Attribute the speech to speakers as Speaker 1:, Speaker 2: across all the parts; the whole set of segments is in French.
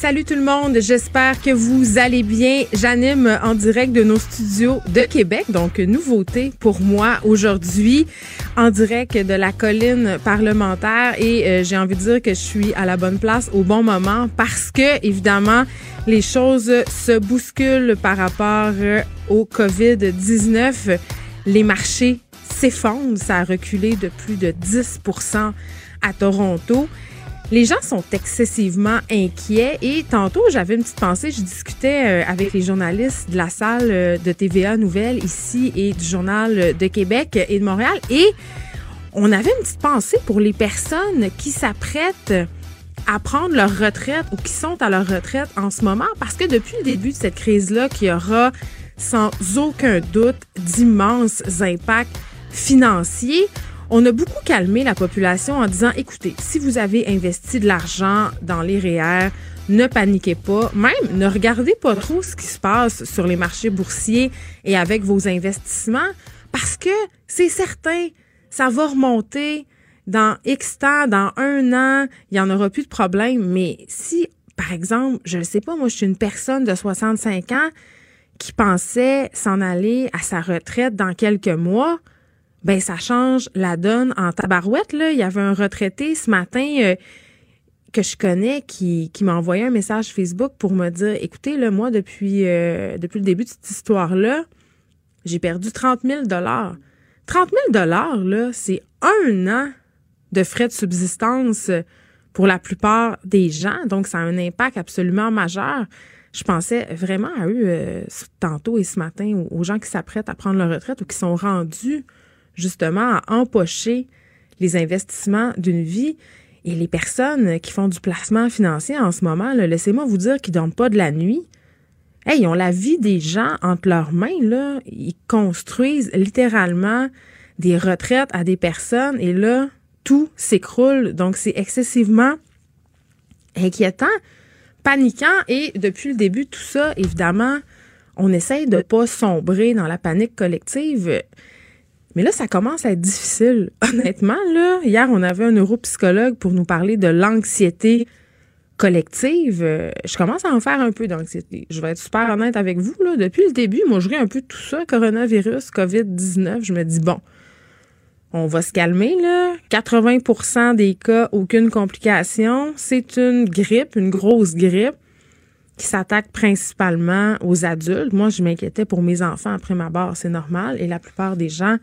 Speaker 1: Salut tout le monde, j'espère que vous allez bien. J'anime en direct de nos studios de Québec, donc nouveauté pour moi aujourd'hui, en direct de la colline parlementaire et euh, j'ai envie de dire que je suis à la bonne place au bon moment parce que évidemment les choses se bousculent par rapport euh, au COVID-19. Les marchés s'effondrent, ça a reculé de plus de 10% à Toronto. Les gens sont excessivement inquiets et tantôt j'avais une petite pensée, je discutais euh, avec les journalistes de la salle euh, de TVA Nouvelles ici et du journal de Québec et de Montréal et on avait une petite pensée pour les personnes qui s'apprêtent à prendre leur retraite ou qui sont à leur retraite en ce moment parce que depuis le début de cette crise-là, qu'il y aura sans aucun doute d'immenses impacts financiers, on a beaucoup calmé la population en disant, écoutez, si vous avez investi de l'argent dans les REER, ne paniquez pas, même ne regardez pas trop ce qui se passe sur les marchés boursiers et avec vos investissements, parce que c'est certain, ça va remonter dans X temps, dans un an, il n'y en aura plus de problème. Mais si, par exemple, je ne sais pas, moi, je suis une personne de 65 ans qui pensait s'en aller à sa retraite dans quelques mois, ben ça change la donne en tabarouette. Là. Il y avait un retraité ce matin euh, que je connais qui, qui m'a envoyé un message Facebook pour me dire écoutez, là, moi, depuis, euh, le début de cette histoire-là, j'ai perdu 30 000 30 000 là, c'est un an de frais de subsistance pour la plupart des gens. Donc, ça a un impact absolument majeur. Je pensais vraiment à eux euh, tantôt et ce matin, aux gens qui s'apprêtent à prendre leur retraite ou qui sont rendus justement à empocher les investissements d'une vie. Et les personnes qui font du placement financier en ce moment, laissez-moi vous dire qu'ils ne dorment pas de la nuit. Hey, ils ont la vie des gens entre leurs mains. Ils construisent littéralement des retraites à des personnes et là, tout s'écroule. Donc, c'est excessivement inquiétant, paniquant. Et depuis le début de tout ça, évidemment, on essaye de ne pas sombrer dans la panique collective. Mais là, ça commence à être difficile. Honnêtement, là, hier, on avait un neuropsychologue pour nous parler de l'anxiété collective. Je commence à en faire un peu d'anxiété. Je vais être super honnête avec vous. Là. Depuis le début, moi, je un peu tout ça, coronavirus, COVID-19. Je me dis, bon, on va se calmer, là. 80% des cas, aucune complication. C'est une grippe, une grosse grippe qui s'attaque principalement aux adultes. Moi, je m'inquiétais pour mes enfants après ma barre, c'est normal. Et la plupart des gens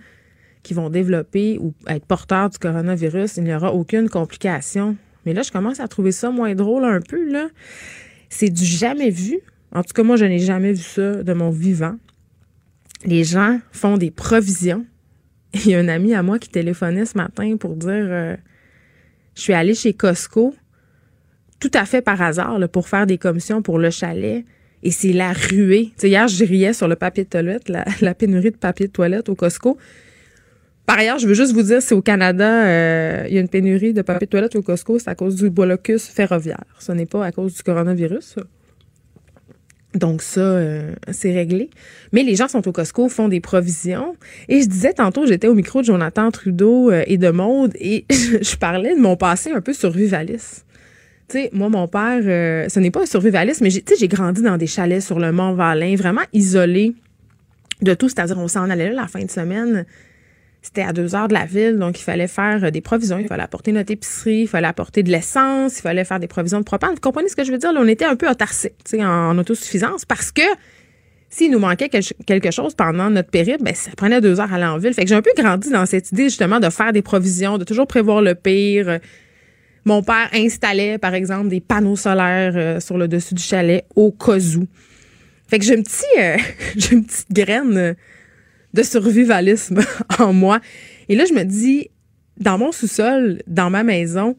Speaker 1: qui vont développer ou être porteurs du coronavirus, il n'y aura aucune complication. Mais là, je commence à trouver ça moins drôle un peu, là. C'est du jamais vu. En tout cas, moi, je n'ai jamais vu ça de mon vivant. Les gens font des provisions. Il y a un ami à moi qui téléphonait ce matin pour dire euh, Je suis allée chez Costco tout à fait par hasard pour faire des commissions pour le chalet. Et c'est la ruée. hier, je riais sur le papier de toilette, la, la pénurie de papier de toilette au Costco. Par ailleurs, je veux juste vous dire, c'est au Canada, euh, il y a une pénurie de papier de toilette au Costco, c'est à cause du blocus ferroviaire. Ce n'est pas à cause du coronavirus. Donc ça, euh, c'est réglé. Mais les gens sont au Costco, font des provisions. Et je disais tantôt, j'étais au micro de Jonathan Trudeau euh, et de Maude, et je parlais de mon passé un peu survivaliste. Tu sais, moi, mon père, ce n'est pas un survivaliste, mais j'ai grandi dans des chalets sur le Mont-Valin, vraiment isolé de tout. C'est-à-dire, on s'en allait là la fin de semaine c'était à deux heures de la ville, donc il fallait faire euh, des provisions. Il fallait apporter notre épicerie, il fallait apporter de l'essence, il fallait faire des provisions de propane. Vous comprenez ce que je veux dire? Là, on était un peu autarcique, en, autosuffisance, parce que s'il nous manquait quelque chose pendant notre périple, ben, ça prenait deux heures à aller en ville. Fait que j'ai un peu grandi dans cette idée, justement, de faire des provisions, de toujours prévoir le pire. Mon père installait, par exemple, des panneaux solaires euh, sur le dessus du chalet au cas. Fait que j'ai un petit, euh, j'ai une petite graine de survivalisme en moi. Et là, je me dis, dans mon sous-sol, dans ma maison,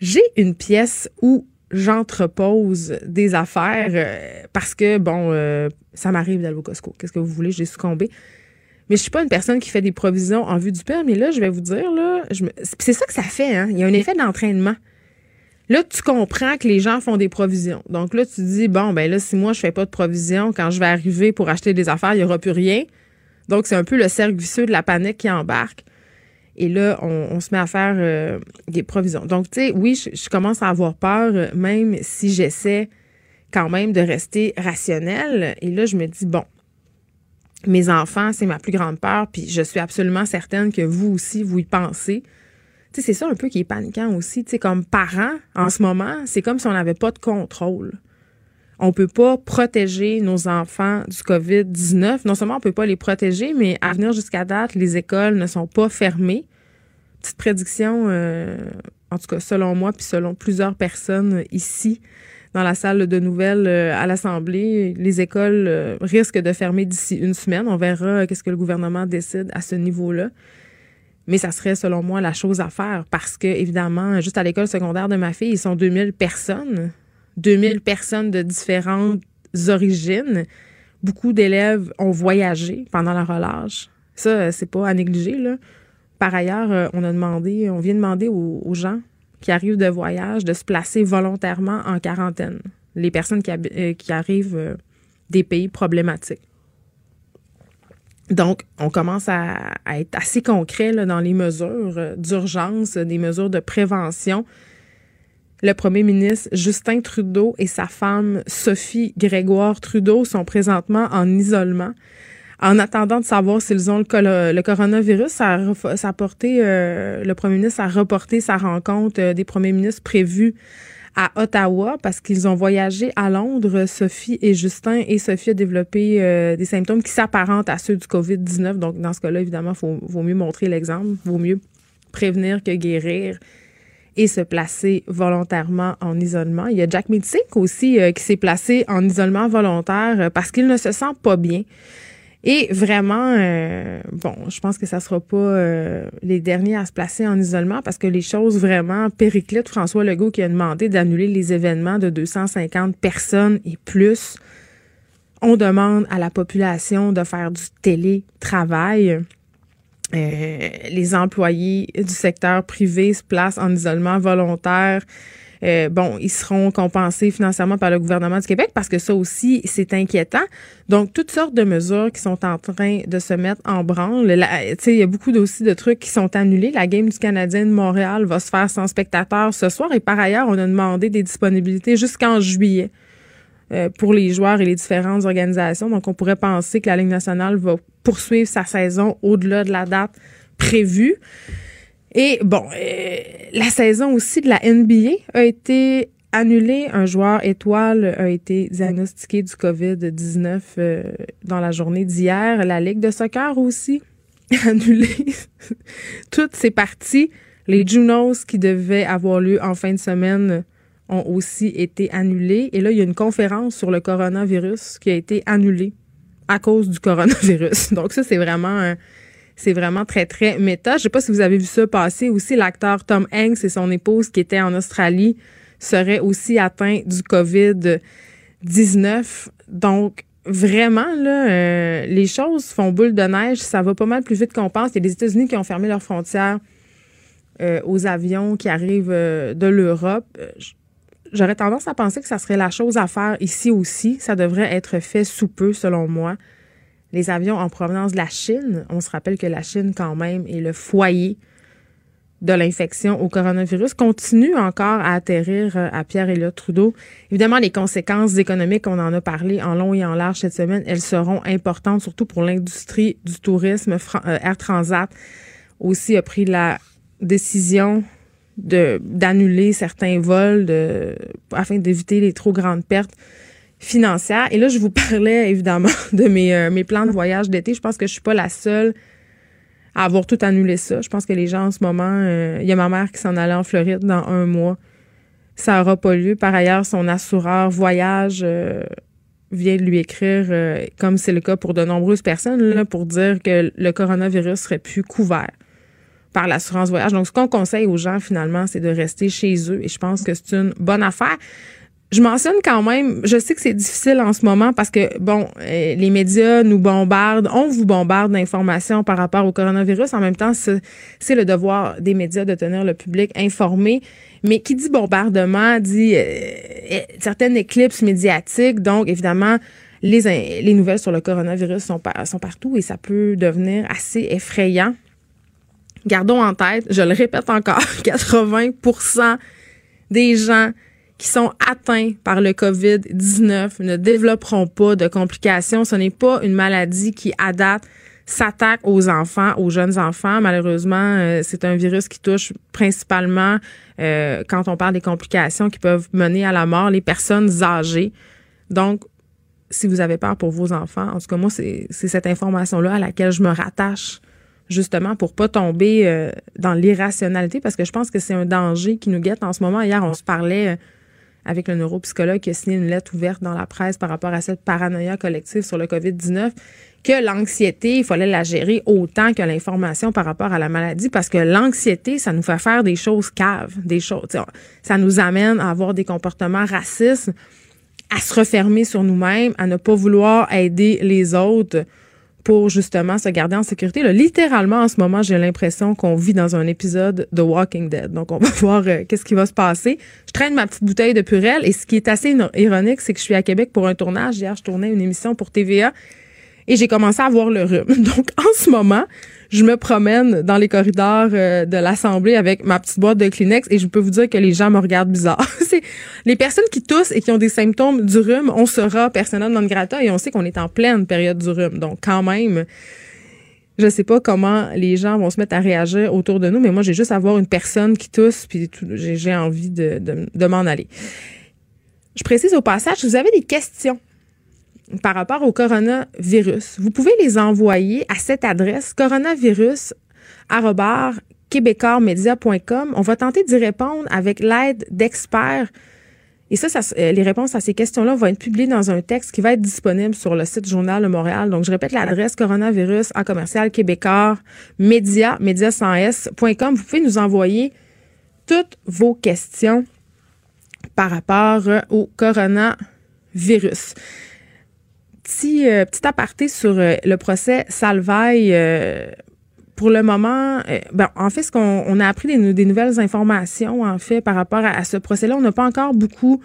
Speaker 1: j'ai une pièce où j'entrepose des affaires euh, parce que, bon, euh, ça m'arrive d'aller au Costco. Qu'est-ce que vous voulez? J'ai succombé. Mais je suis pas une personne qui fait des provisions en vue du pire. Mais là, je vais vous dire, là, c'est ça que ça fait, hein. Il y a un effet d'entraînement. Là, tu comprends que les gens font des provisions. Donc là, tu dis, bon, ben là, si moi, je fais pas de provisions, quand je vais arriver pour acheter des affaires, il y aura plus rien. Donc, c'est un peu le cercle vicieux de la panique qui embarque. Et là, on, se met à faire euh, des provisions. Donc, tu sais, oui, je, commence à avoir peur, euh, même si j'essaie quand même de rester rationnel. Et là, je me dis, bon, mes enfants, c'est ma plus grande peur, puis je suis absolument certaine que vous aussi, vous y pensez. Tu sais, c'est ça un peu qui est paniquant aussi. Tu sais, comme parents, en ce moment, c'est comme si on n'avait pas de contrôle. On peut pas protéger nos enfants du COVID-19. Non seulement on peut pas les protéger, mais à venir jusqu'à date, les écoles ne sont pas fermées. Petite prédiction, euh, en tout cas selon moi, puis selon plusieurs personnes ici, dans la salle de nouvelles euh, à l'Assemblée. Les écoles euh, risquent de fermer d'ici une semaine. On verra qu'est-ce que le gouvernement décide à ce niveau-là. Mais ça serait, selon moi, la chose à faire parce que, évidemment, juste à l'école secondaire de ma fille, ils sont 2000 personnes. 2000 personnes de différentes origines. Beaucoup d'élèves ont voyagé pendant la relâche. Ça, c'est pas à négliger. Par ailleurs, on a demandé, on vient demander aux gens qui arrivent de voyage de se placer volontairement en quarantaine. Les personnes qui, euh, arrivent euh, des pays problématiques. Donc, on commence à, être assez concret dans les mesures euh, d'urgence, des mesures de prévention. Le premier ministre Justin Trudeau et sa femme Sophie Grégoire Trudeau sont présentement en isolement en attendant de savoir s'ils ont le, coronavirus, ça a, porté, euh, le premier ministre a reporté sa rencontre euh, des premiers ministres prévus à Ottawa parce qu'ils ont voyagé à Londres, Sophie et Justin, et Sophie a développé euh, des symptômes qui s'apparentent à ceux du COVID-19. Donc, dans ce cas-là, évidemment, il vaut mieux montrer l'exemple, vaut mieux prévenir que guérir et se placer volontairement en isolement. Il y a Jack Mitzink aussi qui s'est placé en isolement volontaire parce qu'il ne se sent pas bien. Et vraiment, euh, bon, je pense que ça sera pas euh, les derniers à se placer en isolement parce que les choses vraiment périclites. François Legault qui a demandé d'annuler les événements de 250 personnes et plus. On demande à la population de faire du télétravail. Euh, les employés du secteur privé se placent en isolement volontaire. Euh, bon, ils seront compensés financièrement par le gouvernement du Québec parce que ça aussi, c'est inquiétant. Donc, toutes sortes de mesures qui sont en train de se mettre en branle. Il y a beaucoup aussi de trucs qui sont annulés. La game du Canadien de Montréal va se faire sans spectateurs ce soir. Et par ailleurs, on a demandé des disponibilités jusqu'en juillet pour les joueurs et les différentes organisations. Donc, on pourrait penser que la Ligue nationale va poursuivre sa saison au-delà de la date prévue. Et bon, euh, la saison aussi de la NBA a été annulée. Un joueur étoile a été diagnostiqué du COVID-19 euh, dans la journée d'hier. La Ligue de soccer aussi annulée. Toutes ces parties, les Junos qui devaient avoir lieu en fin de semaine ont aussi été annulées. Et là, il y a une conférence sur le coronavirus qui a été annulée à cause du coronavirus. Donc ça, c'est vraiment un c'est vraiment très, très méta. Je sais pas si vous avez vu ça passer aussi. L'acteur Tom Hanks et son épouse qui étaient en Australie seraient aussi atteints du COVID-19. Donc, vraiment, là, euh, les choses font boule de neige. Ça va pas mal plus vite qu'on pense. Il y a des États-Unis qui ont fermé leurs frontières euh, aux avions qui arrivent euh, de l'Europe. J'aurais tendance à penser que ça serait la chose à faire ici aussi. Ça devrait être fait sous peu, selon moi les avions en provenance de la Chine. On se rappelle que la Chine, quand même, est le foyer de l'infection au coronavirus continue encore à atterrir euh, à Pierre Elliott Trudeau. Évidemment, les conséquences économiques, on en a parlé en long et en large cette semaine, elles seront importantes, surtout pour l'industrie du tourisme. Euh, Air Transat aussi a pris la décision de d'annuler certains vols afin d'éviter les trop grandes pertes financière. Et là, je vous parlais évidemment de mes, euh, mes plans de voyage d'été. Je pense que je suis pas la seule à avoir tout annulé ça. Je pense que les gens en ce moment, euh, il y a ma mère qui s'en allait en Floride dans un mois. Ça n'aura pas lieu. Par ailleurs, son assureur voyage euh, vient de lui écrire, comme c'est le cas pour de nombreuses personnes, pour dire que le coronavirus serait plus couvert par l'assurance voyage. Donc, ce qu'on conseille aux gens, finalement, c'est de rester chez eux. Et je pense que c'est une bonne affaire je mentionne quand même, je sais que c'est difficile en ce moment parce que, bon, euh, les médias nous bombardent, on vous bombarde d'informations par rapport au coronavirus. En même temps, c'est le devoir des médias de tenir le public informé. Mais qui dit bombardement dit euh, euh, certaines éclipses médiatiques. Donc, évidemment, les, les nouvelles sur le coronavirus sont, sont partout et ça peut devenir assez effrayant. Gardons en tête, je le répète encore, 80% des gens qui sont atteints par le COVID-19 ne développeront pas de complications. Ce n'est pas une maladie qui, à date, s'attaque aux enfants, aux jeunes enfants. Malheureusement, euh, c'est un virus qui touche principalement, euh, quand on parle des complications qui peuvent mener à la mort, les personnes âgées. Donc, si vous avez peur pour vos enfants, en tout cas, moi, c'est cette information-là à laquelle je me rattache justement pour pas tomber euh, dans l'irrationalité parce que je pense que c'est un danger qui nous guette en ce moment. Hier, on se parlait avec le neuropsychologue qui a signé une lettre ouverte dans la presse par rapport à cette paranoïa collective sur le COVID-19 que l'anxiété, il fallait la gérer autant que l'information par rapport à la maladie parce que l'anxiété, ça nous fait faire des choses caves, des choses, ça nous amène à avoir des comportements racistes, à se refermer sur nous-mêmes, à ne pas vouloir aider les autres pour justement se garder en sécurité. Là, littéralement, en ce moment, j'ai l'impression qu'on vit dans un épisode de Walking Dead. Donc, on va voir euh, qu'est-ce qui va se passer. Je traîne ma petite bouteille de Purel et ce qui est assez ironique, c'est que je suis à Québec pour un tournage. Hier, je tournais une émission pour TVA et j'ai commencé à avoir le rhume. Donc, en ce moment, je me promène dans les corridors euh, de l'Assemblée avec ma petite boîte de Kleenex et je peux vous dire que les gens me regardent bizarre. c'est les personnes qui toussent et qui ont des symptômes du rhume, on sera persona non grata et on sait qu'on est en pleine période du rhume. Donc, quand même, je sais pas comment les gens vont se mettre à réagir autour de nous, mais moi, j'ai juste à voir une personne qui tousse puis j'ai envie de, de, de m'en aller. Je précise au passage, si vous avez des questions par rapport au coronavirus, vous pouvez les envoyer à cette adresse coronavirus On va tenter d'y répondre avec l'aide d'experts. Et ça, euh, les réponses à ces questions-là vont être publiées dans un texte qui va être disponible sur le site Journal de Montréal. Donc, je répète l'adresse coronavirus en commercial. Vous pouvez nous envoyer toutes vos questions par rapport au coronavirus petit, euh, petit aparté sur euh, le procès Salvaille. Euh, pour le moment, ben, en fait, ce qu'on on a appris des, nouvelles informations, en fait, par rapport à, ce procès-là, on n'a pas encore beaucoup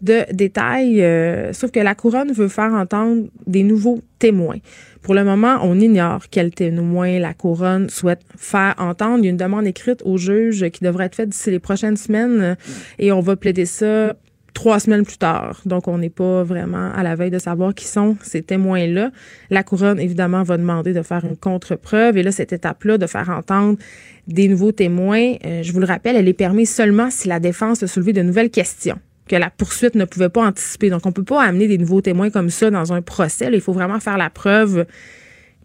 Speaker 1: de détails, sauf que la couronne veut faire entendre des nouveaux témoins. Pour le moment, on ignore quels témoins la couronne souhaite faire entendre. Il y a une demande écrite au juge qui devrait être faite d'ici les prochaines semaines et on va plaider ça trois semaines plus tard. Donc, on n'est pas vraiment à la veille de savoir qui sont ces témoins-là. La couronne, évidemment, va demander de faire une contre-preuve. Et là, cette étape-là, de faire entendre des nouveaux témoins, euh, je vous le rappelle, elle est permise seulement si la défense a soulevé de nouvelles questions que la poursuite ne pouvait pas anticiper. Donc, on peut pas amener des nouveaux témoins comme ça dans un procès. il faut vraiment faire la preuve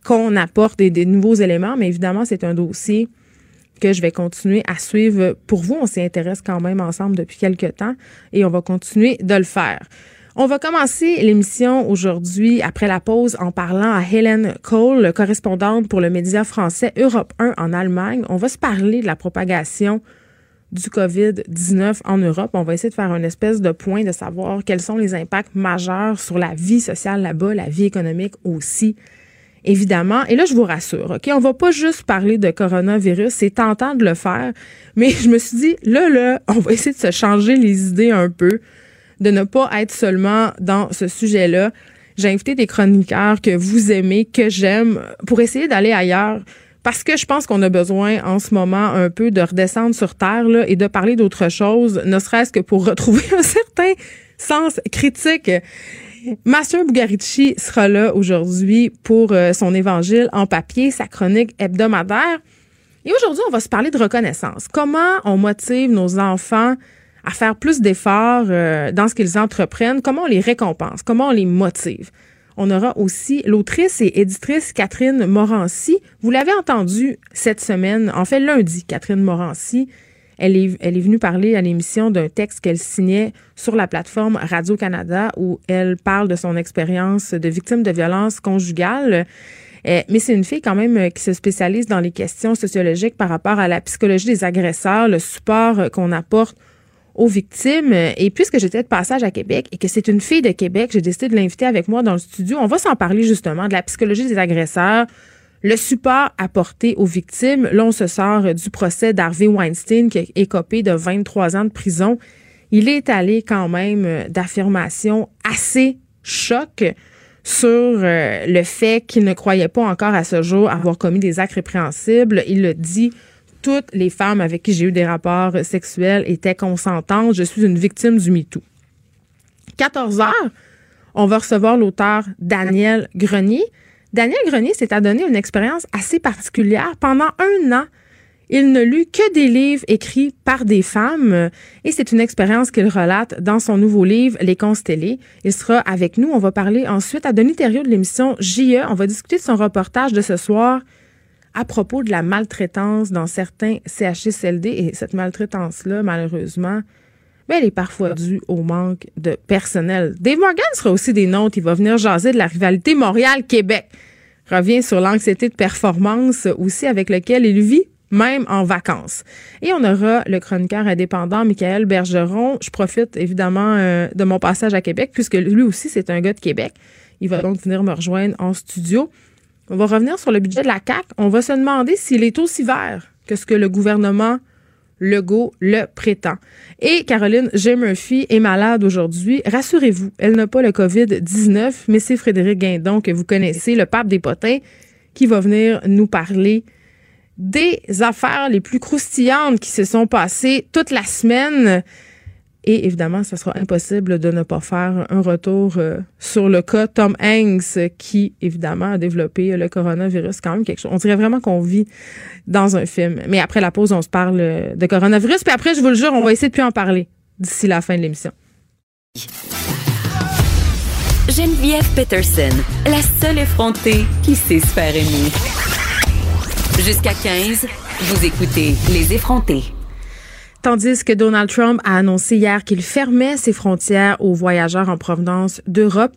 Speaker 1: qu'on apporte des nouveaux éléments. Mais évidemment, c'est un dossier que je vais continuer à suivre pour vous. On s'y intéresse quand même ensemble depuis quelques temps et on va continuer de le faire. On va commencer l'émission aujourd'hui après la pause en parlant à Helen Cole, correspondante pour le média français Europe 1 en Allemagne. On va se parler de la propagation du COVID-19 en Europe. On va essayer de faire une espèce de point de savoir quels sont les impacts majeurs sur la vie sociale là-bas, la vie économique aussi évidemment. Et là, je vous rassure, OK? On va pas juste parler de coronavirus. C'est tentant de le faire. Mais je me suis dit, là, là, on va essayer de se changer les idées un peu, de ne pas être seulement dans ce sujet-là. J'ai invité des chroniqueurs que vous aimez, que j'aime, pour essayer d'aller ailleurs. Parce que je pense qu'on a besoin en ce moment un peu de redescendre sur terre là, et de parler d'autre chose, ne serait-ce que pour retrouver un certain sens critique. Mathieu Bugarici sera là aujourd'hui pour euh, son évangile en papier, sa chronique hebdomadaire. Et aujourd'hui, on va se parler de reconnaissance. Comment on motive nos enfants à faire plus d'efforts euh, dans ce qu'ils entreprennent? Comment on les récompense? Comment on les motive? On aura aussi l'autrice et éditrice Catherine Morancy. Vous l'avez entendu cette semaine, en fait lundi, Catherine Morancy elle est, venue parler à l'émission d'un texte qu'elle signait sur la plateforme Radio-Canada où elle parle de son expérience de victime de violence conjugale. Eh, mais c'est une fille quand même qui se spécialise dans les questions sociologiques par rapport à la psychologie des agresseurs, le support qu'on apporte aux victimes. Et puisque j'étais de passage à Québec et que c'est une fille de Québec, j'ai décidé de l'inviter avec moi dans le studio. On va s'en parler justement de la psychologie des agresseurs, le support apporté aux victimes. Là, on se sort du procès d'Harvey Weinstein qui a écopé de 23 ans de prison. Il est allé quand même d'affirmations assez choc sur euh, le fait qu'il ne croyait pas encore à ce jour avoir commis des actes répréhensibles. Il le dit toutes les femmes avec qui j'ai eu des rapports sexuels étaient consentantes. Je suis une victime du MeToo. 14 heures, on va recevoir l'auteur Daniel Grenier. Daniel Grenier s'est adonné une expérience assez particulière. Pendant un an, il ne lut que des livres écrits par des femmes et c'est une expérience qu'il relate dans son nouveau livre Les Constellés. Il sera avec nous. On va parler ensuite à Denis Thériault de l'émission JE. On va discuter de son reportage de ce soir à propos de la maltraitance dans certains CHSLD et cette maltraitance-là, malheureusement, ben, elle est parfois due au manque de personnel. Dave Morgan sera aussi des nôtres. Il va venir jaser de la rivalité Montréal-Québec. Revient sur l'anxiété de performance aussi avec lequel il vit même en vacances. Et on aura le chroniqueur indépendant Michael Bergeron. Je profite évidemment euh, de mon passage à Québec puisque lui aussi c'est un gars de Québec. Il va donc venir me rejoindre en studio. On va revenir sur le budget de la CAC. On va se demander s'il est aussi vert que ce que le gouvernement Legault le prétend. Et Caroline J. Murphy est malade aujourd'hui. Rassurez-vous, elle n'a pas le COVID-19, mais c'est Frédéric Guindon que vous connaissez, le pape des potins, qui va venir nous parler des affaires les plus croustillantes qui se sont passées toute la semaine. Et évidemment, ce sera impossible de ne pas faire un retour euh, sur le cas Tom Hanks, qui évidemment a développé le coronavirus. Quand même quelque chose. On dirait vraiment qu'on vit dans un film. Mais après la pause, on se parle de coronavirus. Puis après, je vous le jure, on va essayer de plus en parler d'ici la fin de l'émission.
Speaker 2: Geneviève Peterson, la seule effrontée qui sait se faire aimer. Jusqu'à 15, vous écoutez Les effrontés.
Speaker 1: Tandis que Donald Trump a annoncé hier qu'il fermait ses frontières aux voyageurs en provenance d'Europe,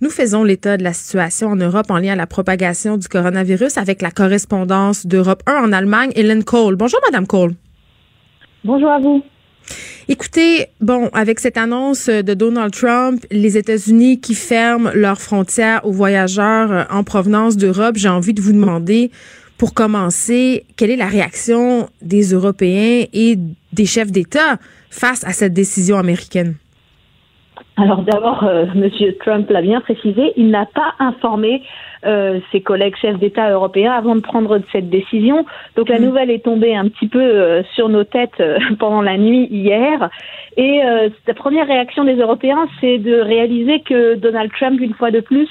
Speaker 1: nous faisons l'état de la situation en Europe en lien à la propagation du coronavirus avec la correspondance d'Europe 1 en Allemagne, Hélène Cole. Bonjour, Madame Cole.
Speaker 3: Bonjour à vous.
Speaker 1: Écoutez, bon, avec cette annonce de Donald Trump, les États-Unis qui ferment leurs frontières aux voyageurs en provenance d'Europe, j'ai envie de vous demander, pour commencer, quelle est la réaction des Européens et des chefs d'État face à cette décision américaine?
Speaker 3: Alors d'abord, euh, M. Trump l'a bien précisé, il n'a pas informé euh, ses collègues chefs d'État européens avant de prendre cette décision. Donc la mm. nouvelle est tombée un petit peu euh, sur nos têtes pendant la nuit hier. Et la première réaction des Européens, c'est de réaliser que Donald Trump, une fois de plus,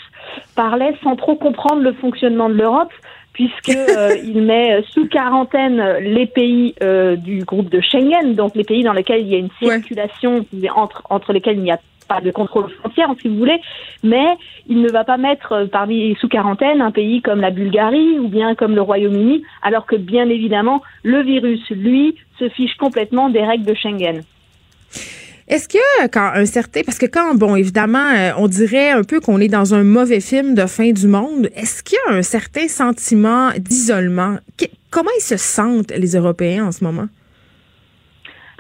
Speaker 3: parlait sans trop comprendre le fonctionnement de l'Europe puisque euh, il met sous quarantaine les pays euh, du groupe de Schengen, donc les pays dans lesquels il y a une circulation entre entre lesquels il n'y a pas de contrôle frontière, si vous voulez, mais il ne va pas mettre euh, parmi sous quarantaine un pays comme la Bulgarie ou bien comme le Royaume-Uni, alors que bien évidemment le virus, lui, se fiche complètement des règles de Schengen.
Speaker 1: Est-ce que quand un certain, parce que quand, bon, évidemment, euh, on dirait un peu qu'on est dans un mauvais film de fin du monde, est-ce qu'il y a un certain sentiment d'isolement? Comment ils se sentent, les Européens, en ce moment?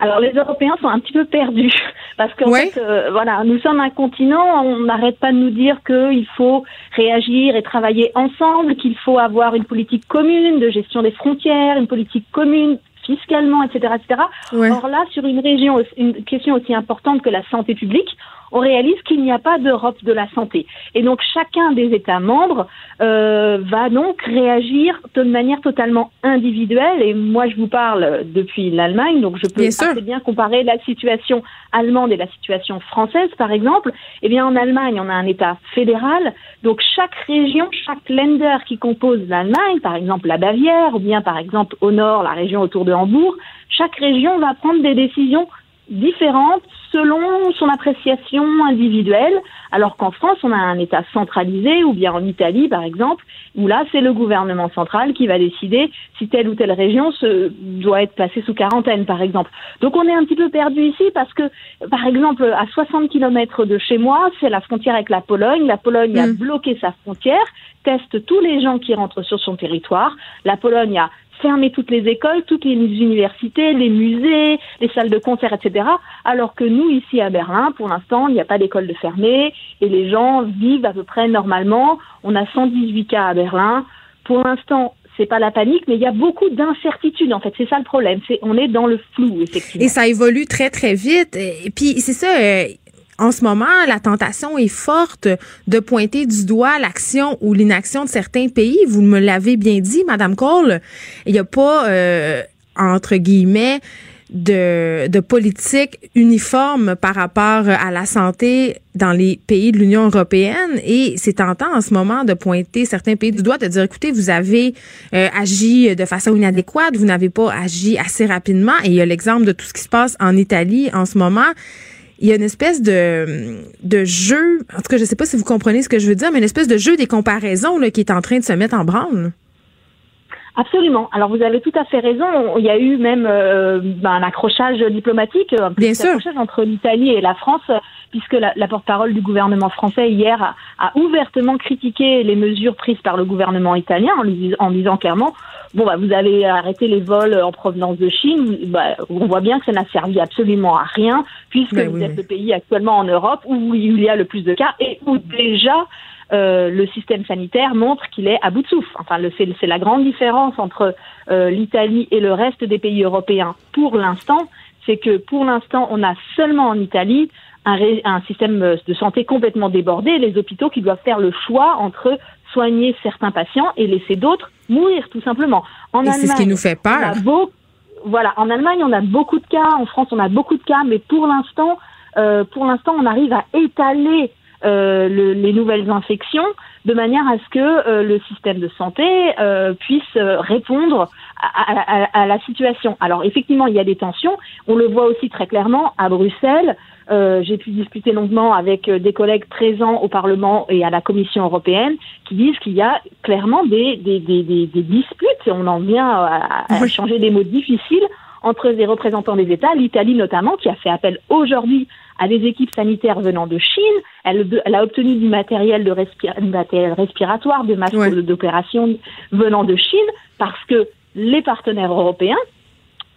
Speaker 3: Alors les Européens sont un petit peu perdus parce qu'en fait, euh, voilà, nous sommes un continent, on n'arrête pas de nous dire qu'il faut réagir et travailler ensemble, qu'il faut avoir une politique commune de gestion des frontières, une politique commune fiscalement, etc., etc. Or là, sur une région, une question aussi importante que la santé publique, on réalise qu'il n'y a pas d'Europe de la santé. Et donc chacun des États membres euh, va donc réagir de manière totalement individuelle. Et moi, je vous parle depuis l'Allemagne, donc je peux assez bien comparer la situation allemande et la situation française, par exemple. Eh bien, en Allemagne, on a un État fédéral. Donc chaque région, chaque Länder qui compose l'Allemagne, par exemple la Bavière, ou bien par exemple au nord, la région autour de Hambourg, chaque région va prendre des décisions différentes selon son appréciation individuelle, alors qu'en France, on a un État centralisé, ou bien en Italie, par exemple, où là, c'est le gouvernement central qui va décider si telle ou telle région se, doit être passée sous quarantaine, par exemple. Donc on est un petit peu perdu ici parce que, par exemple, à 60 kilomètres de chez moi, c'est la frontière avec la Pologne. La Pologne a mm. bloqué sa frontière, teste tous les gens qui rentrent sur son territoire. La Pologne a fermer toutes les écoles, toutes les universités, les musées, les salles de concert, etc. Alors que nous, ici à Berlin, pour l'instant, il n'y a pas d'école de fermée et les gens vivent à peu près normalement. On a 118 cas à Berlin. Pour l'instant, c'est pas la panique, mais il y a beaucoup d'incertitudes. En fait, c'est ça le problème. C'est on est dans le flou, effectivement.
Speaker 1: Et ça évolue très très vite. Et puis c'est ça. Euh, en ce moment, la tentation est forte de pointer du doigt l'action ou l'inaction de certains pays. Vous me l'avez bien dit, Madame Cole. Il n'y a pas, euh, entre guillemets, de, de politique uniforme par rapport à la santé dans les pays de l'Union européenne et c'est tentant en ce moment de pointer certains pays du doigt, de dire écoutez, vous avez euh, agi de façon inadéquate, vous n'avez pas agi assez rapidement et il y a l'exemple de tout ce qui se passe en Italie en ce moment il y a une espèce de, de jeu, en tout cas, je ne sais pas si vous comprenez ce que je veux dire, mais une espèce de jeu des comparaisons là, qui est en train de se mettre en branle.
Speaker 3: Absolument. Alors vous avez tout à fait raison. Il y a eu même euh, ben, un accrochage diplomatique, un
Speaker 1: Bien sûr.
Speaker 3: accrochage entre l'Italie et la France, puisque la, la porte-parole du gouvernement français hier a, a, ouvertement critiqué les mesures prises par le gouvernement italien en, lui, en disant clairement bon bah vous avez arrêté les vols en provenance de Chine. Bah, on voit bien que ça n'a servi absolument à rien, puisque vous oui, êtes oui. le pays actuellement en Europe où il y a le plus de cas et où déjà euh, le système sanitaire montre qu'il est à bout de souffle. Enfin, c'est la grande différence entre euh, l'Italie et le reste des pays européens pour l'instant, c'est que pour l'instant, on a seulement en Italie un, un, système de santé complètement débordé, les hôpitaux qui doivent faire le choix entre soigner certains patients et laisser d'autres mourir, tout simplement.
Speaker 1: En et c'est ce qui nous fait peur.
Speaker 3: Beau, voilà, en Allemagne, on a beaucoup de cas, en France, on a beaucoup de cas, mais pour l'instant, euh, pour l'instant, on arrive à étaler euh, le, les nouvelles infections de manière à ce que euh, le système de santé euh, puisse répondre à, à, à, la situation. Alors effectivement, il y a des tensions. On le voit aussi très clairement à Bruxelles. Euh, J'ai pu discuter longuement avec des collègues présents au Parlement et à la Commission européenne qui disent qu'il y a clairement des, des, des, des, des disputes, on en vient à, à oui. changer des mots difficiles, entre les représentants des États, l'Italie notamment, qui a fait appel aujourd'hui à des équipes sanitaires venant de Chine. Elle, elle a obtenu du matériel, de respira matériel respiratoire, des masques ouais. d'opération venant de Chine, parce que les partenaires européens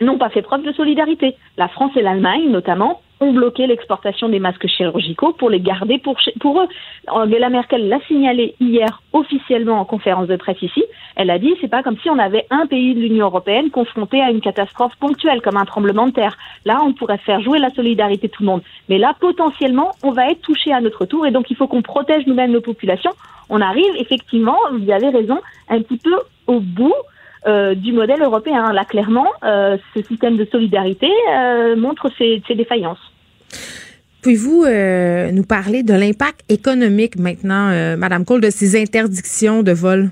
Speaker 3: n'ont pas fait preuve de solidarité. La France et l'Allemagne, notamment, ont bloqué l'exportation des masques chirurgicaux pour les garder pour, pour eux. Angela Merkel l'a signalé hier officiellement en conférence de presse ici. Elle a dit c'est pas comme si on avait un pays de l'Union européenne confronté à une catastrophe ponctuelle comme un tremblement de terre. Là, on pourrait faire jouer la solidarité tout le monde. Mais là, potentiellement, on va être touché à notre tour et donc il faut qu'on protège nous-mêmes nos populations. On arrive effectivement, vous avez raison, un petit peu au bout euh, du modèle européen. Là, clairement, euh, ce système de solidarité euh, montre ses, ses défaillances.
Speaker 1: Pouvez-vous euh, nous parler de l'impact économique maintenant, euh, Madame Cole, de ces interdictions de vol?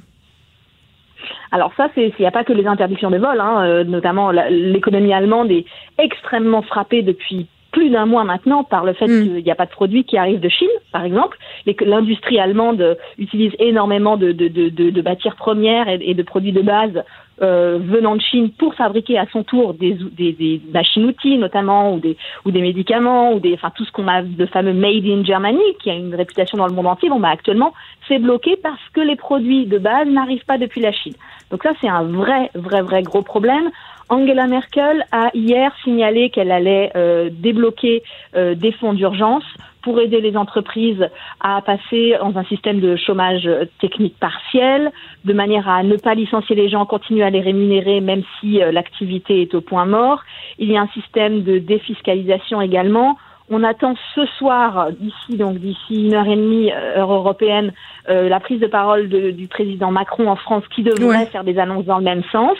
Speaker 3: Alors ça, c'est il n'y a pas que les interdictions de vol, hein, euh, notamment l'économie allemande est extrêmement frappée depuis plus d'un mois maintenant par le fait mm. qu'il n'y a pas de produits qui arrivent de Chine, par exemple, et que l'industrie allemande utilise énormément de, de, de, de, matières premières et, et, de produits de base euh, venant de Chine pour fabriquer à son tour des, des, des machines-outils notamment, ou des, ou des médicaments, ou des, enfin tout ce qu'on a de fameux Made in Germany, qui a une réputation dans le monde entier. Bon, bah actuellement, c'est bloqué parce que les produits de base n'arrivent pas depuis la Chine. Donc ça, c'est un vrai, vrai, vrai gros problème. Angela Merkel a hier signalé qu'elle allait euh, débloquer euh, des fonds d'urgence pour aider les entreprises à passer dans un système de chômage technique partiel, de manière à ne pas licencier les gens, continuer à les rémunérer même si euh, l'activité est au point mort. Il y a un système de défiscalisation également. On attend ce soir, d'ici donc d'ici une heure et demie, heure européenne, euh, la prise de parole de, du président Macron en France qui devrait ouais. faire des annonces dans le même sens.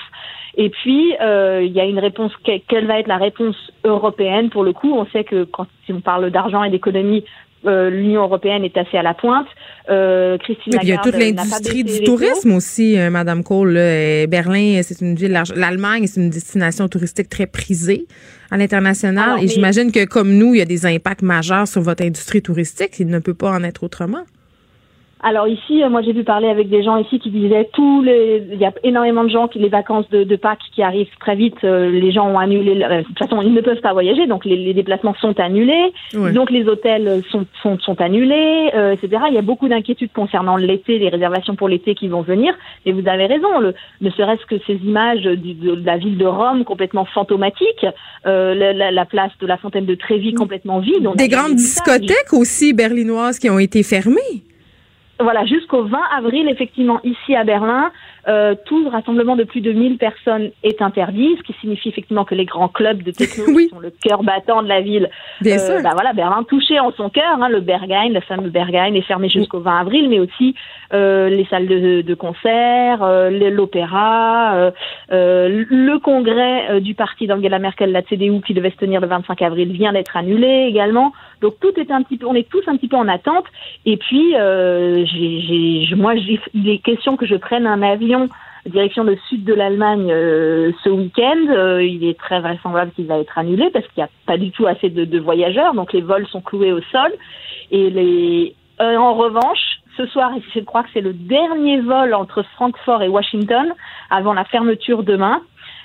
Speaker 3: Et puis, euh, il y a une réponse. Quelle va être la réponse européenne Pour le coup, on sait que quand si on parle d'argent et d'économie, euh, l'Union européenne est assez à la pointe. Euh, Christine
Speaker 1: Lagarde, Il y a toute l'industrie du tourisme aussi, euh, Madame Cole. Là. Berlin, c'est une ville. L'Allemagne, c'est une destination touristique très prisée à l'international. Et mais... j'imagine que comme nous, il y a des impacts majeurs sur votre industrie touristique. Il ne peut pas en être autrement.
Speaker 3: Alors ici, euh, moi j'ai pu parler avec des gens ici qui disaient tous les, il y a énormément de gens qui les vacances de, de Pâques qui arrivent très vite, euh, les gens ont annulé. Euh, de toute façon, ils ne peuvent pas voyager, donc les, les déplacements sont annulés, donc les hôtels sont sont, sont annulés, etc. Il y a beaucoup d'inquiétudes concernant l'été, les réservations pour l'été qui vont venir. Et vous avez raison, le, ne serait-ce que ces images du, de, la ville de Rome complètement fantomatique, la, la, la, place de la fontaine de Trévis complètement vide.
Speaker 1: des grandes discothèques aussi berlinoises qui ont été fermées
Speaker 3: voilà, jusqu'au 20 avril, effectivement, ici à Berlin, euh, tout rassemblement de plus de 1000 personnes est interdit, ce qui signifie effectivement que les grands clubs de techno qui sont le cœur battant de la ville, Bien euh, bah voilà, Berlin touché en son cœur, hein, le Berghain, le fameux Berghain est fermé jusqu'au 20 avril, mais aussi euh, les salles de, de concert, euh, l'opéra, euh, euh, le congrès du parti d'Angela Merkel, la CDU, qui devait se tenir le 25 avril, vient d'être annulé également. Donc tout est un petit peu, on est tous un petit peu en attente. Et puis, j'ai, j'ai, moi, j'ai, il est question que je prenne un avion direction le sud de l'Allemagne euh, ce week-end. Euh, il est très vraisemblable qu'il va être annulé parce qu'il n'y a pas du tout assez de, de, voyageurs, donc les vols sont cloués au sol. Et les, euh, en revanche, ce soir, je crois que c'est le dernier vol entre Francfort et Washington avant la fermeture demain.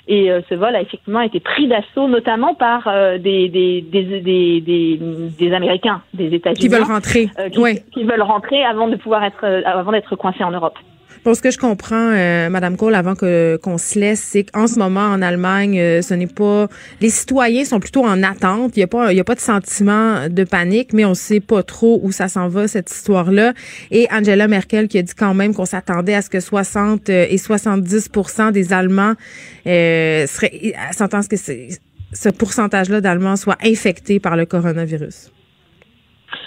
Speaker 3: Et ce vol a effectivement été pris d'assaut, notamment par des, des, des, des, des, Américains, des États-Unis.
Speaker 1: Qui veulent rentrer.
Speaker 3: qui, qui, veulent rentrer avant de pouvoir être, avant d'être coincés en Europe.
Speaker 1: Pour ce que je comprends, euh, Madame Cole, avant que qu'on se laisse, c'est qu'en ce moment en Allemagne, euh, ce n'est pas les citoyens sont plutôt en attente. Il y a pas il y a pas de sentiment de panique, mais on sait pas trop où ça s'en va cette histoire-là. Et Angela Merkel qui a dit quand même qu'on s'attendait à ce que 60 euh, et 70% des Allemands euh, seraient s'entendent que ce pourcentage-là d'Allemands soit infectés par le coronavirus.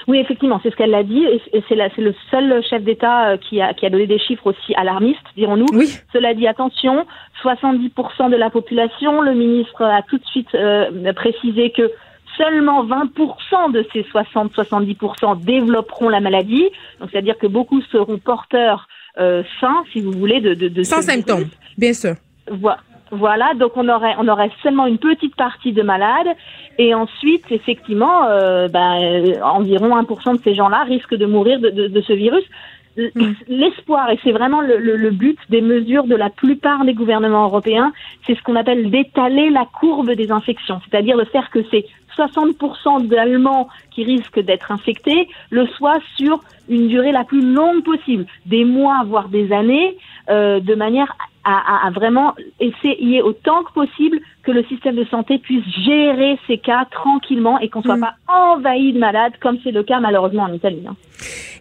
Speaker 3: Oui, effectivement, c'est ce qu'elle a dit, et c'est le seul chef d'État euh, qui a, qui a donné des chiffres aussi alarmistes, dirons-nous.
Speaker 1: Oui.
Speaker 3: Cela dit, attention, 70% de la population, le ministre a tout de suite euh, précisé que seulement 20% de ces 60-70% développeront la maladie, donc c'est-à-dire que beaucoup seront porteurs euh, sains, si vous voulez, de, de, de
Speaker 1: sans symptômes, bien sûr.
Speaker 3: Voilà. Voilà, donc on aurait on aurait seulement une petite partie de malades et ensuite effectivement euh, ben, environ 1% de ces gens-là risquent de mourir de, de, de ce virus. Mm. L'espoir, et c'est vraiment le, le, le, but des mesures de la plupart des gouvernements européens, c'est ce qu'on appelle d'étaler la courbe des infections, c'est-à-dire de faire que ces 60% d'Allemands qui risquent d'être infectés le soient sur une durée la plus longue possible, des mois voire des années, euh, de manière à, vraiment essayer autant que possible que le système de santé puisse gérer ces cas tranquillement et qu'on soit mm. pas envahi de malades comme c'est le cas malheureusement en Italie. Hein.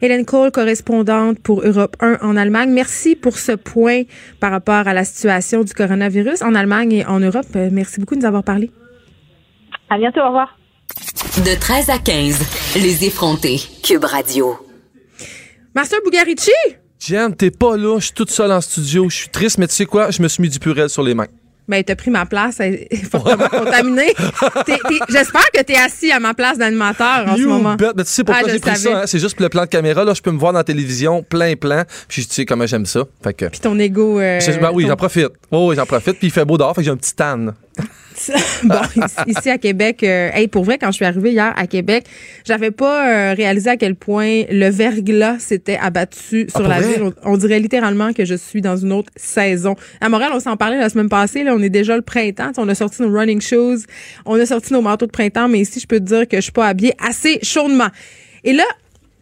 Speaker 1: Hélène Cole, correspondante pour Europe 1 en Allemagne. Merci pour ce point par rapport à la situation du coronavirus en Allemagne et en Europe. Euh, merci beaucoup de nous avoir parlé.
Speaker 3: À bientôt, au revoir.
Speaker 2: De 13 à 15, les effrontés. Cube Radio.
Speaker 1: Master Bugarici?
Speaker 4: Jen, t'es pas là, je suis toute seule en studio, je suis triste, mais tu sais quoi, je me suis mis du purel sur les mains.
Speaker 1: Ben, t'as pris ma place, fortement contaminée. J'espère que t'es assis à ma place d'animateur en ce moment.
Speaker 4: Mais tu sais pourquoi ah, j'ai pris ça? Hein? C'est juste pour le plan de caméra. Là, je peux me voir dans la tévision, plein, plein. Puis tu sais comment j'aime ça. Fait que...
Speaker 1: Puis ton ego. Euh,
Speaker 4: ben oui, j'en profite. Oh, oui, j'en profite. Puis il fait beau dehors, fait que j'ai un petit tan.
Speaker 1: bon, ici à Québec, euh, hey, pour vrai, quand je suis arrivée hier à Québec, j'avais pas euh, réalisé à quel point le verglas s'était abattu sur ah, la ville. On, dirait littéralement que je suis dans une autre saison. À Montréal, on s'en parlait la semaine passée. Là, on est déjà le printemps. on a sorti nos running shoes, on a sorti nos manteaux de printemps, mais ici, je peux te dire que je suis pas habillée assez chaudement. Et là,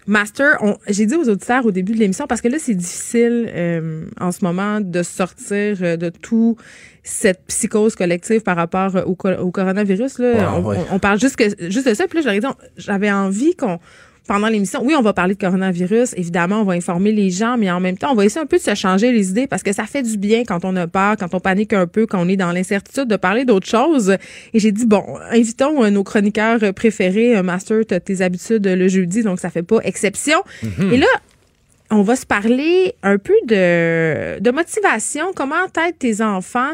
Speaker 1: Master, j'ai dit aux auditeurs au début de l'émission, parce que là, c'est difficile euh, en ce moment de sortir euh, de tout cette psychose collective par rapport au, coronavirus. Là. on, parle juste, que, juste de ça. Puis là, j'avais envie qu'on pendant l'émission, oui, on va parler de coronavirus. Évidemment, on va informer les gens, mais en même temps, on va essayer un peu de se changer les idées parce que ça fait du bien quand on a peur, quand on panique un peu, quand on est dans l'incertitude de parler d'autres choses. Et j'ai dit, bon, invitons euh, nos chroniqueurs préférés. Euh, Master, tu as tes habitudes le jeudi, donc ça fait pas exception. Mm-hmm. Et là, on va se parler un peu de, de motivation. Comment aide tes enfants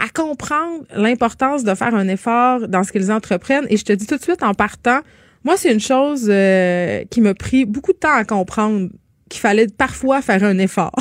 Speaker 1: à comprendre l'importance de faire un effort dans ce qu'ils entreprennent. Et je te dis tout de suite en partant, moi, c'est une chose euh, qui m'a pris beaucoup de temps à comprendre qu'il fallait parfois faire un effort.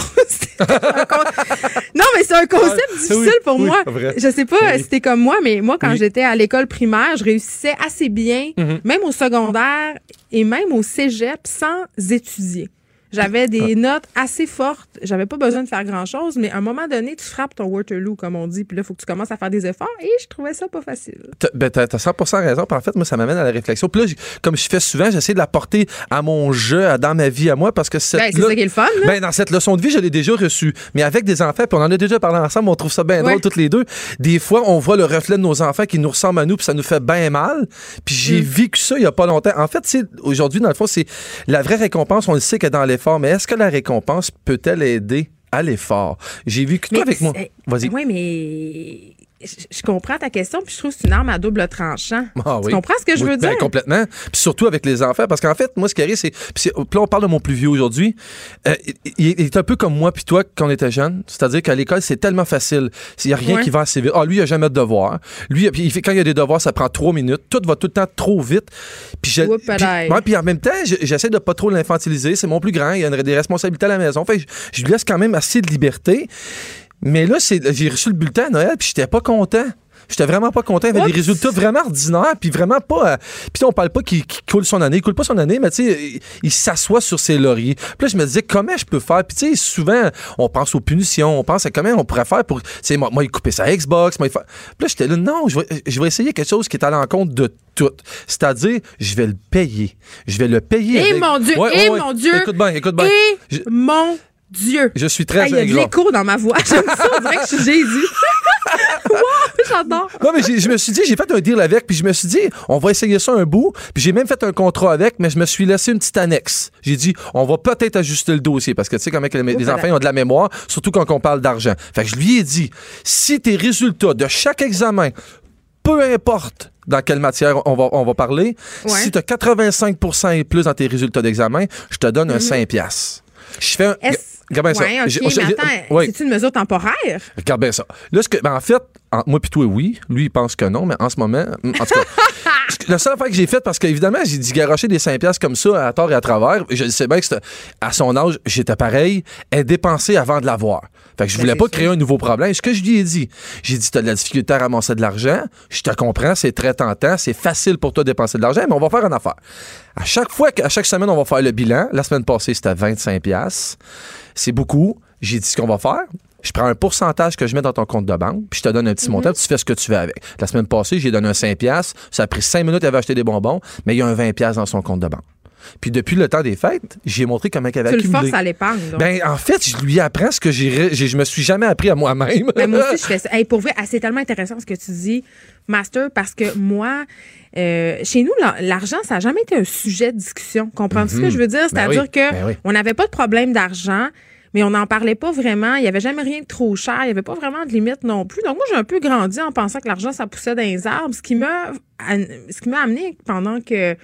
Speaker 1: non, mais c'est un concept ah, difficile pour moi. Je sais pas si c'était comme moi, mais moi, quand j'étais à l'école primaire, je réussissais assez bien, mm-hmm. même au secondaire et même au cégep, sans étudier. J'avais des notes assez fortes. J'avais pas besoin de faire grand-chose, mais à un moment donné, tu frappes ton Waterloo, comme on dit, puis là, il faut que tu commences à faire des efforts, et je trouvais ça pas facile.
Speaker 4: Ben, t'as, 100% raison. Puis en fait, moi, ça m'amène à la réflexion. Puis là, comme je fais souvent, j'essaie de la porter à mon jeu, dans ma vie, à moi, parce que cette
Speaker 1: ben, c'est ça qui est le fun.
Speaker 4: Ben, dans cette leçon de vie, je l'ai déjà reçue. Mais avec des enfants, puis on en a déjà parlé ensemble, on trouve ça bien drôle, toutes les deux. Des fois, on voit le reflet de nos enfants qui nous ressemblent à nous, puis ça nous fait bien mal. Puis j'ai mm. vécu ça il y a pas longtemps. En fait, aujourd'hui, dans le fond, c'est la vraie récompense, on le sait que dans l'effort, mais est-ce que la récompense peut-elle aider à l'effort? J'ai vu que toi avec moi. Vas-y.
Speaker 1: Oui, mais je comprends ta question, puis je trouve que c'est une arme à double tranchant. Ah, tu comprends ce que je veux ben, dire?
Speaker 4: complètement. Puis surtout avec les enfants, parce qu'en fait, moi, ce qui arrive, c'est. Puis là, on parle de mon plus vieux aujourd'hui. Euh, il, est un peu comme moi, puis toi, quand on était jeune. C'est-à-dire qu'à l'école, c'est tellement facile. Il n'y a rien qui va assez vite. Ah, lui, il n'a jamais de devoirs. Lui, puis il fait, quand il y a des devoirs, ça prend trois minutes. Tout va tout le temps trop vite. Puis, je, puis, en même temps, j'essaie de pas trop l'infantiliser. C'est mon plus grand. Il a des responsabilités à la maison. Fait je lui laisse quand même assez de liberté. Mais là, j'ai reçu le bulletin à Noël, puis j'étais pas content. J'étais vraiment pas content. Il avait des résultats vraiment ordinaires, puis vraiment pas. Euh, puis on parle pas qu'il coule son année, il coule pas son année, mais tu sais, il, s'assoit sur ses lauriers. Puis là, je me disais, comment je peux faire? Puis tu sais, souvent, on pense aux punitions, on pense à comment on pourrait faire pour. Tu sais, moi, il couper sa Xbox, moi, il Puis là, j'étais là, non, je vais, je vais essayer quelque chose qui est à l'encontre de tout. C'est-à-dire, je vais le payer. Je vais le payer.
Speaker 1: Et mon Dieu, et mon Dieu.
Speaker 4: Écoute bien, écoute bien.
Speaker 1: Et mon Dieu.
Speaker 4: Je suis très
Speaker 1: Il y a de l'écho dans ma voix. J'aime ça. On dirait que je suis Jésus. wow, j'adore.
Speaker 4: Non, mais je me suis dit, j'ai fait un deal avec, puis je me suis dit, on va essayer ça un bout. Puis j'ai même fait un contrat avec, mais je me suis laissé une petite annexe. J'ai dit, on va peut-être ajuster le dossier, parce que tu sais, comment les, les enfants ont de la mémoire, surtout quand on parle d'argent. Fait que je lui ai dit, si tes résultats de chaque examen, peu importe dans quelle matière on va, on va parler, si tu as 85% et plus dans tes résultats d'examen, je te donne un 5 mhm. Je fais un.
Speaker 1: Regarde ça. c'est une mesure temporaire?
Speaker 4: Regarde bien ça. Là, ce que, ben, en fait, moi puis toi, oui. Lui, il pense que non, mais en ce moment, en tout cas, la seule fois que j'ai faite, parce qu'évidemment, j'ai dit garocher des 5 piastres comme ça à tort et à travers. Je sais bien que à son âge, j'étais pareil, elle dépensait avant de l'avoir. Fait que je ben, voulais pas créer un nouveau problème. Ce que je lui ai dit, j'ai dit, t'as de la difficulté à ramasser de l'argent. Je te comprends, c'est très tentant, c'est facile pour toi de dépenser de l'argent, mais on va faire une affaire. À chaque fois, à chaque semaine, on va faire le bilan. La semaine passée, c'était 25 piastres c'est beaucoup. J'ai dit ce qu'on va faire. Je prends un pourcentage que je mets dans ton compte de banque, puis je te donne un petit mhm. montant, tu fais ce que tu veux avec. La semaine passée, j'ai donné un 5$. Ça a pris 5 minutes, elle avait acheté des bonbons, mais il y a un 20$ dans son compte de banque. Puis depuis le temps des fêtes, j'ai montré comment elle avait
Speaker 1: tu accumulé. Tu le forces à l'épargne.
Speaker 4: Ben, en fait, je lui apprends ce que j'ai, je me suis jamais appris à moi-même.
Speaker 1: Mais ben, moi aussi, je fais ça. pour vrai, c'est tellement intéressant ce que tu dis, Master, parce que moi, euh, chez nous, l'argent, ça n'a jamais été un sujet de discussion. Comprends-tu ce que mhm. je veux dire? Ben C'est-à-dire qu'on que on n'avait pas de problème d'argent mais on n'en parlait pas vraiment. Il n'y avait jamais rien de trop cher. Il n'y avait pas vraiment de limite non plus. Donc, moi, j'ai un peu grandi en pensant que l'argent, ça poussait dans les arbres, ce qui m'a, ce qui m'a amené pendant que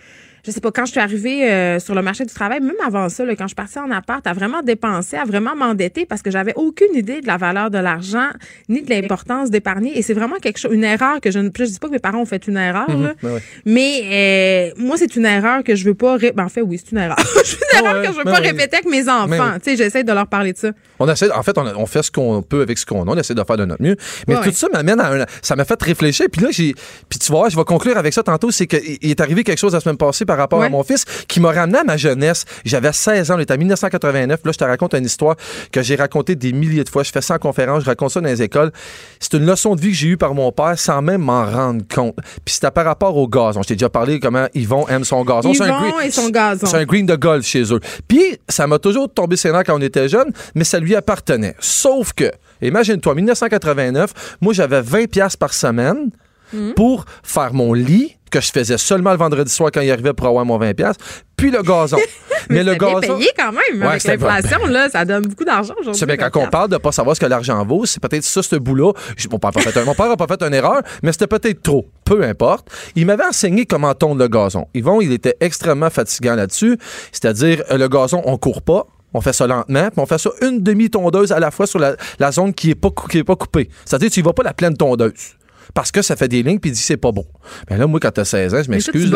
Speaker 1: je sais pas, quand je suis arrivée euh, sur le marché du travail, même avant ça, quand je suis partie en appart, à vraiment dépenser, à vraiment m'endetter parce que j'avais aucune idée de la valeur de l'argent ni de l'importance d'épargner. Et c'est vraiment quelque chose, une erreur que je ne. Je dis pas que mes parents ont fait une erreur, mhm. ben mais euh, moi, c'est une erreur que je veux pas. Ben, en fait, oui, c'est une erreur. c'est une erreur que je veux ben pas répéter avec mes enfants. Tu sais, j'essaie de leur parler de ça.
Speaker 4: On essaie, en fait, on, fait ce qu'on peut avec ce qu'on a. On essaie de faire de notre mieux. Mais tout ça m'amène à un, ça m'a fait réfléchir. Puis là, j'ai, puis tu vois, je vais conclure avec ça tantôt. C'est qu'il est arrivé quelque chose la semaine passée par rapport à mon fils qui m'a ramené à ma jeunesse. J'avais 16 ans, on était en 1989. Là, je te raconte une histoire que j'ai racontée des milliers de fois. Je fais ça en conférence, je raconte ça dans les écoles. C'est une leçon de vie que j'ai eue par mon père sans même m'en rendre compte. Puis c'était par rapport au gazon. Je t'ai déjà parlé comment Yvon aime son gazon.
Speaker 1: Yvon un et son gazon.
Speaker 4: C'est un green de golf chez eux. Puis ça m'a toujours tombé ses quand on était jeune, mais ça lui appartenait. Sauf que, imagine-toi, 1989, moi j'avais 20 pièces par semaine hmm. pour faire mon lit que je faisais seulement le vendredi soir quand il arrivait pour avoir mon 20$, puis le gazon.
Speaker 1: mais, le gazon. payé quand même. avec l'inflation, là, ça donne beaucoup d'argent aujourd'hui.
Speaker 4: C'est bien quand on parle de pas savoir ce que l'argent vaut, c'est peut-être ça, ce bout-là. Mon père n'a pas, fait une erreur, mais c'était peut-être trop. Peu importe. Il m'avait enseigné comment tondre le gazon. Yvon, il était extrêmement fatigant là-dessus. C'est-à-dire, euh, le gazon, on court pas, on fait ça lentement, puis on fait ça une demi-tondeuse à la fois sur la, zone qui n'est pas, pas coupée. C'est-à-dire, tu ne vas pas la pleine tondeuse. Parce que ça fait des lignes, puis il dit c'est pas beau. Mais là, moi, quand t'as 16 ans, je
Speaker 1: Mais ça,
Speaker 4: m'excuse.
Speaker 1: tu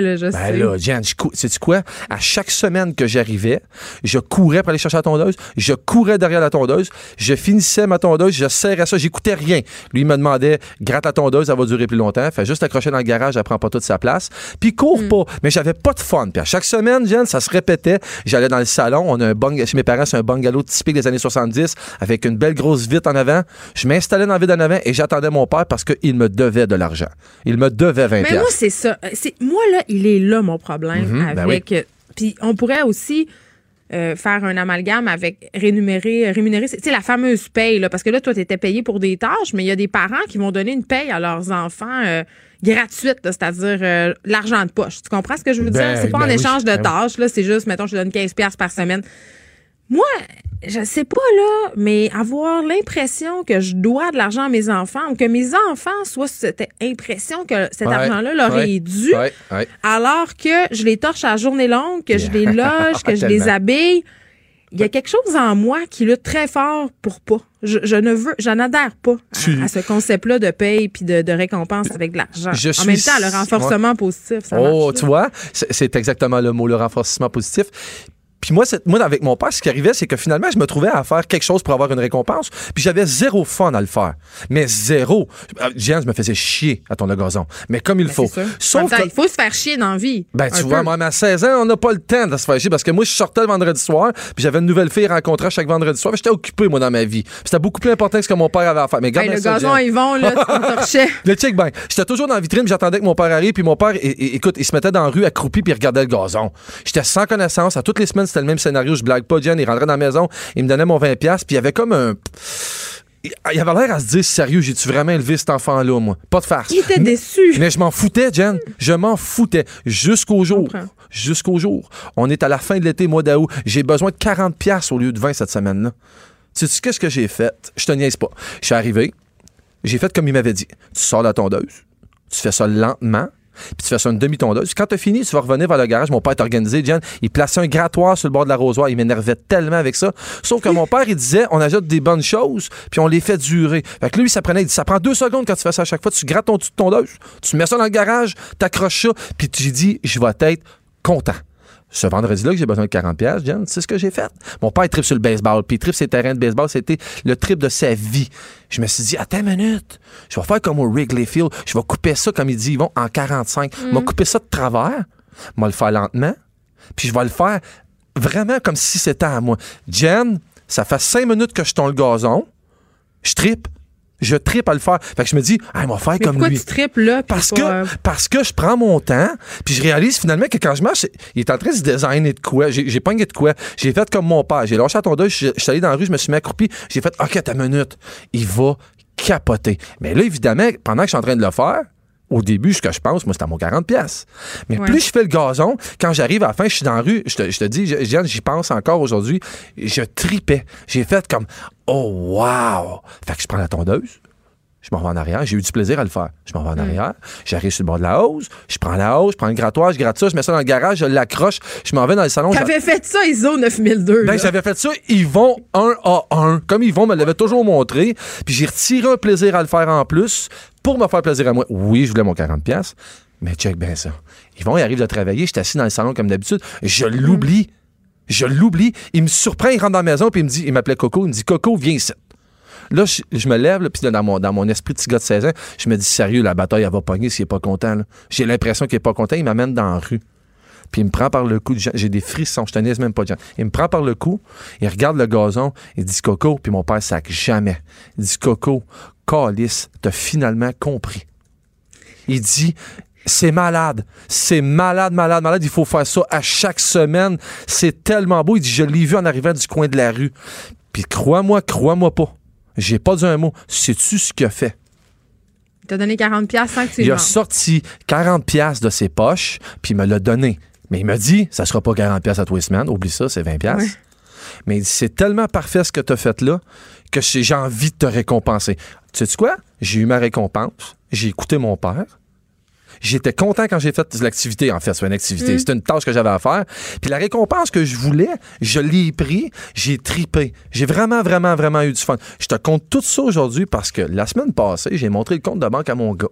Speaker 4: là.
Speaker 1: je
Speaker 4: Ben
Speaker 1: sais.
Speaker 4: là, cou- sais-tu quoi? À chaque semaine que j'arrivais, je courais pour aller chercher la tondeuse, je courais derrière la tondeuse, je finissais ma tondeuse, je serrais ça, j'écoutais rien. Lui, il me demandait, gratte la tondeuse, elle va durer plus longtemps, fait juste accrocher dans le garage, elle prend pas toute sa place, puis cours
Speaker 1: Mm.
Speaker 4: pas. Mais j'avais pas de fun. Puis à chaque semaine, Jen, ça se répétait. J'allais dans le salon, on a un bung, chez mes parents, c'est un bungalow typique des années 70, avec une belle grosse vitre en avant. Je m'installais dans la vitre en avant et j'attendais mon père parce qu'il me devait de l'argent. Il me devait 20
Speaker 1: Mais moi, c'est ça. C'est Moi, là, il est là, mon problème
Speaker 4: Mhm, ben
Speaker 1: avec. euh, Puis on pourrait aussi. euh, faire un amalgame avec rémunérer, rémunérer, tu sais, la fameuse paye, là, parce que là, toi, tu étais payé pour des tâches, mais il y a des parents qui vont donner une paye à leurs enfants euh, gratuite, c'est-à-dire euh, l'argent de poche. Tu comprends ce que je veux
Speaker 4: Ben,
Speaker 1: dire? C'est pas
Speaker 4: ben
Speaker 1: en
Speaker 4: oui,
Speaker 1: échange de
Speaker 4: ben oui.
Speaker 1: tâches, là, c'est juste, mettons, je donne 15$ piastres par semaine. Moi, je sais pas, là, mais avoir l'impression que je dois de l'argent à mes enfants ou que mes enfants soient cette impression que cet
Speaker 4: Ouais,
Speaker 1: argent-là leur
Speaker 4: ouais,
Speaker 1: est dû,
Speaker 4: Ouais,
Speaker 1: alors que je les torche à la journée longue, que je les loge, que je les habille. Il y a quelque chose en moi qui lutte très fort pour pas. Je, je ne veux, je n'adhère pas à, ce concept-là de paye puis de, de récompense avec de l'argent. En
Speaker 4: suis-
Speaker 1: même temps, le renforcement positif, ça
Speaker 4: oh,
Speaker 1: marche.
Speaker 4: tu vois, c'est exactement le mot, le renforcement positif. Puis moi, moi, avec mon père, ce qui arrivait, c'est que finalement, je me trouvais à faire quelque chose pour avoir une récompense. Puis j'avais zéro fun à le faire. Mais zéro. Euh, Jeanne, je me faisais chier à ton le gazon. Mais comme il
Speaker 1: Ben,
Speaker 4: faut. Sauf
Speaker 1: temps,
Speaker 4: que.
Speaker 1: il faut se faire chier dans la vie.
Speaker 4: Ben, tu
Speaker 1: peu.
Speaker 4: vois, moi, à 16 ans, on n'a pas le temps de se faire chier parce que moi, je sortais le vendredi soir, puis j'avais une nouvelle fille rencontrée chaque vendredi soir. J'étais occupé, moi, dans ma vie. Puis C'était beaucoup plus important que ce que mon père avait à faire. Mais
Speaker 1: Hey, le
Speaker 4: ça,
Speaker 1: gazon, ils vont, là, tu.
Speaker 4: Le check bang. J'étais toujours dans la vitrine, puis j'attendais que mon père arrive, puis mon père, écoute, il se mettait dans la rue accroupi, puis il regardait le gazon. J'étais sans connaissance. À toutes les semaines, c'était le même scénario. Je blague pas, Jen. Il rentrait dans la maison, il me donnait mon 20$, puis il y avait comme un. Il avait l'air à se dire, sérieux, j'ai-tu vraiment élevé cet enfant-là, moi? Pas de farce.
Speaker 1: Il était
Speaker 4: Mais-
Speaker 1: déçu.
Speaker 4: mais je m'en foutais, Jen. Je m'en foutais. Jusqu'au jour. Jusqu'au jour. On est à la fin de l'été, mois d'août. J'ai besoin de 40$ piastres au lieu de 20 cette semaine-là. Tu sais qu'est-ce que j'ai fait? Je te niaise pas. Je suis arrivé. J'ai fait comme il m'avait dit. Tu sors la tondeuse. Tu fais ça lentement. Puis tu fais ça une demi-tondeuse. Quand tu as fini, tu vas revenir vers le garage. Mon père est organisé, Jen. Il plaçait un grattoir sur le bord de l'arrosoir. Il m'énervait tellement avec ça. Sauf que mon père, il disait on ajoute des bonnes choses, puis on les fait durer. Fait que lui, ça prend deux secondes quand tu fais ça à chaque fois. Tu grattes ton dessus de tondeuse, tu mets ça dans le garage, t'accroches ça, puis tu dis je vais être content. Ce vendredi-là que j'ai besoin de 40 pièces, Jen, c'est ce que j'ai fait? Mon père tripe sur le baseball, puis il tripe ses terrains de baseball, c'était le trip de sa vie. Je me suis dit, attends une minute, je vais faire comme au Wrigley Field, je vais couper ça, comme ils disent, ils vont en 45. Je vais couper ça de travers, je vais le faire lentement, puis je vais le faire vraiment comme si c'était à moi. Jen, ça fait cinq minutes que je tourne le gazon, je tripe, je tripe à le faire. Fait que je me dis, ah, il va faire
Speaker 1: Mais
Speaker 4: comme
Speaker 1: pourquoi
Speaker 4: lui.
Speaker 1: tu tripes là?
Speaker 4: Parce que,
Speaker 1: euh,
Speaker 4: parce que je prends mon temps, puis je réalise finalement que quand je marche, il est en train de se designer de quoi. J'ai, pogné de quoi. J'ai fait comme mon père. J'ai lâché à ton dos, je je suis allé dans la rue, je me suis mis accroupi. J'ai fait, OK, ta minute. Il va capoter. Mais là, évidemment, pendant que je suis en train de le faire, au début, ce que je pense, moi, c'est à mon 40 pièces. Mais
Speaker 1: Ouais.
Speaker 4: plus je fais le gazon, quand j'arrive à la fin, je suis dans la rue, je te, je te dis, je- Jeanne, j'y pense encore aujourd'hui, je tripais. J'ai fait comme, oh, wow! Fait que je prends la tondeuse, je m'en vais en arrière. J'ai eu du plaisir à le faire. Je m'en vais en arrière. J'arrive sur le bord de la hausse. Je prends la hausse, je prends le grattoir, je gratte ça, je mets ça dans le garage, je l'accroche. Je m'en vais dans le salon.
Speaker 1: T'avais fait ça, ISO 9002.
Speaker 4: Ben, j'avais fait ça, Yvon 1 à 1. Comme Yvon me l'avait toujours montré. Puis j'ai retiré un plaisir à le faire en plus pour me faire plaisir à moi. Oui, je voulais mon 40$, pièces, mais check bien ça. Yvon, il arrive de travailler, je suis assis dans le salon comme d'habitude. Je l'oublie. Je l'oublie. Il me surprend, il rentre dans la maison, puis il me dit, il m'appelait Coco, il me dit, Coco, viens ici. Là, je, je me lève, puis dans mon, dans mon esprit de petit gars de 16 ans, je me dis, sérieux, la bataille, elle va pogner s'il est pas content. J'ai l'impression qu'il est pas content. Il m'amène dans la rue. Puis il me prend par le cou. J'ai des frissons, je te niaise même pas, Jean. Il me prend par le cou, il regarde le gazon, il dit Coco, puis mon père sac jamais. Il dit Coco, Calice, t'as finalement compris. Il dit c'est malade, c'est malade, malade, malade. Il faut faire ça à chaque semaine. C'est tellement beau. Il dit je l'ai vu en arrivant du coin de la rue. Puis crois-moi, crois-moi pas. J'ai pas dit un mot. Sais-tu ce qu'il a fait?
Speaker 1: Il t'a donné 40 pièces sans que tu
Speaker 4: Il a sorti 40 pièces de ses poches, puis il me l'a donné. Mais il m'a dit, ça sera pas 40 pièces à tous les semaines, oublie ça, c'est 20 pièces.
Speaker 1: Ouais.
Speaker 4: Mais il dit, c'est tellement parfait ce que tu as fait là que j'ai envie de te récompenser. Tu sais quoi? J'ai eu ma récompense, j'ai écouté mon père, J'étais content quand j'ai fait l'activité, en fait. C'est une activité.
Speaker 1: Mm.
Speaker 4: C'était une tâche que j'avais à faire. Puis la récompense que je voulais, je l'ai pris. J'ai tripé. J'ai vraiment, vraiment, vraiment eu du fun. Je te compte tout ça aujourd'hui parce que la semaine passée, j'ai montré le compte de banque à mon gars.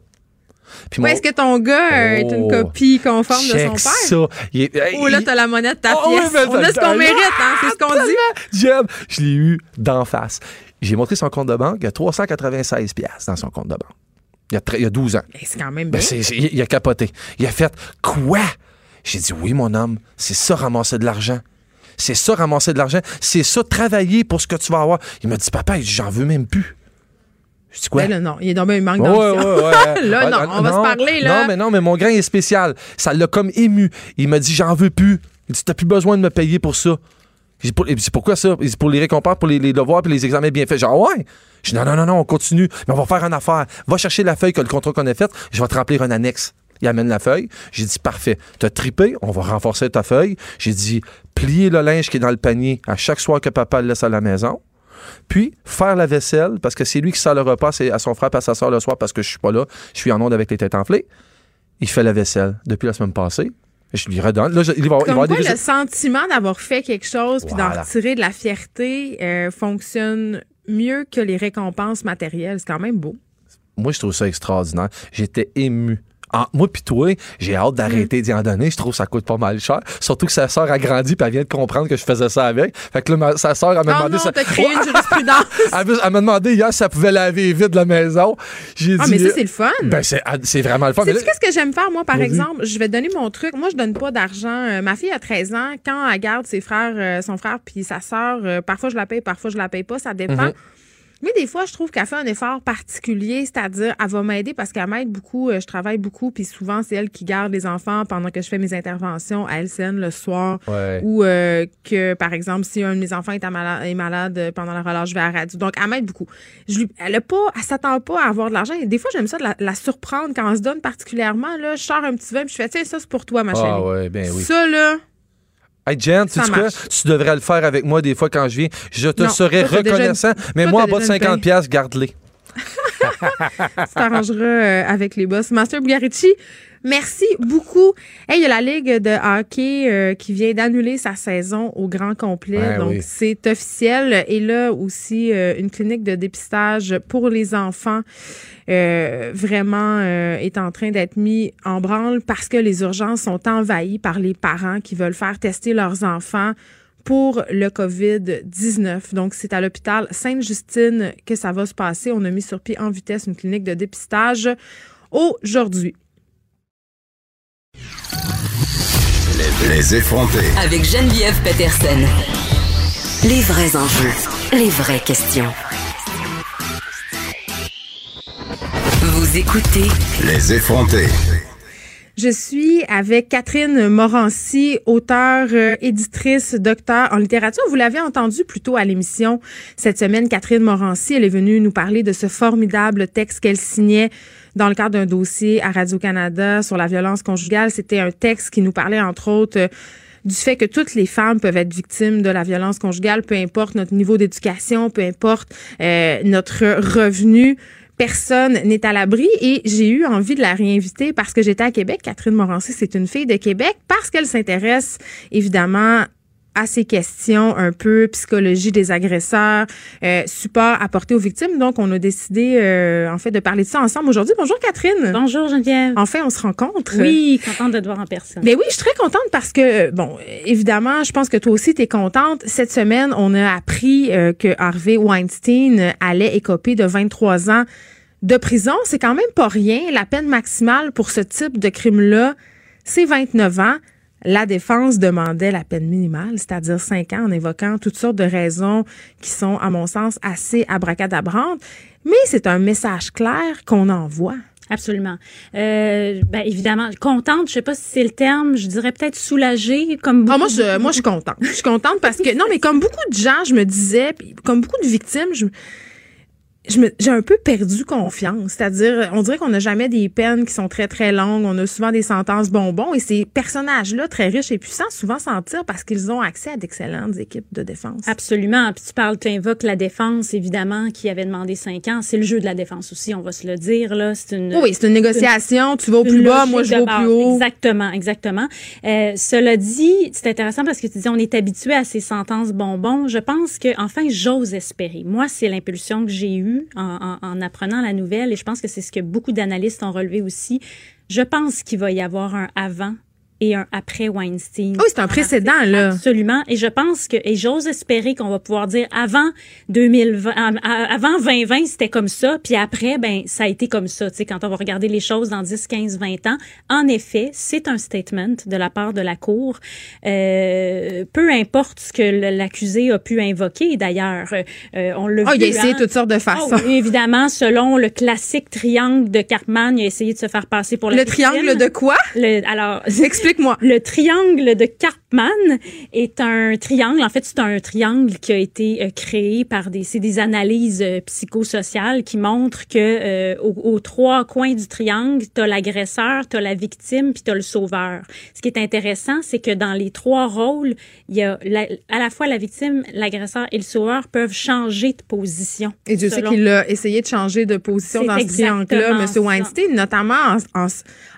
Speaker 4: Puis
Speaker 1: Ouais,
Speaker 4: mon-
Speaker 1: Est-ce que ton gars euh, est une
Speaker 4: Oh,
Speaker 1: copie conforme de son père?
Speaker 4: ça. Il est-
Speaker 1: Oh là,
Speaker 4: il-
Speaker 1: t'as la monnaie de ta
Speaker 4: Oh, oui,
Speaker 1: pièce.
Speaker 4: mais
Speaker 1: On a ce qu'on mérite, hein, c'est ce qu'on dit.
Speaker 4: J'aime. Je l'ai eu d'en face. J'ai montré son compte de banque. Il y a 396 piastres dans son compte de banque. Il y a, il y a 12 ans.
Speaker 1: Ben, c'est quand même
Speaker 4: Ben,
Speaker 1: bien.
Speaker 4: il a capoté. Il a fait Quoi? J'ai dit Oui, mon homme, c'est ça ramasser de l'argent. C'est ça ramasser de l'argent. C'est ça travailler pour ce que tu vas avoir. Il m'a dit Papa, il dit, j'en veux même plus. Je dis quoi?
Speaker 1: Ben là, non, il est un manque
Speaker 4: Ouais,
Speaker 1: d'ambition.
Speaker 4: ouais, ouais.
Speaker 1: Là,
Speaker 4: Ah,
Speaker 1: non,
Speaker 4: ah,
Speaker 1: on va se parler, là.
Speaker 4: Non, mais non, mais mon grain est spécial. Ça l'a comme ému. Il m'a dit, j'en veux plus. Il dit, t'as plus besoin de me payer pour ça. Pourquoi ça? Pour les récompenses, pour les, les devoirs puis les examens bien faits. Genre, ouais. Je dis, non, non, non, on continue. Mais on va faire une affaire. Va chercher la feuille que le contrat qu'on a fait. Je vais te remplir un annexe. Il amène la feuille. J'ai dit, parfait. T'as tripé. On va renforcer ta feuille. J'ai dit, plier le linge qui est dans le panier à chaque soir que papa le laisse à la maison. Puis, faire la vaisselle, parce que c'est lui qui sert le repas à son frère et à sa soeur le soir parce que je suis pas là. Je suis en onde avec les têtes enflées. Il fait la vaisselle depuis la semaine passée. Je lui redonne. Là, je- il va, il va
Speaker 1: Comme
Speaker 4: avoir
Speaker 1: quoi,
Speaker 4: des
Speaker 1: le sentiment d'avoir fait quelque chose puis d'en retirer de la fierté euh, fonctionne mieux que les récompenses matérielles. C'est quand même beau.
Speaker 4: Moi, je trouve ça extraordinaire. J'étais ému. En- moi puis toi, j'ai hâte d'arrêter d'y en donner. Je trouve que ça coûte pas mal cher. Surtout que sa sœur a grandi puis elle vient de comprendre que je faisais ça avec. Fait que là, ma- sa sœur, elle m'a
Speaker 1: Oh
Speaker 4: demandé...
Speaker 1: non,
Speaker 4: ça-
Speaker 1: t'as créé une jurisprudence.
Speaker 4: Elle m'a- elle m'a demandé hier si ça pouvait laver vite la maison. J'ai
Speaker 1: Ah,
Speaker 4: dit...
Speaker 1: mais ça, c'est le fun.
Speaker 4: Ben, c'est c'est vraiment le fun. Là-
Speaker 1: qu'est-ce que j'aime faire, moi, par exemple? Je vais donner mon truc. Moi, je donne pas d'argent. Euh, ma fille a 13 ans. Quand elle garde ses frères, euh, son frère puis sa sœur, euh, parfois je la paye, parfois je la paye pas. Ça dépend.
Speaker 4: Mhm.
Speaker 1: Mais des fois, je trouve qu'elle fait un effort particulier, c'est-à-dire, elle va m'aider parce qu'elle m'aide beaucoup. euh, Je travaille beaucoup, puis souvent, c'est elle qui garde les enfants pendant que je fais mes interventions à LCN le soir.
Speaker 4: Ouais.
Speaker 1: Ou euh, que, par exemple, si un de mes enfants est, malade, est malade euh, pendant la relâche, je vais à la radio. Donc, elle m'aide beaucoup. Je lui, elle a pas, elle s'attend pas à avoir de l'argent. Et des fois, j'aime ça de la, la surprendre quand on se donne particulièrement. Là, je sors un petit vin, puis je fais, tiens, ça, c'est pour toi, ma chérie.
Speaker 4: Ah ouais, ben oui.
Speaker 1: Ça, là,
Speaker 4: Hey Jen, tu. Tu devrais le faire avec moi des fois quand je viens? Je te
Speaker 1: Non,
Speaker 4: serais reconnaissant. mais
Speaker 1: toi,
Speaker 4: moi, en bas de
Speaker 1: déjà une
Speaker 4: 50
Speaker 1: paye.
Speaker 4: pièces, garde-les.
Speaker 1: tu t'arrangeras euh, avec les boss. Master Bugarici, merci beaucoup. Hey, il y a la Ligue de hockey euh, qui vient d'annuler sa saison au grand complet.
Speaker 4: Ouais,
Speaker 1: Donc,
Speaker 4: oui.
Speaker 1: c'est officiel. Et là aussi, euh, une clinique de dépistage pour les enfants euh, vraiment est en train d'être mis en branle parce que les urgences sont envahies par les parents qui veulent faire tester leurs enfants pour le COVID-19. Donc, c'est à l'hôpital Sainte-Justine que ça va se passer. On a mis sur pied en vitesse une clinique de dépistage aujourd'hui.
Speaker 5: Les effrontés.
Speaker 2: Avec Geneviève Peterson. Les vrais enjeux, les vraies questions. Vous écoutez
Speaker 5: Les effrontés.
Speaker 1: Je suis avec Catherine Morancy, auteure, euh, éditrice, docteur en littérature. Vous l'avez entendu plus tôt à l'émission cette semaine. Catherine Morancy, elle est venue nous parler de ce formidable texte qu'elle signait dans le cadre d'un dossier à Radio-Canada sur la violence conjugale. C'était un texte qui nous parlait, entre autres, euh, du fait que toutes les femmes peuvent être victimes de la violence conjugale, peu importe notre niveau d'éducation, peu importe euh, notre revenu personne n'est à l'abri et j'ai eu envie de la réinviter parce que j'étais à Québec. Catherine Morancy, c'est une fille de Québec parce qu'elle s'intéresse évidemment à ces questions un peu psychologie des agresseurs, euh, support apporté aux victimes. Donc, on a décidé euh, en fait de parler de ça ensemble aujourd'hui. Bonjour Catherine.
Speaker 6: Bonjour Geneviève.
Speaker 1: Enfin, on se rencontre.
Speaker 6: Oui, contente de te voir en personne.
Speaker 1: Mais oui, je suis très contente parce que, bon, évidemment, je pense que toi aussi, tu es contente. Cette semaine, on a appris euh, que Harvey Weinstein allait écoper de 23 ans de prison. C'est quand même pas rien. La peine maximale pour ce type de crime-là, c'est 29 ans. La défense demandait la peine minimale, c'est-à-dire 5 ans, en évoquant toutes sortes de raisons qui sont, à mon sens, assez abracadabrantes. Mais c'est un message clair qu'on envoie.
Speaker 6: Absolument. Euh, ben évidemment, contente, je sais pas si c'est le terme, je dirais peut-être soulagée comme
Speaker 1: Ah,
Speaker 6: beaucoup-
Speaker 1: moi, je, moi, je suis contente. Je suis contente parce que, non, mais comme beaucoup de gens, je me disais, comme beaucoup de victimes, je, j'ai un peu perdu confiance. C'est-à-dire, on dirait qu'on n'a jamais des peines qui sont très, très longues. On a souvent des sentences bonbons. Et ces personnages-là, très riches et puissants, souvent s'en tirent parce qu'ils ont accès à d'excellentes équipes de défense.
Speaker 6: Absolument. Puis tu parles, tu invoques la défense, évidemment, qui avait demandé cinq ans. C'est le jeu de la défense aussi, on va se le dire. là. C'est une,
Speaker 1: oui, c'est une négociation. tu vas au plus bas, moi je vais au plus haut.
Speaker 6: Exactement, exactement. Euh, cela dit, c'est intéressant parce que tu disais, on est habitué à ces sentences bonbons. Je pense que, enfin, j'ose espérer. Moi, c'est l'impulsion que j'ai eue en, apprenant la nouvelle, et je pense que c'est ce que beaucoup d'analystes ont relevé aussi. Je pense qu'il va y avoir un avant et un après Weinstein.
Speaker 1: Oui, c'est un précédent, là.
Speaker 6: Absolument. Et je pense que, et j'ose espérer qu'on va pouvoir dire avant 2020, avant 2020, c'était comme ça, puis après, ben, ça a été comme ça. Tu sais, quand on va regarder les choses dans 10, 15, 20 ans, en effet, c'est un statement de la part de la Cour. Euh, peu importe ce que l'accusé a pu invoquer, d'ailleurs. Euh, on l'a
Speaker 1: oh, il a essayé hein. toutes sortes de façons.
Speaker 6: Oh, évidemment, selon le classique triangle de Cartman, il a essayé de se faire passer pour
Speaker 1: le Le triangle de quoi?
Speaker 6: Le, alors,
Speaker 1: explique
Speaker 6: Le triangle de Karpman est un triangle. En fait, c'est un triangle qui a été euh, créé par des, c'est des analyses euh, psychosociales qui montrent que euh, aux, trois coins du triangle, t'as l'agresseur, t'as la victime, puis t'as le sauveur. Ce qui est intéressant, c'est que dans les trois rôles, il y a à la fois la victime, l'agresseur et le sauveur peuvent changer de position.
Speaker 1: Et Dieu sait qu'il a essayé de changer de position dans ce triangle-là, M. Weinstein, notamment en, en,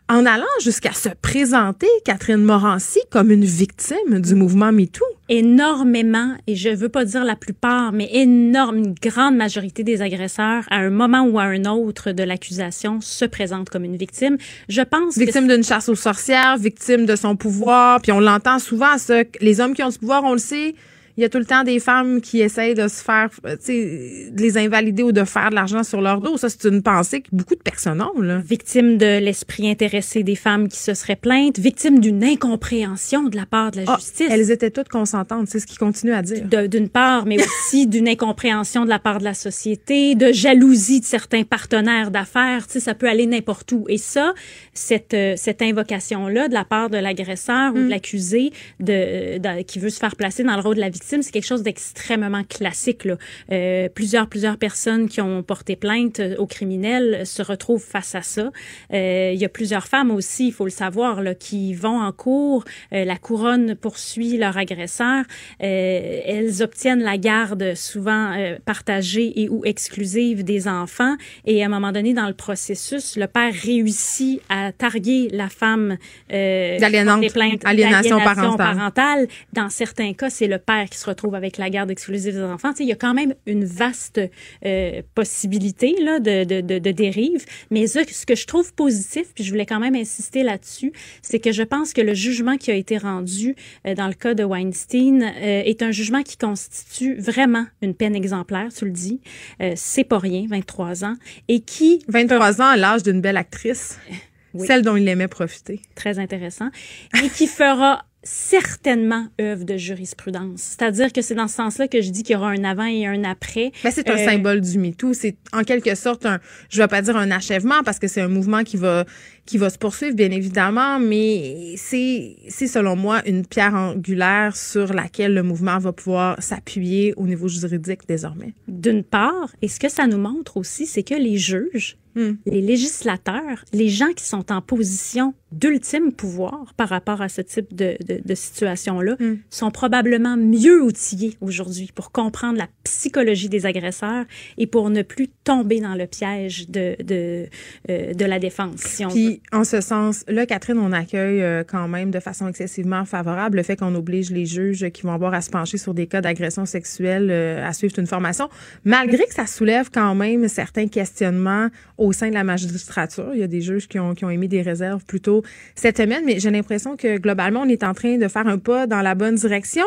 Speaker 1: en allant jusqu'à se présenter, Catherine Morancy, comme une victime du mouvement MeToo.
Speaker 6: Énormément, et je veux pas dire la plupart, mais énorme, une grande majorité des agresseurs, à un moment ou à un autre de l'accusation, se présentent comme une victime. Je pense
Speaker 1: Victime d'une chasse aux sorcières, victime de son pouvoir, puis on l'entend souvent, ça, les hommes qui ont ce pouvoir, on le sait, il y a tout le temps des femmes qui essayent de se faire, tu sais, de les invalider ou de faire de l'argent sur leur dos. Ça, c'est une pensée que beaucoup de personnes ont. Là.
Speaker 6: Victimes de l'esprit intéressé des femmes qui se seraient plaintes, victimes d'une incompréhension de la part de la ah, justice.
Speaker 1: elles étaient toutes consentantes, c'est ce qu'ils continuent à dire.
Speaker 6: D'une part, mais aussi d'une incompréhension de la part de la société, de jalousie de certains partenaires d'affaires. Tu sais, ça peut aller n'importe où. Et ça, cette, euh, cette invocation-là de la part de l'agresseur ou de mm. l'accusé de, de, qui veut se faire placer dans le rôle de la victime, c'est quelque chose d'extrêmement classique. Là. Euh, plusieurs, plusieurs personnes qui ont porté plainte euh, aux criminels se retrouvent face à ça. Euh, il y a plusieurs femmes aussi, il faut le savoir, là, qui vont en cours. Euh, la couronne poursuit leur agresseur. Euh, elles obtiennent la garde souvent euh, partagée et ou exclusive des enfants. Et à un moment donné, dans le processus, le père réussit à targuer la femme
Speaker 1: euh, d'aliénation parentale. parentale.
Speaker 6: Dans certains cas, c'est le père qui se retrouve avec la garde exclusive des enfants. il y a quand même une vaste euh, possibilité là, de, de, de, de, dérive. Mais ce, que je trouve positif, puis je voulais quand même insister là-dessus, c'est que je pense que le jugement qui a été rendu euh, dans le cas de Weinstein euh, est un jugement qui constitue vraiment une peine exemplaire, tu le dis. C'est pas rien, 23 ans. Et qui...
Speaker 1: 23 ans à l'âge d'une belle actrice. Celle dont il aimait profiter.
Speaker 6: Très intéressant. Et qui fera certainement œuvre de jurisprudence. C'est-à-dire que c'est dans ce sens-là que je dis qu'il y aura un avant et un après.
Speaker 1: Mais c'est un euh, symbole du MeToo. C'est en quelque sorte un, je vais pas dire un achèvement parce que c'est un mouvement qui va, qui va se poursuivre, bien évidemment, mais c'est, c'est selon moi une pierre angulaire sur laquelle le mouvement va pouvoir s'appuyer au niveau juridique désormais.
Speaker 6: D'une part, et ce que ça nous montre aussi, c'est que les juges, hmm. les législateurs, les gens qui sont en position d'ultime pouvoir par rapport à ce type de, de, de situation-là hmm. sont probablement mieux outillés aujourd'hui pour comprendre la psychologie des agresseurs et pour ne plus tomber dans le piège de, de, euh, de la défense. Si
Speaker 1: on Puis, en ce sens, là, Catherine, on accueille euh, quand même de façon excessivement favorable le fait qu'on oblige les juges qui vont avoir à se pencher sur des cas d'agression sexuelle euh, à suivre une formation, malgré que ça soulève quand même certains questionnements au sein de la magistrature. Il y a des juges qui ont, qui ont émis des réserves plutôt cette semaine, mais j'ai l'impression que globalement, on est en train de faire un pas dans la bonne direction.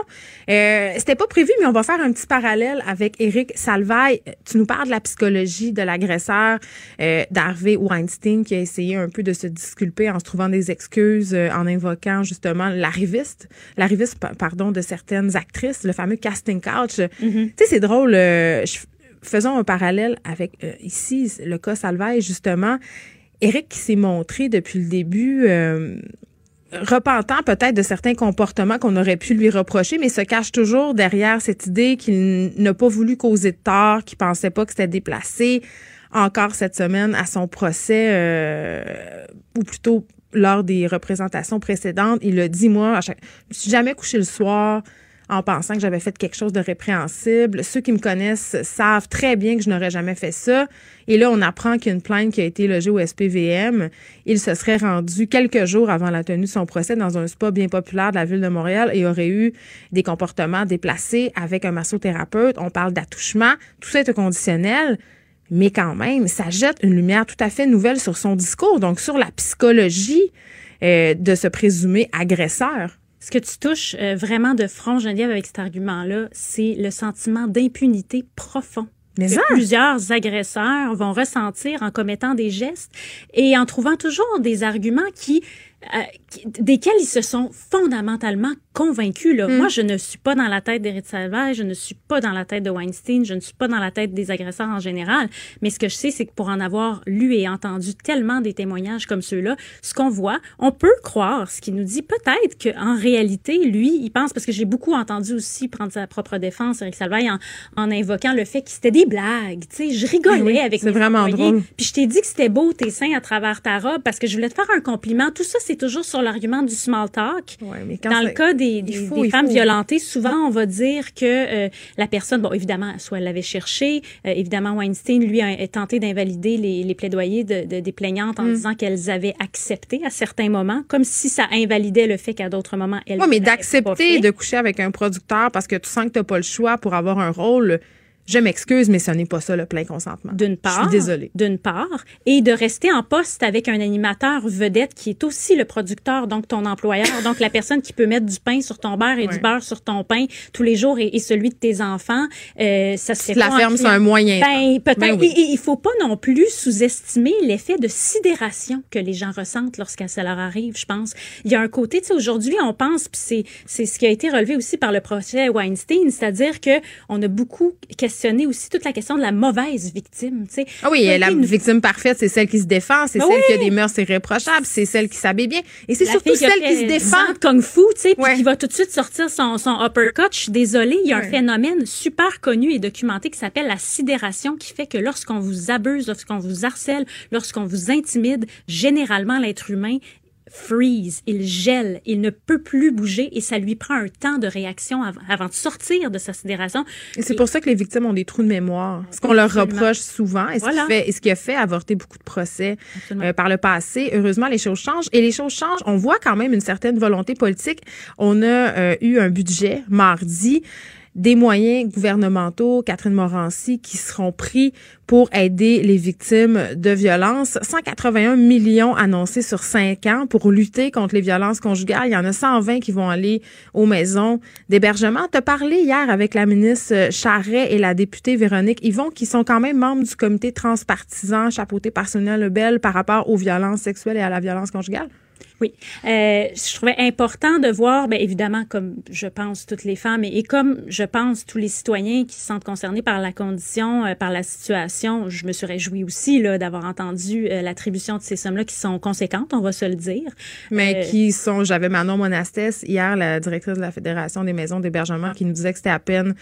Speaker 1: Euh, C'était pas prévu, mais on va faire un petit parallèle avec Eric Salvaille. Tu nous parles de la psychologie de l'agresseur euh, d'Harvey Weinstein qui a essayé un peu de se disculper en se trouvant des excuses, euh, en invoquant justement l'arriviste, l'arriviste, pardon, de certaines actrices, le fameux casting couch. Mm-hmm. Tu sais, c'est drôle. Euh, faisons un parallèle avec euh, ici le cas Salvaille justement Eric s'est montré depuis le début euh, repentant peut-être de certains comportements qu'on aurait pu lui reprocher, mais se cache toujours derrière cette idée qu'il n'a pas voulu causer de tort, qu'il pensait pas que c'était déplacé. Encore cette semaine à son procès, euh, ou plutôt lors des représentations précédentes, il a dit moi, je me suis jamais couché le soir en pensant que j'avais fait quelque chose de répréhensible. Ceux qui me connaissent savent très bien que je n'aurais jamais fait ça. Et là, on apprend qu'il plainte qui a été logée au SPVM. Il se serait rendu quelques jours avant la tenue de son procès dans un spa bien populaire de la ville de Montréal et aurait eu des comportements déplacés avec un massothérapeute. On parle d'attouchement. Tout ça est conditionnel. Mais quand même, ça jette une lumière tout à fait nouvelle sur son discours, donc sur la psychologie euh, de ce présumé agresseur.
Speaker 6: Ce que tu touches euh, vraiment de front, Geneviève, avec cet argument-là, c'est le sentiment d'impunité profond mais que plusieurs agresseurs vont ressentir en commettant des gestes et en trouvant toujours des arguments qui euh, desquels ils se sont fondamentalement convaincus. Là. Mm. Moi, je ne suis pas dans la tête d'Éric Salvaire, je ne suis pas dans la tête de Weinstein, je ne suis pas dans la tête des agresseurs en général. Mais ce que je sais, c'est que pour en avoir lu et entendu tellement des témoignages comme ceux-là, ce qu'on voit, on peut croire, ce qui nous dit peut-être qu'en réalité, lui, il pense, parce que j'ai beaucoup entendu aussi prendre sa propre défense, Éric Salvaire, en, en invoquant le fait que c'était des blagues. Tu sais, je rigolais avec
Speaker 1: mes vraiment.
Speaker 6: Puis je t'ai dit que c'était beau tes seins à travers ta robe parce que je voulais te faire un compliment. Tout ça, c'est toujours sur l'argument du small talk. Dans le cas des, des, femmes violentées, souvent on va dire que euh, la personne, bon évidemment, soit elle l'avait cherché, euh, évidemment Weinstein lui a, tenté d'invalider les, les, plaidoyers de, de, des plaignantes en mm. disant qu'elles avaient accepté à certains moments, comme si ça invalidait le fait qu'à d'autres moments elles.
Speaker 1: Oui, mais d'accepter de coucher avec un producteur parce que tu sens que tu n'as pas le choix pour avoir un rôle je m'excuse, mais ce n'est pas ça le plein consentement.
Speaker 6: D'une part.
Speaker 1: Je suis désolée.
Speaker 6: D'une part. Et de rester en poste avec un animateur vedette qui est aussi le producteur, donc ton employeur, donc la personne qui peut mettre du pain sur ton beurre et du beurre sur ton pain tous les jours et, celui de tes enfants. Euh, ça se fait
Speaker 1: la ferme, c'est un moyen.
Speaker 6: Ben, peut-être. Ben il faut pas non plus sous-estimer l'effet de sidération que les gens ressentent lorsqu'à ça leur arrive, je pense. Il y a un côté, tu sais, aujourd'hui, on pense, puis c'est, c'est ce qui a été relevé aussi par le procès Weinstein, c'est-à-dire que on a beaucoup questionné aussi toute la question de la mauvaise victime. Tu sais.
Speaker 1: Ah oui, la victime parfaite, c'est celle qui se défend, c'est ah celle qui a des mœurs irréprochables, c'est celle qui s'habille bien. Et c'est surtout celle qui, se défend.
Speaker 6: Kung Fu, tu sais, puis qui va tout de suite sortir son, son uppercut. Je suis désolée, il y a un phénomène super connu et documenté qui s'appelle la sidération, qui fait que lorsqu'on vous abuse, lorsqu'on vous harcèle, lorsqu'on vous intimide, généralement, l'être humain freeze, il gèle, il ne peut plus bouger et ça lui prend un temps de réaction avant, de sortir de sa sidération.
Speaker 1: Et c'est pour ça que les victimes ont des trous de mémoire. Ce qu'on leur reproche souvent et ce, qui fait, et ce qui a fait avorter beaucoup de procès euh, par le passé. Heureusement, les choses changent et les choses changent. On voit quand même une certaine volonté politique. On a euh, eu un budget mardi des moyens gouvernementaux, Catherine Morancy, qui seront pris pour aider les victimes de violences. 181 millions annoncés sur cinq ans pour lutter contre les violences conjugales. Il y en a 120 qui vont aller aux maisons d'hébergement. Tu as parlé hier avec la ministre Charret et la députée Véronique Yvon, qui sont quand même membres du comité transpartisan chapeauté par Sonia Lebel par rapport aux violences sexuelles et à la violence conjugale.
Speaker 6: Oui, euh, je trouvais important de voir, bien évidemment, comme je pense toutes les femmes et, comme je pense tous les citoyens qui se sentent concernés par la condition, euh, par la situation, je me suis réjouie aussi là d'avoir entendu euh, l'attribution de ces sommes-là qui sont conséquentes, on va se le dire.
Speaker 1: Mais euh, qui sont, j'avais Manon Monastès hier, la directrice de la Fédération des maisons d'hébergement, qui nous disait que c'était à peine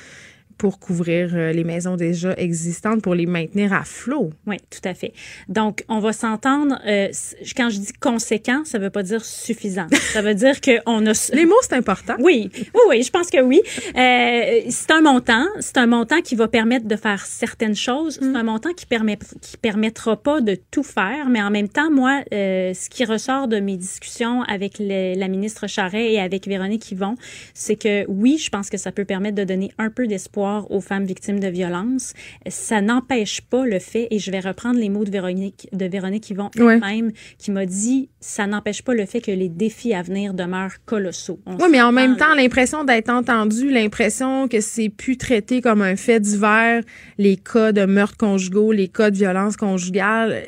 Speaker 1: pour couvrir euh, les maisons déjà existantes, pour les maintenir à flot.
Speaker 6: Oui, tout à fait. Donc, on va s'entendre. Euh, quand je dis conséquent, ça veut pas dire suffisant. Ça veut dire qu'on a.
Speaker 1: les mots, c'est important.
Speaker 6: Oui, oui, oui, je pense que oui. Euh, c'est un montant. C'est un montant qui va permettre de faire certaines choses. C'est mm. un montant qui permet qui permettra pas de tout faire, mais en même temps, moi, euh, ce qui ressort de mes discussions avec la ministre Charret et avec Véronique Yvon, c'est que oui, je pense que ça peut permettre de donner un peu d'espoir aux femmes victimes de violences. Ça n'empêche pas le fait, et je vais reprendre les mots de Véronique, de Véronique Yvon elle-même, qui m'a dit, ça n'empêche pas le fait que les défis à venir demeurent colossaux.
Speaker 1: oui, mais en même temps, l'impression d'être entendu, l'impression que c'est plus traité comme un fait divers, les cas de meurtres conjugaux, les cas de violence conjugale.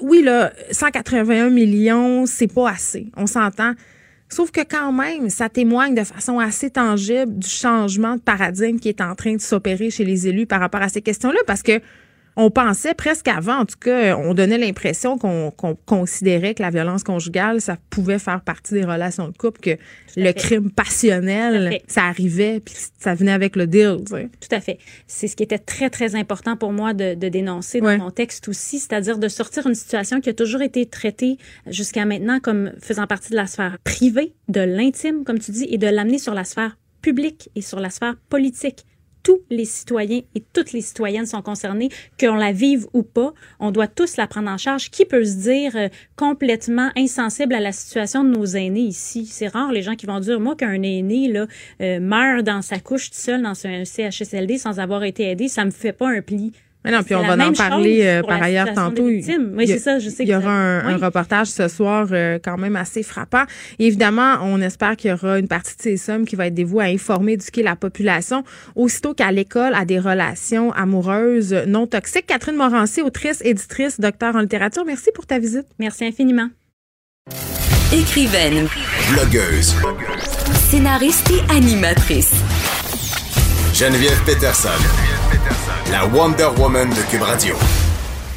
Speaker 1: Oui, là, 181 millions, c'est pas assez. On s'entend. Sauf que quand même, ça témoigne de façon assez tangible du changement de paradigme qui est en train de s'opérer chez les élus par rapport à ces questions-là, parce que on pensait presque avant, en tout cas, on donnait l'impression qu'on considérait que la violence conjugale, ça pouvait faire partie des relations de couple, que le crime passionnel, ça arrivait, puis ça venait avec le deal.
Speaker 6: Tout à fait. C'est ce qui était très, très important pour moi de, dénoncer dans mon texte aussi, c'est-à-dire de sortir une situation qui a toujours été traitée jusqu'à maintenant comme faisant partie de la sphère privée, de l'intime, comme tu dis, et de l'amener sur la sphère publique et sur la sphère politique tous les citoyens et toutes les citoyennes sont concernés, qu'on la vive ou pas. On doit tous la prendre en charge. Qui peut se dire euh, complètement insensible à la situation de nos aînés ici? C'est rare les gens qui vont dire, moi, qu'un aîné là, euh, meurt dans sa couche tout seul dans un CHSLD sans avoir été aidé, ça me fait pas un pli.
Speaker 1: Mais non, puis on va en parler euh, par ailleurs tantôt.
Speaker 6: Oui, c'est ça, je sais
Speaker 1: Il y aura un, reportage ce soir euh, quand même assez frappant. évidemment, on espère qu'il y aura une partie de ces sommes qui va être dévouée à informer, éduquer la population, aussitôt qu'à l'école, à des relations amoureuses non toxiques. Catherine Morancy, autrice, éditrice, docteur en littérature, merci pour ta visite.
Speaker 6: Merci infiniment.
Speaker 2: Écrivaine.
Speaker 5: Blogueuse.
Speaker 2: Scénariste et animatrice.
Speaker 5: Geneviève Peterson la Wonder Woman de Cube Radio.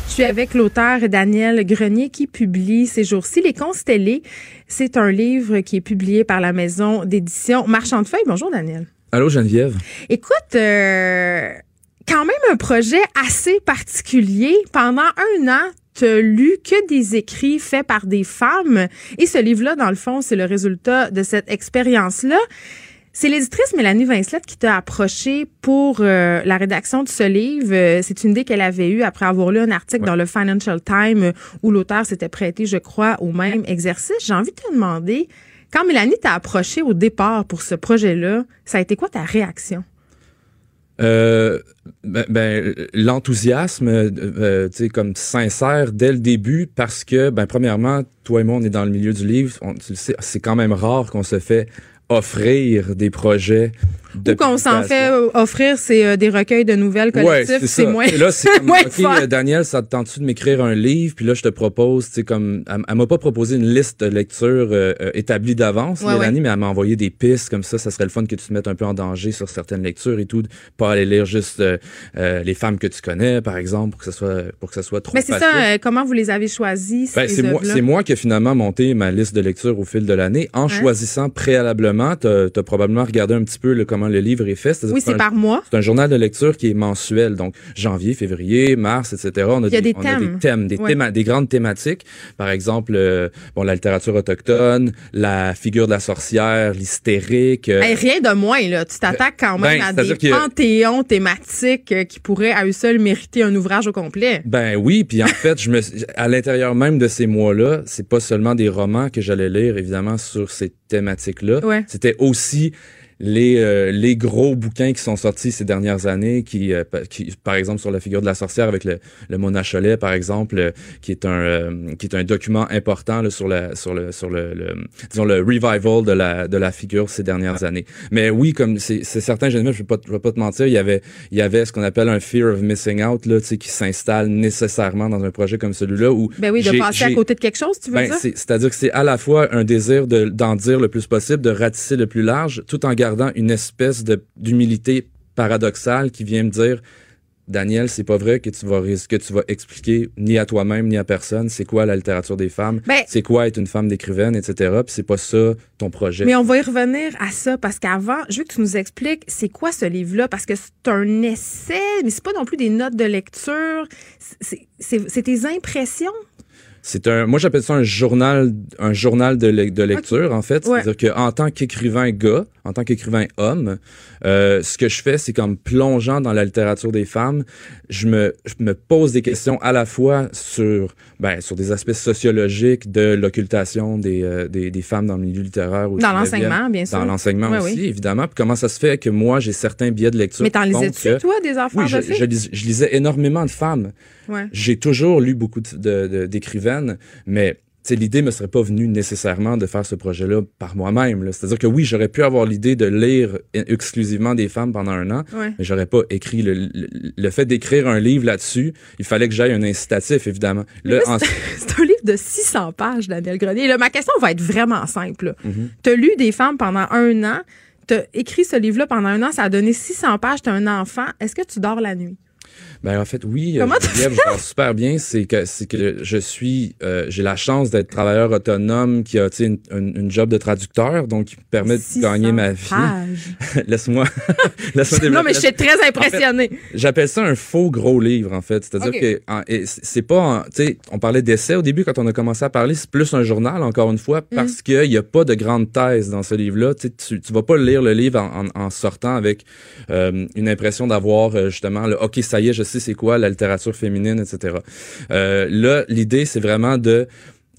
Speaker 1: Je suis avec l'auteur Daniel Grenier qui publie ces jours-ci Les Constellés. C'est un livre qui est publié par la maison d'édition Marchand de Feuilles. Bonjour Daniel.
Speaker 7: Allô Geneviève.
Speaker 1: Écoute, euh, quand même un projet assez particulier. Pendant un an, tu as lu que des écrits faits par des femmes. Et ce livre-là, dans le fond, c'est le résultat de cette expérience-là. C'est l'éditrice Mélanie Vincelette qui t'a approché pour euh, la rédaction de ce livre. Euh, c'est une idée qu'elle avait eue après avoir lu un article dans le Financial Times euh, où l'auteur s'était prêté, je crois, au même exercice. J'ai envie de te demander, quand Mélanie t'a approché au départ pour ce projet-là, ça a été quoi ta réaction?
Speaker 7: Euh, ben, ben l'enthousiasme, euh, tu sais, comme sincère dès le début, parce que, ben, premièrement, toi et moi, on est dans le milieu du livre. On, tu sais, c'est quand même rare qu'on se fait offrir des projets
Speaker 1: Ou qu'on s'en fait euh, offrir, c'est euh, des recueils de nouvelles collectives, c'est moins.
Speaker 7: Et là, c'est comme, OK, Daniel, ça te tente-tu de m'écrire un livre? Puis là, je te propose, tu sais, comme, elle, m'a pas proposé une liste de lectures euh, établie d'avance, Mélanie, mais elle m'a envoyé des pistes comme ça. Ça serait le fun que tu te mettes un peu en danger sur certaines lectures et tout. Pas aller lire juste les femmes que tu connais, par exemple, pour que ça soit, pour que ça soit trop
Speaker 1: Mais c'est ça, comment vous les avez choisis,
Speaker 7: ben, c'est moi, c'est moi qui ai finalement monté ma liste de lectures au fil de l'année en choisissant préalablement. Tu as, probablement regardé un petit peu le, comment le livre est fait.
Speaker 1: Oui, c'est par mois.
Speaker 7: C'est un journal de lecture qui est mensuel, donc janvier, février, mars, etc.
Speaker 1: On a, des, on
Speaker 7: a des, thèmes, des, des grandes thématiques. Par exemple, euh, bon, la littérature autochtone, la figure de la sorcière, l'hystérique.
Speaker 1: Euh, rien de moins, là. Tu t'attaques quand même ben, à des panthéons thématiques euh, qui pourraient à eux seuls mériter un ouvrage au complet.
Speaker 7: Ben oui, puis en fait, je me, à l'intérieur même de ces mois-là, c'est pas seulement des romans que j'allais lire, évidemment, sur ces thématiques-là. C'était aussi les, euh, les gros bouquins qui sont sortis ces dernières années, qui, euh, qui, par exemple sur la figure de la sorcière avec le, le Mona Cholet, par exemple, euh, qui est un qui est un document important là, sur la sur le sur le, disons le revival de la de la figure ces dernières années. Mais oui, comme c'est certain, je ne vais pas je vais pas te mentir, il y avait il y avait ce qu'on appelle un fear of missing out là, tu sais, qui s'installe nécessairement dans un projet comme celui-là où
Speaker 1: ben oui, de passer à côté de quelque chose, tu veux
Speaker 7: ben,
Speaker 1: dire?
Speaker 7: C'est-à-dire que c'est à la fois un désir de d'en dire le plus possible, de ratisser le plus large, tout en gardant une espèce d'humilité paradoxale qui vient me dire Daniel, c'est pas vrai que tu vas que tu vas expliquer ni à toi-même ni à personne c'est quoi la littérature des femmes, ben c'est quoi être une femme d'écrivaine, etc. Puis c'est pas ça ton projet.
Speaker 1: Mais on va y revenir à ça parce qu'avant, je veux que tu nous expliques c'est quoi ce livre-là parce que c'est un essai, mais c'est pas non plus des notes de lecture, c'est tes impressions?
Speaker 7: C'est un, moi j'appelle ça un journal, un journal de, de lecture en fait. C'est-à-dire qu'en tant qu'écrivain gars, en tant qu'écrivain homme, euh, ce que je fais, c'est comme plongeant dans la littérature des femmes, je me, je me pose des questions à la fois sur, ben, sur des aspects sociologiques de l'occultation des, euh, des, des, femmes dans le milieu littéraire.
Speaker 1: Dans l'enseignement, bien sûr.
Speaker 7: Dans l'enseignement aussi, évidemment. Puis comment ça se fait que moi j'ai certains biais de lecture.
Speaker 1: Mais t'en lisais-tu toi des enfants
Speaker 7: oui, je, je, je, lisais énormément de femmes. Ouais. J'ai toujours lu beaucoup d'écrivains mais l'idée me serait pas venue nécessairement de faire ce projet-là par moi-même. C'est-à-dire que oui, j'aurais pu avoir l'idée de lire exclusivement des femmes pendant un an, mais j'aurais pas écrit le, fait d'écrire un livre là-dessus. Il fallait que j'aille un incitatif, évidemment.
Speaker 1: C'est un livre de 600 pages, Daniel Grenier. ma question va être vraiment simple. Mm-hmm. Tu as lu des femmes pendant un an, tu as écrit ce livre-là pendant un an, ça a donné 600 pages, tu as un enfant. Est-ce que tu dors la nuit?
Speaker 7: Ben en fait oui, Comment je vais super bien. C'est que c'est que je suis, euh, j'ai la chance d'être travailleur autonome qui a une, une, une, job de traducteur, donc qui permet de gagner ma vie. laisse-moi,
Speaker 1: laisse-moi Non mais je suis très impressionné.
Speaker 7: J'appelle ça un faux gros livre en fait. C'est-à-dire que c'est pas, tu sais, on parlait d'essai au début quand on a commencé à parler, c'est plus un journal encore une fois mm. parce qu'il y a pas de grande thèse dans ce livre-là. Tu, tu vas pas lire le livre en, en, en sortant avec euh, une impression d'avoir euh, justement le ok ça y est je sais c'est quoi la littérature féminine, etc. Euh, là, l'idée, c'est vraiment de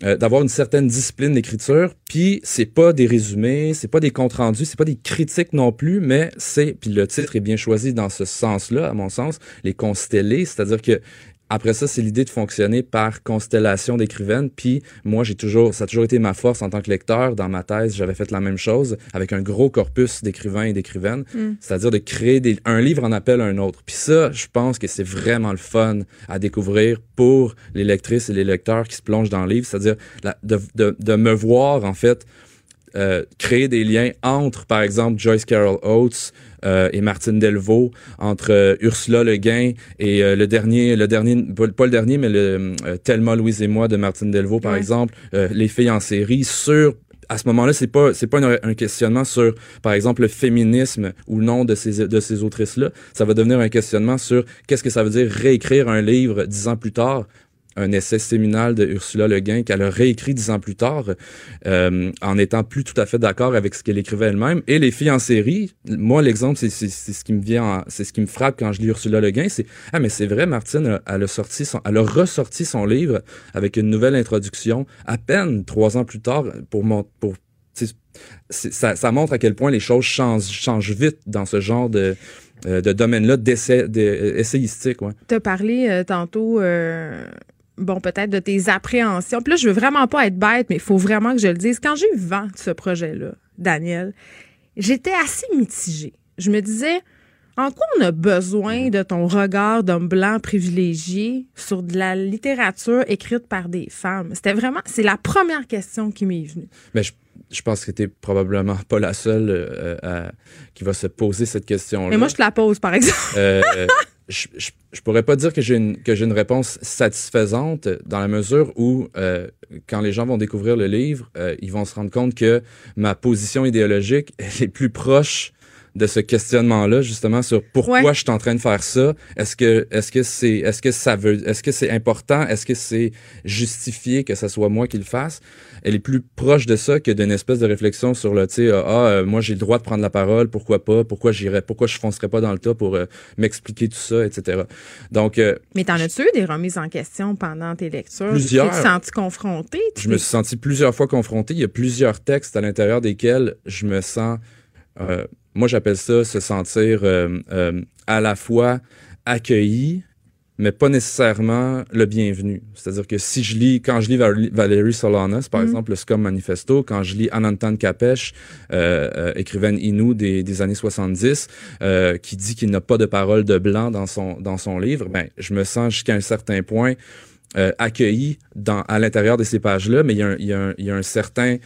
Speaker 7: euh, d'avoir une certaine discipline d'écriture, puis c'est pas des résumés, c'est pas des comptes rendus, c'est pas des critiques non plus, mais c'est puis le titre est bien choisi dans ce sens-là à mon sens, les constellés, c'est-à-dire que après ça, c'est l'idée de fonctionner par constellation d'écrivaines. Puis moi, j'ai toujours, ça a toujours été ma force en tant que lecteur. Dans ma thèse, j'avais fait la même chose avec un gros corpus d'écrivains et d'écrivaines, mm. c'est-à-dire de créer des, un livre en appel à un autre. Puis ça, je pense que c'est vraiment le fun à découvrir pour les lectrices et les lecteurs qui se plongent dans le livre, c'est-à-dire de, de, de me voir en fait euh, créer des liens entre, par exemple, Joyce Carol Oates euh, et Martine Delvaux, entre euh, Ursula Le Guin et le dernier, le dernier, pas le dernier, mais le Thelma Louise et moi de Martine Delvaux, par exemple, les filles en série sur à ce moment-là, c'est pas c'est pas un questionnement sur par exemple le féminisme ou non de ces de ces autrices là, ça va devenir un questionnement sur qu'est-ce que ça veut dire réécrire un livre dix ans plus tard un essai séminal de Ursula Le Guin qu'elle a réécrit dix ans plus tard, euh, en étant plus tout à fait d'accord avec ce qu'elle écrivait elle-même. Et les filles en série, moi l'exemple, c'est ce qui me vient, c'est ce qui me frappe quand je lis Ursula Le Guin, c'est ah mais c'est vrai, Martine, elle a sorti son, elle a ressorti son livre avec une nouvelle introduction à peine trois ans plus tard pour mon, pour ça, ça montre à quel point les choses changent, changent vite dans ce genre de, euh, de domaine-là d'essai, d'essayistique. Ouais.
Speaker 1: Tu as parlé euh, tantôt euh, bon, peut-être de tes appréhensions. Puis là, je veux vraiment pas être bête, mais il faut vraiment que je le dise. Quand j'ai eu vent de ce projet-là, Daniel, j'étais assez mitigée. Je me disais, en quoi on a besoin de ton regard d'homme blanc privilégié sur de la littérature écrite par des femmes? C'était vraiment, c'est la première question qui m'est venue.
Speaker 7: Mais je, je pense que tu probablement pas la seule euh, qui va se poser cette question-là.
Speaker 1: Mais moi, je te la pose, par exemple. euh,
Speaker 7: je, je, pourrais pas dire que j'ai une que j'ai une réponse satisfaisante dans la mesure où euh, quand les gens vont découvrir le livre, euh, ils vont se rendre compte que ma position idéologique elle est plus proche de ce questionnement-là justement sur pourquoi je suis en train de faire ça? Est-ce que est-ce que c'est est-ce que ça veut est-ce que c'est important? Est-ce que c'est justifié que ce soit moi qui le fasse? Elle est plus proche de ça que d'une espèce de réflexion sur le tu sais ah euh, moi j'ai le droit de prendre la parole, pourquoi pas? Pourquoi j'irais Pourquoi je foncerais pas dans le tas pour euh, m'expliquer tout ça, etc. Donc euh,
Speaker 1: mais t'en as-tu eu des remises en question pendant tes lectures?
Speaker 7: Plusieurs.
Speaker 1: Tu t'es senti confronté
Speaker 7: Je me suis senti plusieurs fois confronté. Il y a plusieurs textes à l'intérieur desquels je me sens moi, j'appelle ça se sentir euh, euh, à la fois accueilli, mais pas nécessairement le bienvenu. C'est-à-dire que si je lis, quand je lis Valérie Solanas, par mm-hmm. exemple, le Scum Manifesto, quand je lis Anantan Kapesh, euh, euh, écrivaine Inou des, des années 70, euh, qui dit qu'il n'a pas de parole de blanc dans son, dans son livre, ben, je me sens jusqu'à un certain point euh, accueilli à l'intérieur de ces pages-là, mais il y, a un, certain,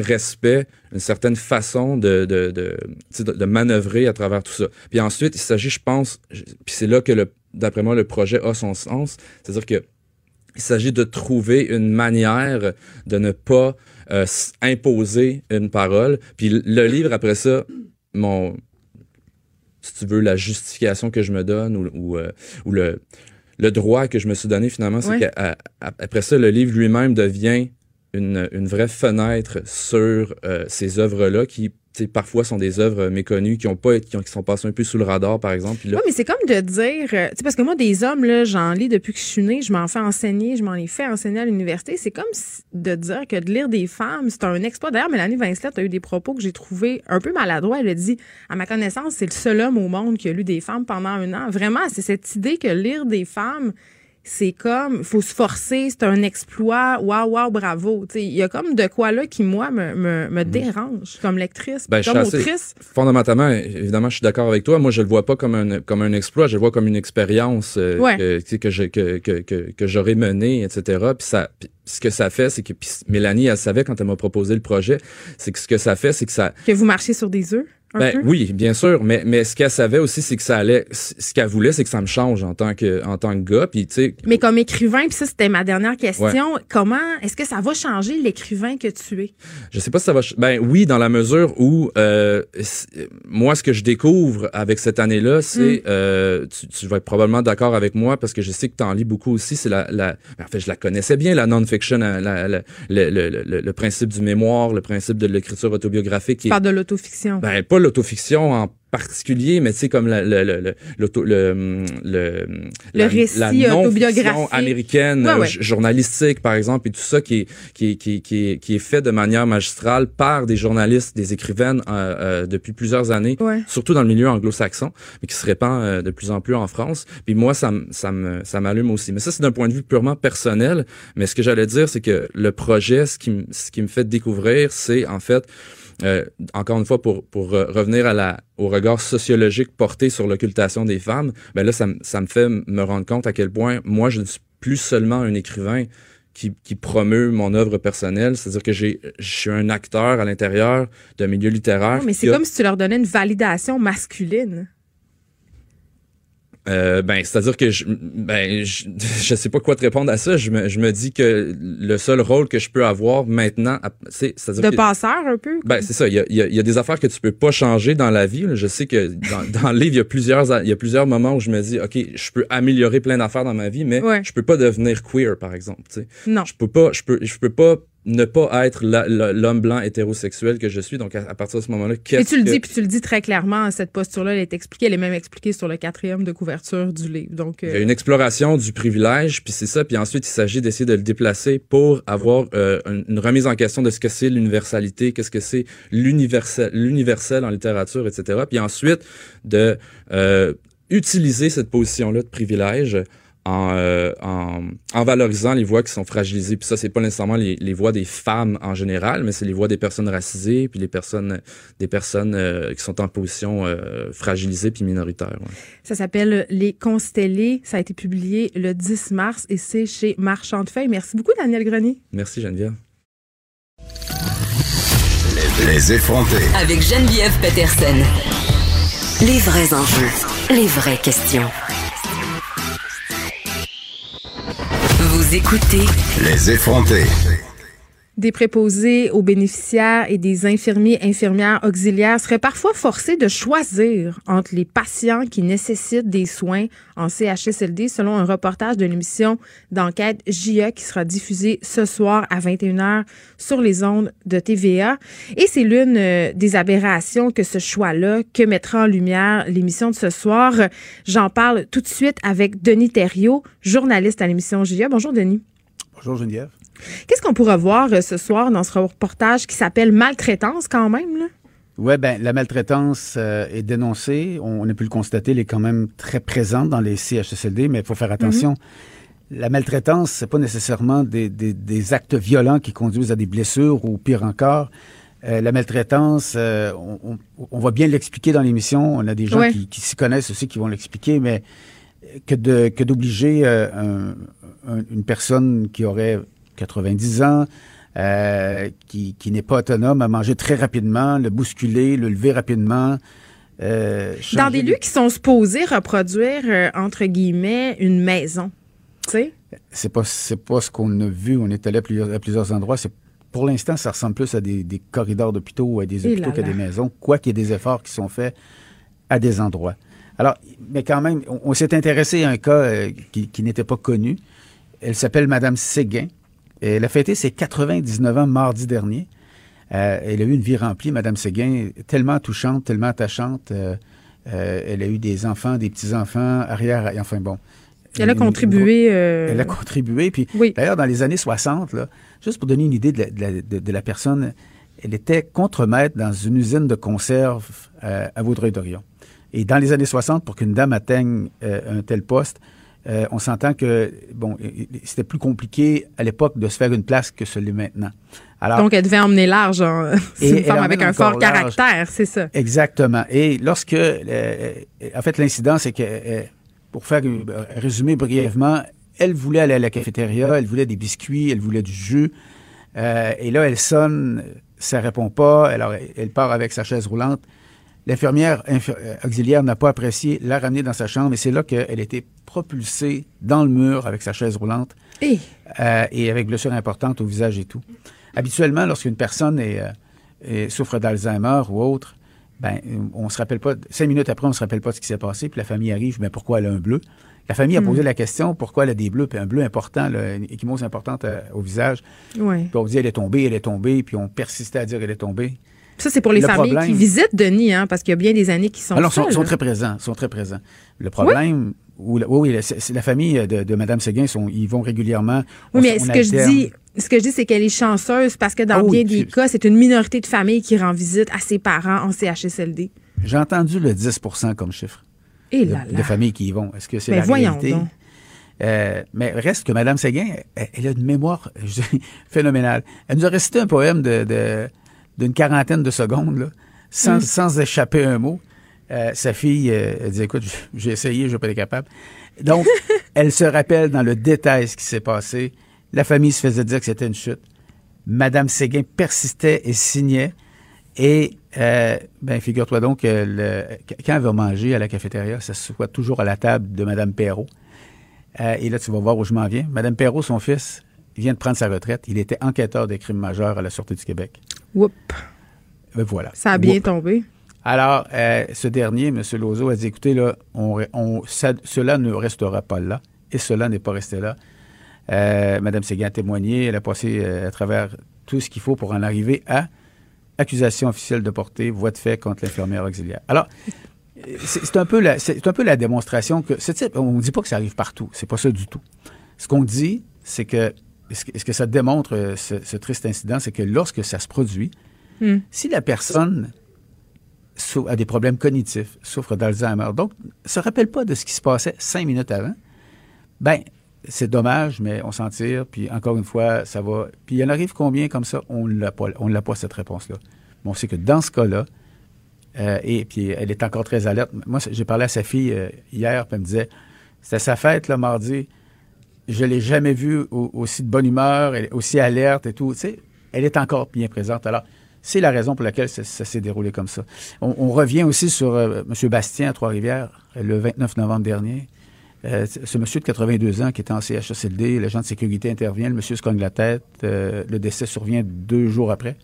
Speaker 7: respect, une certaine façon de, manœuvrer à travers tout ça. Puis ensuite, il s'agit, je pense, puis c'est là que, d'après moi, le projet a son sens, c'est-à-dire que il s'agit de trouver une manière de ne pas euh, imposer une parole. Puis le livre, après ça, mon, si tu veux, la justification que je me donne ou, euh, ou le, le droit que je me suis donné finalement, c'est qu'après ça, le livre lui-même devient une, une, vraie fenêtre sur euh, ces œuvres-là qui parfois sont des œuvres méconnues qui ont pas qui, sont passées un peu sous le radar par exemple
Speaker 1: oui mais c'est comme de dire euh, parce que moi des hommes là j'en lis depuis que je suis née je m'en fais enseigner je m'en ai fait enseigner à l'université. C'est comme de dire que de lire des femmes c'est un exploit. D'ailleurs Mélanie Vincelette a eu des propos que j'ai trouvé un peu maladroits. Elle a dit à ma connaissance c'est le seul homme au monde qui a lu des femmes pendant un an. Vraiment c'est cette idée que lire des femmes c'est comme faut se forcer, c'est un exploit, waouh waouh bravo. Il y a comme de quoi là qui moi me, me, me mhm. dérange comme lectrice, ben, comme autrice.
Speaker 7: fondamentalement, évidemment, je suis d'accord avec toi. Moi, je le vois pas comme un comme un exploit, je le vois comme une expérience euh, que, que, je, que, que, que, j'aurais menée, etc. Puis ça, ce que ça fait, c'est que Mélanie, elle savait quand elle m'a proposé le projet, c'est que ce que ça fait, c'est que ça
Speaker 1: que vous marchez sur des œufs.
Speaker 7: Ben, oui, bien sûr, mais, mais ce qu'elle savait aussi, c'est que ça allait. Ce qu'elle voulait, c'est que ça me change en tant que, en tant que gars. Puis,
Speaker 1: mais comme écrivain, puis ça, c'était ma dernière question. Comment est-ce que ça va changer l'écrivain que tu es?
Speaker 7: Je sais pas si ça va. Ben oui, dans la mesure où euh, moi, ce que je découvre avec cette année-là, c'est. Mm. Euh, tu, vas être probablement d'accord avec moi parce que je sais que tu en lis beaucoup aussi. C'est la, la. En fait, je la connaissais bien, la non-fiction, la, le, le, le, principe du mémoire, le principe de l'écriture autobiographique.
Speaker 1: Tu parles de l'autofiction.
Speaker 7: Ben, pas l'autofiction en particulier, mais sais, comme le, le, le, le,
Speaker 1: le, le récit la, autobiographique
Speaker 7: américaine, journalistique, par exemple, et tout ça qui est, qui, qui, qui, qui est fait de manière magistrale par des journalistes, des écrivaines euh, euh, depuis plusieurs années, surtout dans le milieu anglo-saxon, mais qui se répand euh, de plus en plus en France. Puis moi, ça, ça, me, ça m'allume aussi. Mais ça, c'est d'un point de vue purement personnel. Mais ce que j'allais dire, c'est que le projet, ce qui, ce qui me fait découvrir, c'est en fait euh, encore une fois, pour, pour revenir à la, au regard sociologique porté sur l'occultation des femmes, ben là, ça, ça me fait me rendre compte à quel point moi, je ne suis plus seulement un écrivain qui, qui promeut mon œuvre personnelle, c'est-à-dire que j'ai, je suis un acteur à l'intérieur d'un milieu littéraire.
Speaker 1: mais c'est comme si tu leur donnais une validation masculine.
Speaker 7: Euh, ben, c'est-à-dire que je, ben, je, je, sais pas quoi te répondre à ça. Je me, je me dis que le seul rôle que je peux avoir maintenant, c'est,
Speaker 1: c'est-à-dire de passeur un peu.
Speaker 7: Ben, c'est ça. Il y a, il y a, des affaires que tu peux pas changer dans la vie. Je sais que dans, dans le livre, il y a plusieurs, il y a plusieurs moments où je me dis, ok, je peux améliorer plein d'affaires dans ma vie, mais je peux pas devenir queer, par exemple. Tu sais.
Speaker 1: Non.
Speaker 7: Je peux pas, je peux, je peux pas ne pas être l'homme blanc hétérosexuel que je suis. Donc, à, partir de ce moment-là, qu'est-ce
Speaker 1: Et tu le dis, puis tu le dis très clairement, cette posture-là, elle est expliquée, elle est même expliquée sur le quatrième de couverture du livre. Donc,
Speaker 7: Il y a euh, une exploration du privilège, puis c'est ça. Puis ensuite, il s'agit d'essayer de le déplacer pour avoir euh, une remise en question de ce que c'est l'universalité, qu'est-ce que c'est l'universel, l'universel en littérature, etc. Puis ensuite, de euh, utiliser cette position-là de privilège euh, en, en, valorisant les voix qui sont fragilisées. Puis ça, c'est pas nécessairement les, les, voix des femmes en général, mais c'est les voix des personnes racisées, puis les personnes, des personnes euh, qui sont en position euh, fragilisée puis minoritaire.
Speaker 1: Ça s'appelle Les Constellés. Ça a été publié le 10 mars et c'est chez Marchand de Feuilles. Merci beaucoup, Daniel Grenier.
Speaker 7: Merci, Geneviève.
Speaker 5: Les effrontés.
Speaker 2: Avec Geneviève Peterson. Les vrais enjeux, les vraies questions. Vous écoutez
Speaker 5: Les effrontés.
Speaker 1: Des préposés aux bénéficiaires et des infirmiers infirmières auxiliaires seraient parfois forcés de choisir entre les patients qui nécessitent des soins en CHSLD selon un reportage de l'émission d'enquête JE qui sera diffusée ce soir à 21h sur les ondes de TVA. Et c'est l'une euh, des aberrations que ce choix-là que mettra en lumière l'émission de ce soir. J'en parle tout de suite avec Denis Thériault, journaliste à l'émission JE. Bonjour Denis.
Speaker 8: Bonjour Geneviève.
Speaker 1: Qu'est-ce qu'on pourra voir euh, ce soir dans ce reportage qui s'appelle Maltraitance quand même? Là?
Speaker 8: Oui, ben, la maltraitance euh, est dénoncée. On, a pu le constater, elle est quand même très présente dans les CHSLD, mais il faut faire attention. Mhm. La maltraitance, c'est pas nécessairement des, actes violents qui conduisent à des blessures ou pire encore. Euh, la maltraitance, on, on, va bien l'expliquer dans l'émission. On a des gens qui, qui s'y connaissent aussi qui vont l'expliquer, mais que de que d'obliger une personne qui aurait 90 ans, euh, qui, qui n'est pas autonome, à manger très rapidement, le bousculer, le lever rapidement.
Speaker 1: Euh, Dans des lieux qui sont supposés reproduire, euh, entre guillemets, une maison. Tu sais?
Speaker 8: C'est pas, c'est pas ce qu'on a vu. On est allé à plusieurs, à plusieurs endroits. C'est, pour l'instant, ça ressemble plus à des, des corridors d'hôpitaux ou à des hôpitaux qu'à des maisons, quoi qu'il y ait des efforts qui sont faits à des endroits. Alors, mais quand même, on, s'est intéressé à un cas qui, qui n'était pas connu. Elle s'appelle Madame Séguin. Elle a fêté ses 99 ans mardi dernier. Euh, elle a eu une vie remplie, Madame Séguin, tellement touchante, tellement attachante. Euh, euh, elle a eu des enfants, des petits-enfants, arrière, enfin bon.
Speaker 1: Elle a contribué.
Speaker 8: Elle a contribué. Puis, d'ailleurs, dans les années 60, là, juste pour donner une idée de la, de la personne, elle était contremaître dans une usine de conserve à Vaudreuil-Dorion. Et dans les années 60, pour qu'une dame atteigne un tel poste, euh, on s'entend que, bon, c'était plus compliqué à l'époque de se faire une place que ce l'est maintenant.
Speaker 1: Alors, Donc, elle devait emmener large. Hein. C'est une femme avec un fort caractère, c'est ça.
Speaker 8: Exactement. Et lorsque, euh, en fait, l'incident, c'est que, euh, pour faire résumer brièvement, elle voulait aller à la cafétéria, elle voulait des biscuits, elle voulait du jus. et là, elle sonne, ça répond pas. Alors, elle part avec sa chaise roulante. L'infirmière auxiliaire n'a pas apprécié, l'a ramenée dans sa chambre et c'est là qu'elle a été propulsée dans le mur avec sa chaise roulante et, et avec blessure importante au visage et tout. Habituellement, lorsqu'une personne est, souffre d'Alzheimer ou autre, ben, on se rappelle pas, cinq minutes après, on se rappelle pas de ce qui s'est passé, puis la famille arrive, mais pourquoi elle a un bleu? La famille a posé hmm. la question pourquoi elle a des bleus, puis un bleu important, une échymose importante euh, au visage.
Speaker 1: Ouais.
Speaker 8: Puis on dit elle est tombée, elle est tombée, puis on persistait à dire elle est tombée.
Speaker 1: Ça, c'est pour les familles qui visitent Denis, hein, parce qu'il y a bien des années qui sont.
Speaker 8: Alors, ils sont, très présents, sont très présents. Le problème, oui, oui, c'est la famille de, Mme Séguin, sont, ils vont régulièrement.
Speaker 1: Oui, mais ce que je dis, ce que je dis, c'est qu'elle est chanceuse parce que dans ah bien des cas, c'est une minorité de familles qui rend visite à ses parents en CHSLD.
Speaker 8: J'ai entendu le 10% comme chiffre.
Speaker 1: Et
Speaker 8: de,
Speaker 1: là
Speaker 8: de familles qui y vont. Est-ce que c'est la voyons réalité? Donc. Euh, mais reste que Mme Séguin, elle, a une mémoire phénoménale. Elle nous a récité un poème de, d'une quarantaine de secondes, là, sans, mm. sans échapper un mot. Euh, sa fille, euh, elle dit Écoute, j'ai essayé, je vais pas être capable. Donc, elle se rappelle dans le détail ce qui s'est passé. La famille se faisait dire que c'était une chute. Madame Séguin persistait et signait. Et euh, ben, figure-toi donc que quand elle va manger à la cafétéria, ça se voit toujours à la table de Mme Perrault. Euh, et là, tu vas voir où je m'en viens. Mme Perrault, son fils, vient de prendre sa retraite. Il était enquêteur des crimes majeurs à la Sûreté du Québec.
Speaker 1: Oups.
Speaker 8: Ben, voilà.
Speaker 1: Ça a bien tombé.
Speaker 8: Alors, euh, ce dernier, M. Lozo, a dit, écoutez, là, on, cela ne restera pas là. Et cela n'est pas resté là. Mme Séguin a témoigné. Elle a passé à travers tout ce qu'il faut pour en arriver à accusation officielle de portée, voie de fait contre l'infirmière auxiliaire. Alors, c'est un peu la, c'est un peu la démonstration que on ne dit pas que ça arrive partout, c'est pas ça du tout. Ce qu'on dit, c'est que ce que ça démontre euh, ce, triste incident, c'est que lorsque ça se produit, hmm. si la personne a des problèmes cognitifs, souffre d'Alzheimer, donc se rappelle pas de ce qui se passait cinq minutes avant, ben c'est dommage, mais on s'en tire. Puis encore une fois, ça va. Puis il en arrive combien comme ça? On. On l'a pas cette réponse-là. Mais on sait que dans ce cas-là, euh, et puis elle est encore très alerte. Moi, j'ai parlé à sa fille euh, hier, puis elle me disait, c'était sa fête le mardi. Je l'ai jamais vue aussi de bonne humeur, aussi alerte et tout. Tu sais, elle est encore bien présente. Alors, c'est la raison pour laquelle ça, s'est déroulé comme ça. On, revient aussi sur euh, M. Bastien à Trois-Rivières, le 29 novembre dernier. Euh, ce monsieur de 82 ans qui était en CHSLD, l'agent de sécurité intervient, le monsieur se cogne la tête, euh, le décès survient deux jours après.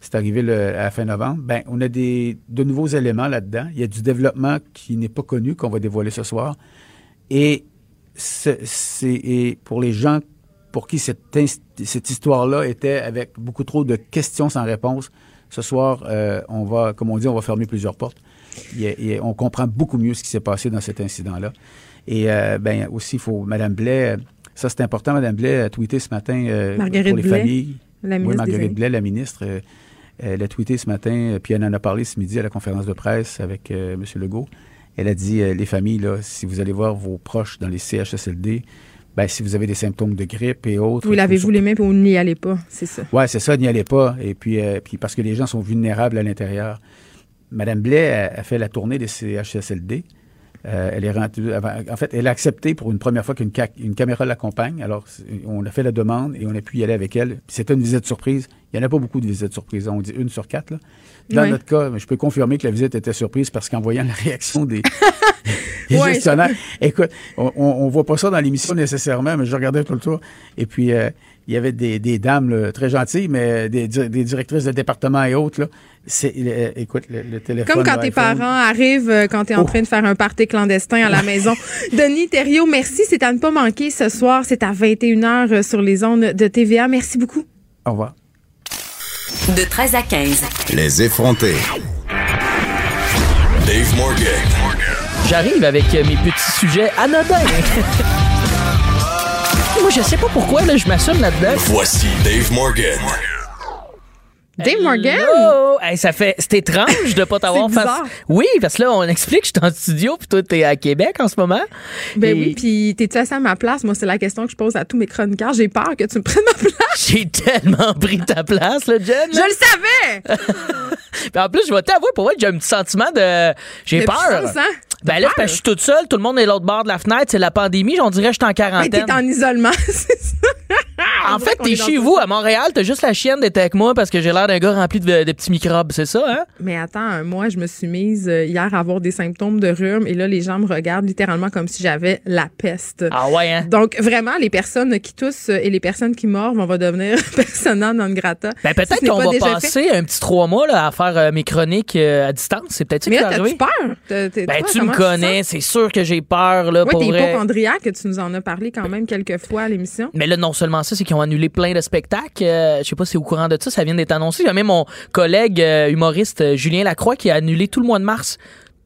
Speaker 8: C'est arrivé à la fin novembre. Ben, on a des, de nouveaux éléments là-dedans. Il y a du développement qui n'est pas connu, qu'on va dévoiler ce soir. Et c'est pour les gens pour qui cette, cette histoire-là était avec beaucoup trop de questions sans réponse, ce soir, euh, on va, comme on dit, on va fermer plusieurs portes. Et, on comprend beaucoup mieux ce qui s'est passé dans cet incident-là. Et euh, ben aussi, il faut Mme Blais, ça c'est important, Mme Blais a tweeté ce matin euh, pour les familles.
Speaker 1: La ministre
Speaker 8: oui, Marguerite Blais, la ministre, euh, elle a tweeté ce matin, puis elle en a parlé ce midi à la conférence de presse avec M. Legault. Elle a dit, les familles, là, si vous allez voir vos proches dans les CHSLD, ben, si vous avez des symptômes de grippe et autres.
Speaker 1: Vous lavez-vous les mains pour n'y allez pas, c'est ça?
Speaker 8: Oui, c'est ça, n'y allez pas. Et puis, puis parce que les gens sont vulnérables à l'intérieur. Mme Blais a, fait la tournée des CHSLD. Euh, elle est rendue, en fait, elle a accepté pour une première fois qu'une une caméra l'accompagne. Alors, on a fait la demande et on a pu y aller avec elle. C'était une visite surprise. Il n'y en a pas beaucoup de visites surprises. On dit une sur quatre. Là. Dans notre cas, je peux confirmer que la visite était surprise parce qu'en voyant la réaction des, gestionnaires, écoute, on ne voit pas ça dans l'émission nécessairement, mais je regardais tout le tour. Et puis, euh, il y avait des, dames très gentilles, mais des, directrices de département et autres. Là, c'est, écoute, le, téléphone.
Speaker 1: Comme quand tes parents arrivent, euh, quand tu es en oh. train de faire un party clandestin à la maison. Denis Thériault, merci. C'est à ne pas manquer ce soir. C'est à 21h euh, sur les ondes de TVA. Merci beaucoup.
Speaker 8: Au revoir.
Speaker 2: De 13 à 15.
Speaker 5: Les effrontés. Dave Morgan.
Speaker 9: J'arrive avec mes petits sujets anodins. Moi, je sais pas pourquoi, là, je m'assume là-dedans.
Speaker 5: Voici Dave Morgan.
Speaker 1: Dave Morgan?
Speaker 9: ça fait, c'est étrange de pas t'avoir face. Oui, parce que là, on explique que je suis en studio puis toi, t'es à Québec en ce moment.
Speaker 1: Ben oui, puis t'es-tu assis à ma place? Moi, c'est la question que je pose à tous mes chroniqueurs. J'ai peur que tu me prennes ma place.
Speaker 9: J'ai tellement pris ta place, là, Jen.
Speaker 1: Je le savais!
Speaker 9: puis en plus, je vais t'avouer, pour moi, j'ai un petit sentiment de. J'ai peur.
Speaker 1: Puissance, hein?
Speaker 9: Ben là, je suis toute seule, tout le monde est l'autre bord de la fenêtre, c'est la pandémie, on dirait que je suis en quarantaine.
Speaker 1: Mais t'es en isolement, c'est ça.
Speaker 9: En fait, t'es chez vous, à Montréal, t'as juste la chienne d'être avec moi parce que j'ai l'air d'un gars rempli de, petits microbes, c'est ça, hein?
Speaker 1: Mais attends, moi, je me suis mise euh, hier à avoir des symptômes de rhume et là, les gens me regardent littéralement comme si j'avais la peste.
Speaker 9: Ah ouais, hein?
Speaker 1: Donc, vraiment, les personnes qui toussent et les personnes qui mordent, on va devenir persona non grata.
Speaker 9: Ben, peut-être qu'on va passer un petit trois mois là, à faire euh, mes chroniques euh, à distance. C'est peut-être ça
Speaker 1: Mais
Speaker 9: qui
Speaker 1: là,
Speaker 9: t'as-tu
Speaker 1: peur?
Speaker 9: ben, tu me connais, c'est sûr que j'ai peur, là,
Speaker 1: ouais,
Speaker 9: pour
Speaker 1: t'es hypochondriaque, tu nous en as parlé quand même quelques fois à l'émission.
Speaker 9: Mais là, non seulement c'est qu'ils ont annulé plein de spectacles. Euh, je sais pas si c'est au courant de ça, ça vient d'être annoncé. A même mon collègue euh, humoriste euh, Julien Lacroix qui a annulé tout le mois de mars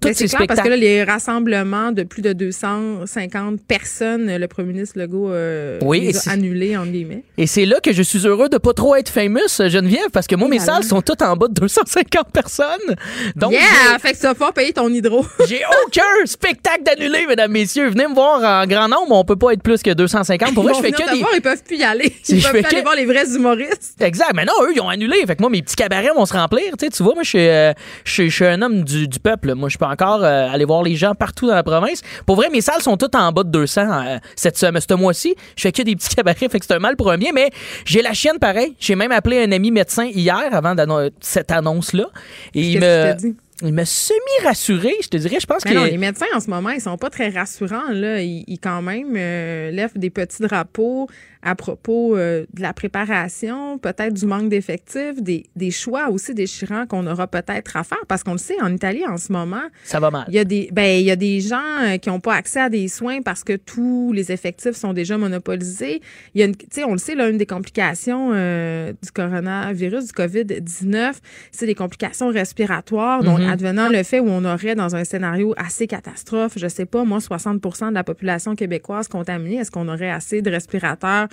Speaker 1: ben, c'est clair parce que là, les rassemblements de plus de 250 personnes, le premier ministre Legault euh,
Speaker 9: oui,
Speaker 1: les a annulés, en guillemets.
Speaker 9: Et c'est là que je suis heureux de pas trop être famous, Geneviève, parce que moi, mes salles sont toutes en bas de 250 personnes. Donc,
Speaker 1: yeah! Fait que vas pas payer ton hydro.
Speaker 9: j'ai aucun spectacle d'annulé, mesdames, messieurs. Venez me voir en grand nombre, on peut pas être plus que 250. Pour
Speaker 1: vrai,
Speaker 9: je fais que des...
Speaker 1: Voir, ils peuvent plus y aller. Ils peuvent plus aller voir les vrais humoristes.
Speaker 9: Exact. Mais non, eux, ils ont annulé. Fait que moi, mes petits cabarets vont se remplir. Tu, sais, tu vois, moi, je suis, euh, je, suis un homme du, du, peuple. Moi, je peux encore euh, aller voir les gens partout dans la province. Pour vrai, mes salles sont toutes en bas de 200 euh, cette semaine, ce mois-ci. Je fais que des petits cabarets, fait que c'est un mal pour un bien, mais j'ai la chienne pareil. J'ai même appelé un ami médecin hier avant cette annonce-là. Et il me il m'a semi-rassuré, je te dirais. Je pense que.
Speaker 1: Non, les médecins, en ce moment, ils sont pas très rassurants. Là. Ils, quand même euh, lèvent des petits drapeaux à propos euh, de la préparation, peut-être du manque d'effectifs, des, des, choix aussi déchirants qu'on aura peut-être à faire. Parce qu'on le sait, en Italie, en ce moment.
Speaker 9: Ça va mal.
Speaker 1: Il y a des, ben, il y a des gens euh, qui n'ont pas accès à des soins parce que tous les effectifs sont déjà monopolisés. Il y a une, tu sais, on le sait, là, une des complications du coronavirus, du COVID-19, c'est des complications respiratoires. Donc, mm-hmm. advenant le fait où on aurait dans un scénario assez catastrophe, je sais pas, moi, 60% de la population québécoise contaminée, est-ce qu'on aurait assez de respirateurs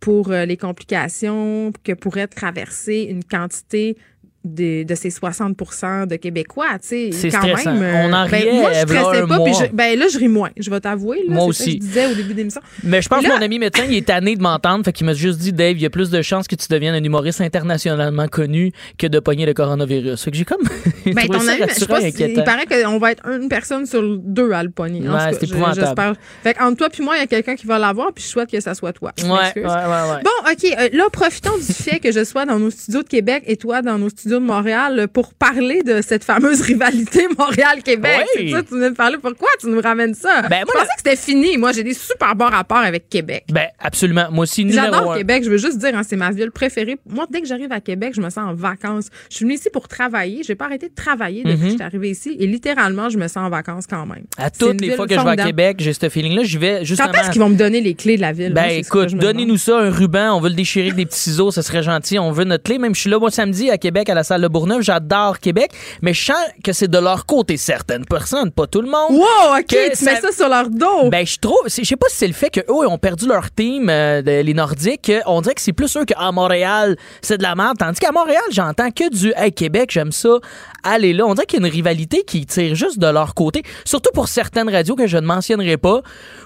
Speaker 1: pour euh, les complications que pourrait traverser une quantité de, de ces 60% de Québécois, tu sais, quand
Speaker 9: stressant.
Speaker 1: même.
Speaker 9: Euh, on en riait,
Speaker 1: ben, moi, je
Speaker 9: stressais
Speaker 1: pas, puis ben là, je ris moins. Je vais t'avouer.
Speaker 9: Moi aussi.
Speaker 1: Ça que je disais au début de l'émission.
Speaker 9: Mais je pense que mon ami médecin, il est tanné de m'entendre, fait qu'il m'a juste dit, Dave, il y a plus de chances que tu deviennes un humoriste internationalement connu que de pogner le coronavirus. Fait que j'ai comme.
Speaker 1: ben, ton ami, je pas, il paraît qu'on va être une personne sur deux à le pogner.
Speaker 9: Ouais, c'est épouvantable.
Speaker 1: Fait qu'entre toi puis moi, il y a quelqu'un qui va l'avoir, puis je souhaite que ça soit toi.
Speaker 9: Ouais, ouais, ouais, ouais,
Speaker 1: Bon, OK. Euh, là, profitons du fait que je sois dans nos studios de Québec et toi dans nos studios de Montréal pour parler de cette fameuse rivalité Montréal-Québec. C'est ça, tu venais de parler? Pourquoi tu nous ramènes ça? Ben, je pensais que c'était fini. Moi, j'ai des super bons rapports avec Québec.
Speaker 9: Ben, absolument. Moi aussi,
Speaker 1: J'adore Québec. Je veux juste dire, hein, c'est ma ville préférée. Moi, dès que j'arrive à Québec, je me sens en vacances. Je suis venue ici pour travailler. J'ai pas arrêté de travailler depuis que je suis arrivée ici. Et littéralement, je me sens en vacances quand même.
Speaker 9: À toutes les fois que je vais à Québec, j'ai ce feeling-là. Je vais justement.
Speaker 1: Quand est-ce qu'ils vont me donner les clés de la ville?
Speaker 9: Ben, écoute, donnez-nous ça, un ruban. On veut le déchirer avec des petits ciseaux. Ça serait gentil. On veut notre clé. Même je suis là, moi, samedi à Québec, à la salle de Bourneuf j'adore Québec, mais je sens que c'est de leur côté certaines personnes, pas tout le monde.
Speaker 1: Wow, ok, tu mets ça sur leur dos.
Speaker 9: Ben je trouve, je sais pas si c'est le fait que eux ont perdu leur team, euh, les Nordiques. On dirait que c'est plus eux qu'à Montréal, c'est de la merde. Tandis qu'à Montréal, j'entends que du Hey Québec, j'aime ça. Allez là, on dirait qu'il y a une rivalité qui tire juste de leur côté, surtout pour certaines radios que je ne mentionnerai pas.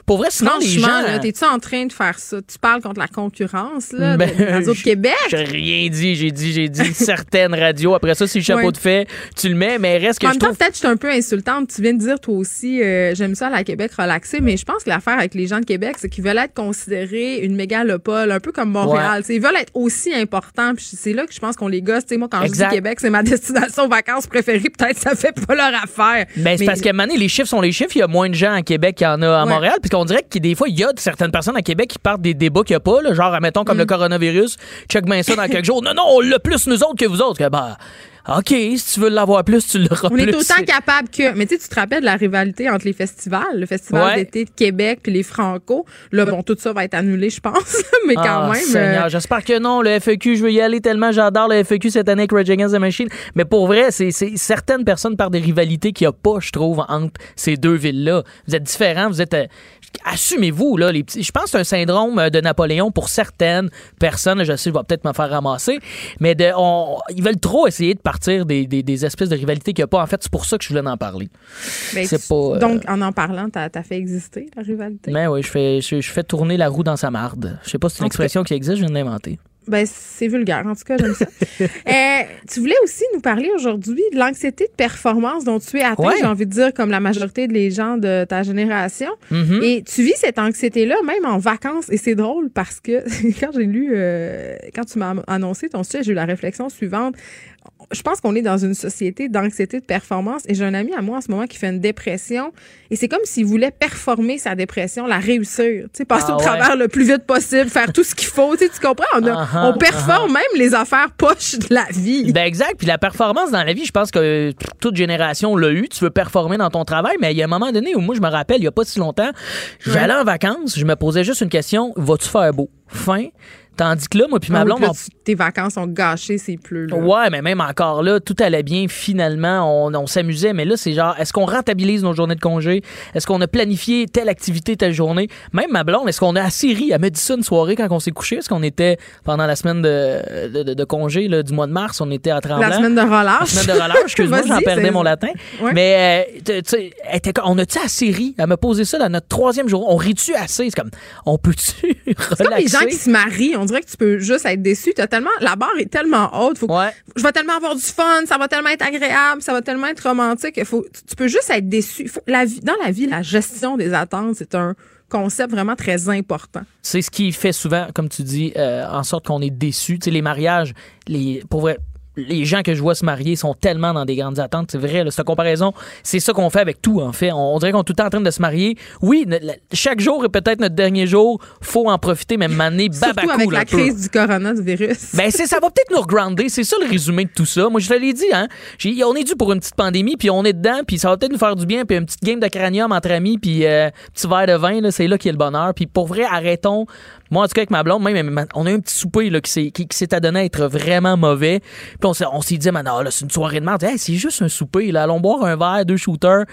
Speaker 9: Pour vrai, sinon les gens.
Speaker 1: T'es-tu en train de faire ça? Tu parles contre la concurrence là, ben, de Québec?
Speaker 9: J'ai rien dit, j'ai dit, j'ai dit certaines radios. Après ça, si le chapeau de fait, tu le mets, mais reste que
Speaker 1: en
Speaker 9: je
Speaker 1: même temps, peut-être je suis un peu insultante. Tu viens de dire toi aussi, euh, j'aime ça à la Québec relaxé, mais je pense que l'affaire avec les gens de Québec, c'est qu'ils veulent être considérés une mégalopole, un peu comme Montréal. Ils veulent être aussi importants. Puis c'est là que je pense qu'on les gosse. moi, quand je dis Québec, c'est ma destination vacances préférée. Peut-être ça fait pas leur affaire.
Speaker 9: Ben, c'est parce qu'à un les chiffres sont les chiffres. Il y a moins de gens à Québec qu'il y en a à Montréal. Puis qu'on dirait que des fois, il y a certaines personnes à Québec qui partent des débats qu'il n'y a pas. Là, genre, admettons, comme le mm. coronavirus. Check bien ça dans quelques jours. Non, non, on l'a plus nous autres que vous autres. Bah, OK, si tu veux l'avoir plus, tu l'auras plus.
Speaker 1: On est autant capable que. Mais tu sais, tu te rappelles de la rivalité entre les festivals, le festival d'été de Québec puis les Franco. Là, bon, tout ça va être annulé, je pense. mais quand
Speaker 9: ah,
Speaker 1: même.
Speaker 9: Seigneur,
Speaker 1: euh,
Speaker 9: j'espère que non. Le FEQ, je veux y aller tellement. J'adore le FEQ cette année avec Rage Against the Machine. Mais pour vrai, c'est certaines personnes par des rivalités qu'il n'y a pas, je trouve, entre ces deux villes-là. Vous êtes différents, vous êtes. Euh, assumez-vous, là, les petits. Je pense que c'est un syndrome euh, de Napoléon pour certaines personnes. Je sais, je vais peut-être me faire ramasser. Mais de, on, ils veulent trop essayer de partir des, des, espèces de rivalités qu'il n'y a pas. En fait, c'est pour ça que je voulais en parler.
Speaker 1: Ben, pas, euh, Donc, en en parlant, tu as, fait exister la rivalité?
Speaker 9: Ben oui, je fais, je, fais tourner la roue dans sa marde. Je sais pas si c'est une expression qui existe, je viens de l'inventer.
Speaker 1: Ben, c'est vulgaire. En tout cas, j'aime ça. euh, tu voulais aussi nous parler aujourd'hui de l'anxiété de performance dont tu es atteint, j'ai envie de dire, comme la majorité des gens de ta génération. Mm-hmm. Et tu vis cette anxiété-là même en vacances. Et c'est drôle parce que quand j'ai lu, euh, quand tu m'as annoncé ton sujet, j'ai eu la réflexion suivante je pense qu'on est dans une société d'anxiété de performance et j'ai un ami à moi en ce moment qui fait une dépression et c'est comme s'il voulait performer sa dépression, la réussir, tu sais, passer ah au travers le plus vite possible, faire tout ce qu'il faut, tu, sais, tu comprends? On, uh-huh, on performe même les affaires poches de la vie.
Speaker 9: Ben exact, puis la performance dans la vie, je pense que toute génération l'a eu, tu veux performer dans ton travail, mais il y a un moment donné où moi je me rappelle, il y a pas si longtemps, j'allais en vacances, je me posais juste une question, vas-tu faire beau? Fin. Tandis que là, moi puis ma ah blonde...
Speaker 1: tes vacances ont gâché, c'est plus... Là.
Speaker 9: Ouais, mais même encore là, tout allait bien. Finalement, on, s'amusait. Mais là, c'est genre, est-ce qu'on rentabilise nos journées de congé? Est-ce qu'on a planifié telle activité, telle journée? Même ma blonde, est-ce qu'on a assez ri? Elle m'a dit ça une soirée quand on s'est couché. Est-ce qu'on était, pendant la semaine de, de, congé là, du mois de mars, on était à Tremblant?
Speaker 1: La semaine de relâche. La
Speaker 9: semaine de relâche, excuse-moi, j'en perdais mon latin. Mais, euh, tu sais, on a-tu assez ri? Elle m'a posé ça dans notre troisième jour. On rit-tu assez? C'est comme, on peut-tu relaxer?
Speaker 1: C'est comme les gens qui se marient. On dirait que tu peux juste être déçu. Tellement, la barre est tellement haute. Faut, Je vais tellement avoir du fun, ça va tellement être agréable, ça va tellement être romantique. Faut, tu peux juste être déçu. la vie, dans la vie, la gestion des attentes, c'est un concept vraiment très important.
Speaker 9: C'est ce qui fait souvent, comme tu dis, euh, en sorte qu'on est déçu. Tu sais, les mariages, les, pour vrai, les gens que je vois se marier sont tellement dans des grandes attentes. C'est vrai, là, cette comparaison, c'est ça qu'on fait avec tout, en fait. On, dirait qu'on est tout le temps en train de se marier. Oui, chaque jour est peut-être notre dernier jour. faut en profiter, même m'amener
Speaker 1: babacou. Surtout avec la crise du coronavirus.
Speaker 9: Ben, c'est, ça va peut-être nous regrounder. C'est ça le résumé de tout ça. Moi, je te l'ai dit, hein. on est dû pour une petite pandémie, puis on est dedans, puis ça va peut-être nous faire du bien, puis une petite game de cranium entre amis, puis euh, petit verre de vin, là, c'est là qu'il y a le bonheur. Puis pour vrai, arrêtons moi, en tout cas, avec ma blonde, même, on a eu un petit souper là, qui s'est qui, qui adonné à être vraiment mauvais. Puis on s'est dit, maintenant, là, c'est une soirée de merde. c'est juste un souper. Là. Allons boire un verre, deux shooters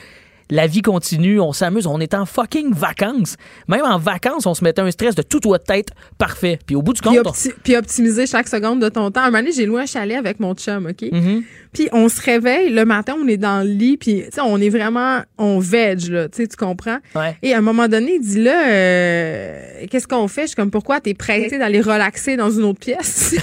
Speaker 9: la vie continue, on s'amuse, on est en fucking vacances. Même en vacances, on se mettait un stress de tout doit être parfait. Puis au bout du compte.
Speaker 1: Puis, optimiser chaque seconde de ton temps. Un moment donné, j'ai loué un chalet avec mon chum, OK? Mm-hmm. Puis on se réveille, le matin, on est dans le lit, puis on est vraiment, on veg, là, tu comprends? Et à un moment donné, il dit là, euh, qu'est-ce qu'on fait? Je suis comme, pourquoi t'es prêté d'aller relaxer dans une autre pièce?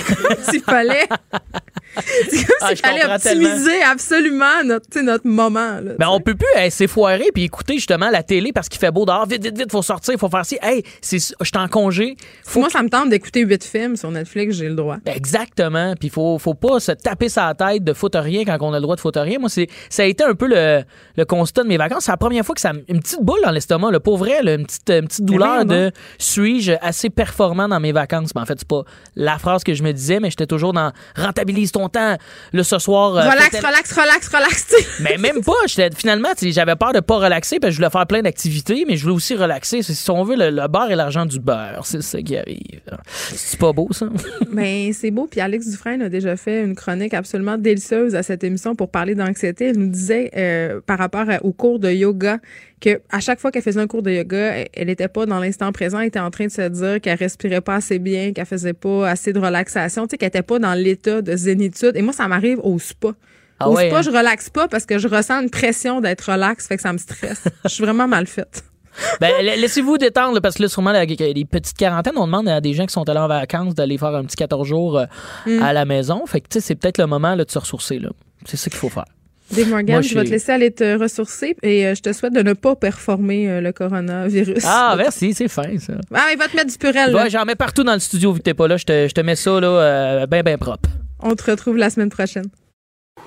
Speaker 1: s'il fallait. C'est comme s'il fallait optimiser absolument notre, notre moment. Là,
Speaker 9: ben, on peut plus s'effoirer puis écouter justement la télé parce qu'il fait beau dehors. Vite, vite, vite, faut sortir, faut faire ci. Hey, je suis en congé.
Speaker 1: Moi, ça me tente d'écouter huit films sur Netflix, j'ai le droit.
Speaker 9: Exactement. Puis faut, faut pas se taper sa tête de foutre rien quand on a le droit de foutre rien. Moi, c'est, ça a été un peu le, le constat de mes vacances. C'est la première fois que ça une petite boule dans l'estomac, le pauvre vrai, une petite, une petite douleur de suis-je assez performant dans mes vacances? Ben, en fait, c'est pas la phrase que je me disais, mais j'étais toujours dans rentabilise ton temps. Le ce soir.
Speaker 1: Euh, relax, relax, relax, relax,
Speaker 9: Mais même pas. Finalement, j'avais peur de pas relaxer parce je voulais faire plein d'activités, mais je voulais aussi relaxer. Si on veut, le, beurre et l'argent du beurre. C'est ça qui arrive. C'est pas beau, ça?
Speaker 1: ben, c'est beau. Puis Alex Dufresne a déjà fait une chronique absolument délicieuse à cette émission pour parler d'anxiété. Elle nous disait, euh, par rapport au cours de yoga, que à chaque fois qu'elle faisait un cours de yoga, elle n'était pas dans l'instant présent, elle était en train de se dire qu'elle respirait pas assez bien, qu'elle faisait pas assez de relaxation, tu qu'elle était pas dans l'état de zénitude. Et moi, ça m'arrive au spa. Ah au spa, hein? je relaxe pas parce que je ressens une pression d'être relax, fait que ça me stresse. je suis vraiment mal faite.
Speaker 9: ben, laissez-vous détendre, parce que là, sûrement, les petites quarantaines, on demande à des gens qui sont allés en vacances d'aller faire un petit 14 jours euh, mm. à la maison. Fait que, tu sais, c'est peut-être le moment là, de se ressourcer, là. C'est ça qu'il faut faire.
Speaker 1: Dave Morgan, je vais te laisser aller te ressourcer et euh, je te souhaite de ne pas performer euh, le coronavirus.
Speaker 9: Ah, merci, c'est fin, ça.
Speaker 1: Ah, il va te mettre du purel.
Speaker 9: Ouais, j'en mets partout dans le studio vu que t'es pas là. Je te, je te mets ça, là, bien, bien propre.
Speaker 1: On te retrouve la semaine prochaine.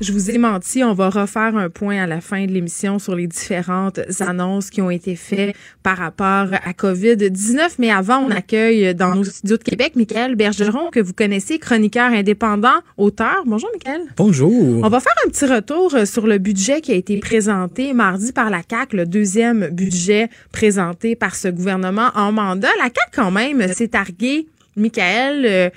Speaker 1: Je vous ai menti, on va refaire un point à la fin de l'émission sur les différentes annonces qui ont été faites par rapport à COVID-19. Mais avant, on accueille dans nos studios de Québec Michael Bergeron, que vous connaissez, chroniqueur indépendant, auteur. Bonjour, Michael.
Speaker 10: Bonjour.
Speaker 1: On va faire un petit retour sur le budget qui a été présenté mardi par la CAQ, le deuxième budget présenté par ce gouvernement en mandat. La CAQ, quand même, s'est targuée, Michael, euh,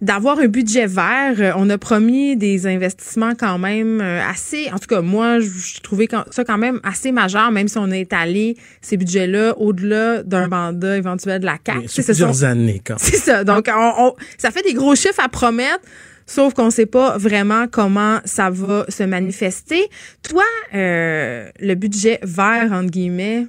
Speaker 1: d'avoir un budget vert. Euh, on a promis des investissements quand même euh, assez, en tout cas moi, je trouvais ça quand même assez majeur, même si on est allé ces budgets-là au-delà d'un mandat éventuel de la CAQ.
Speaker 10: C'est plusieurs années quand
Speaker 1: C'est ça. Donc, on, ça fait des gros chiffres à promettre sauf qu'on sait pas vraiment comment ça va se manifester. Toi, euh, le budget vert, entre guillemets,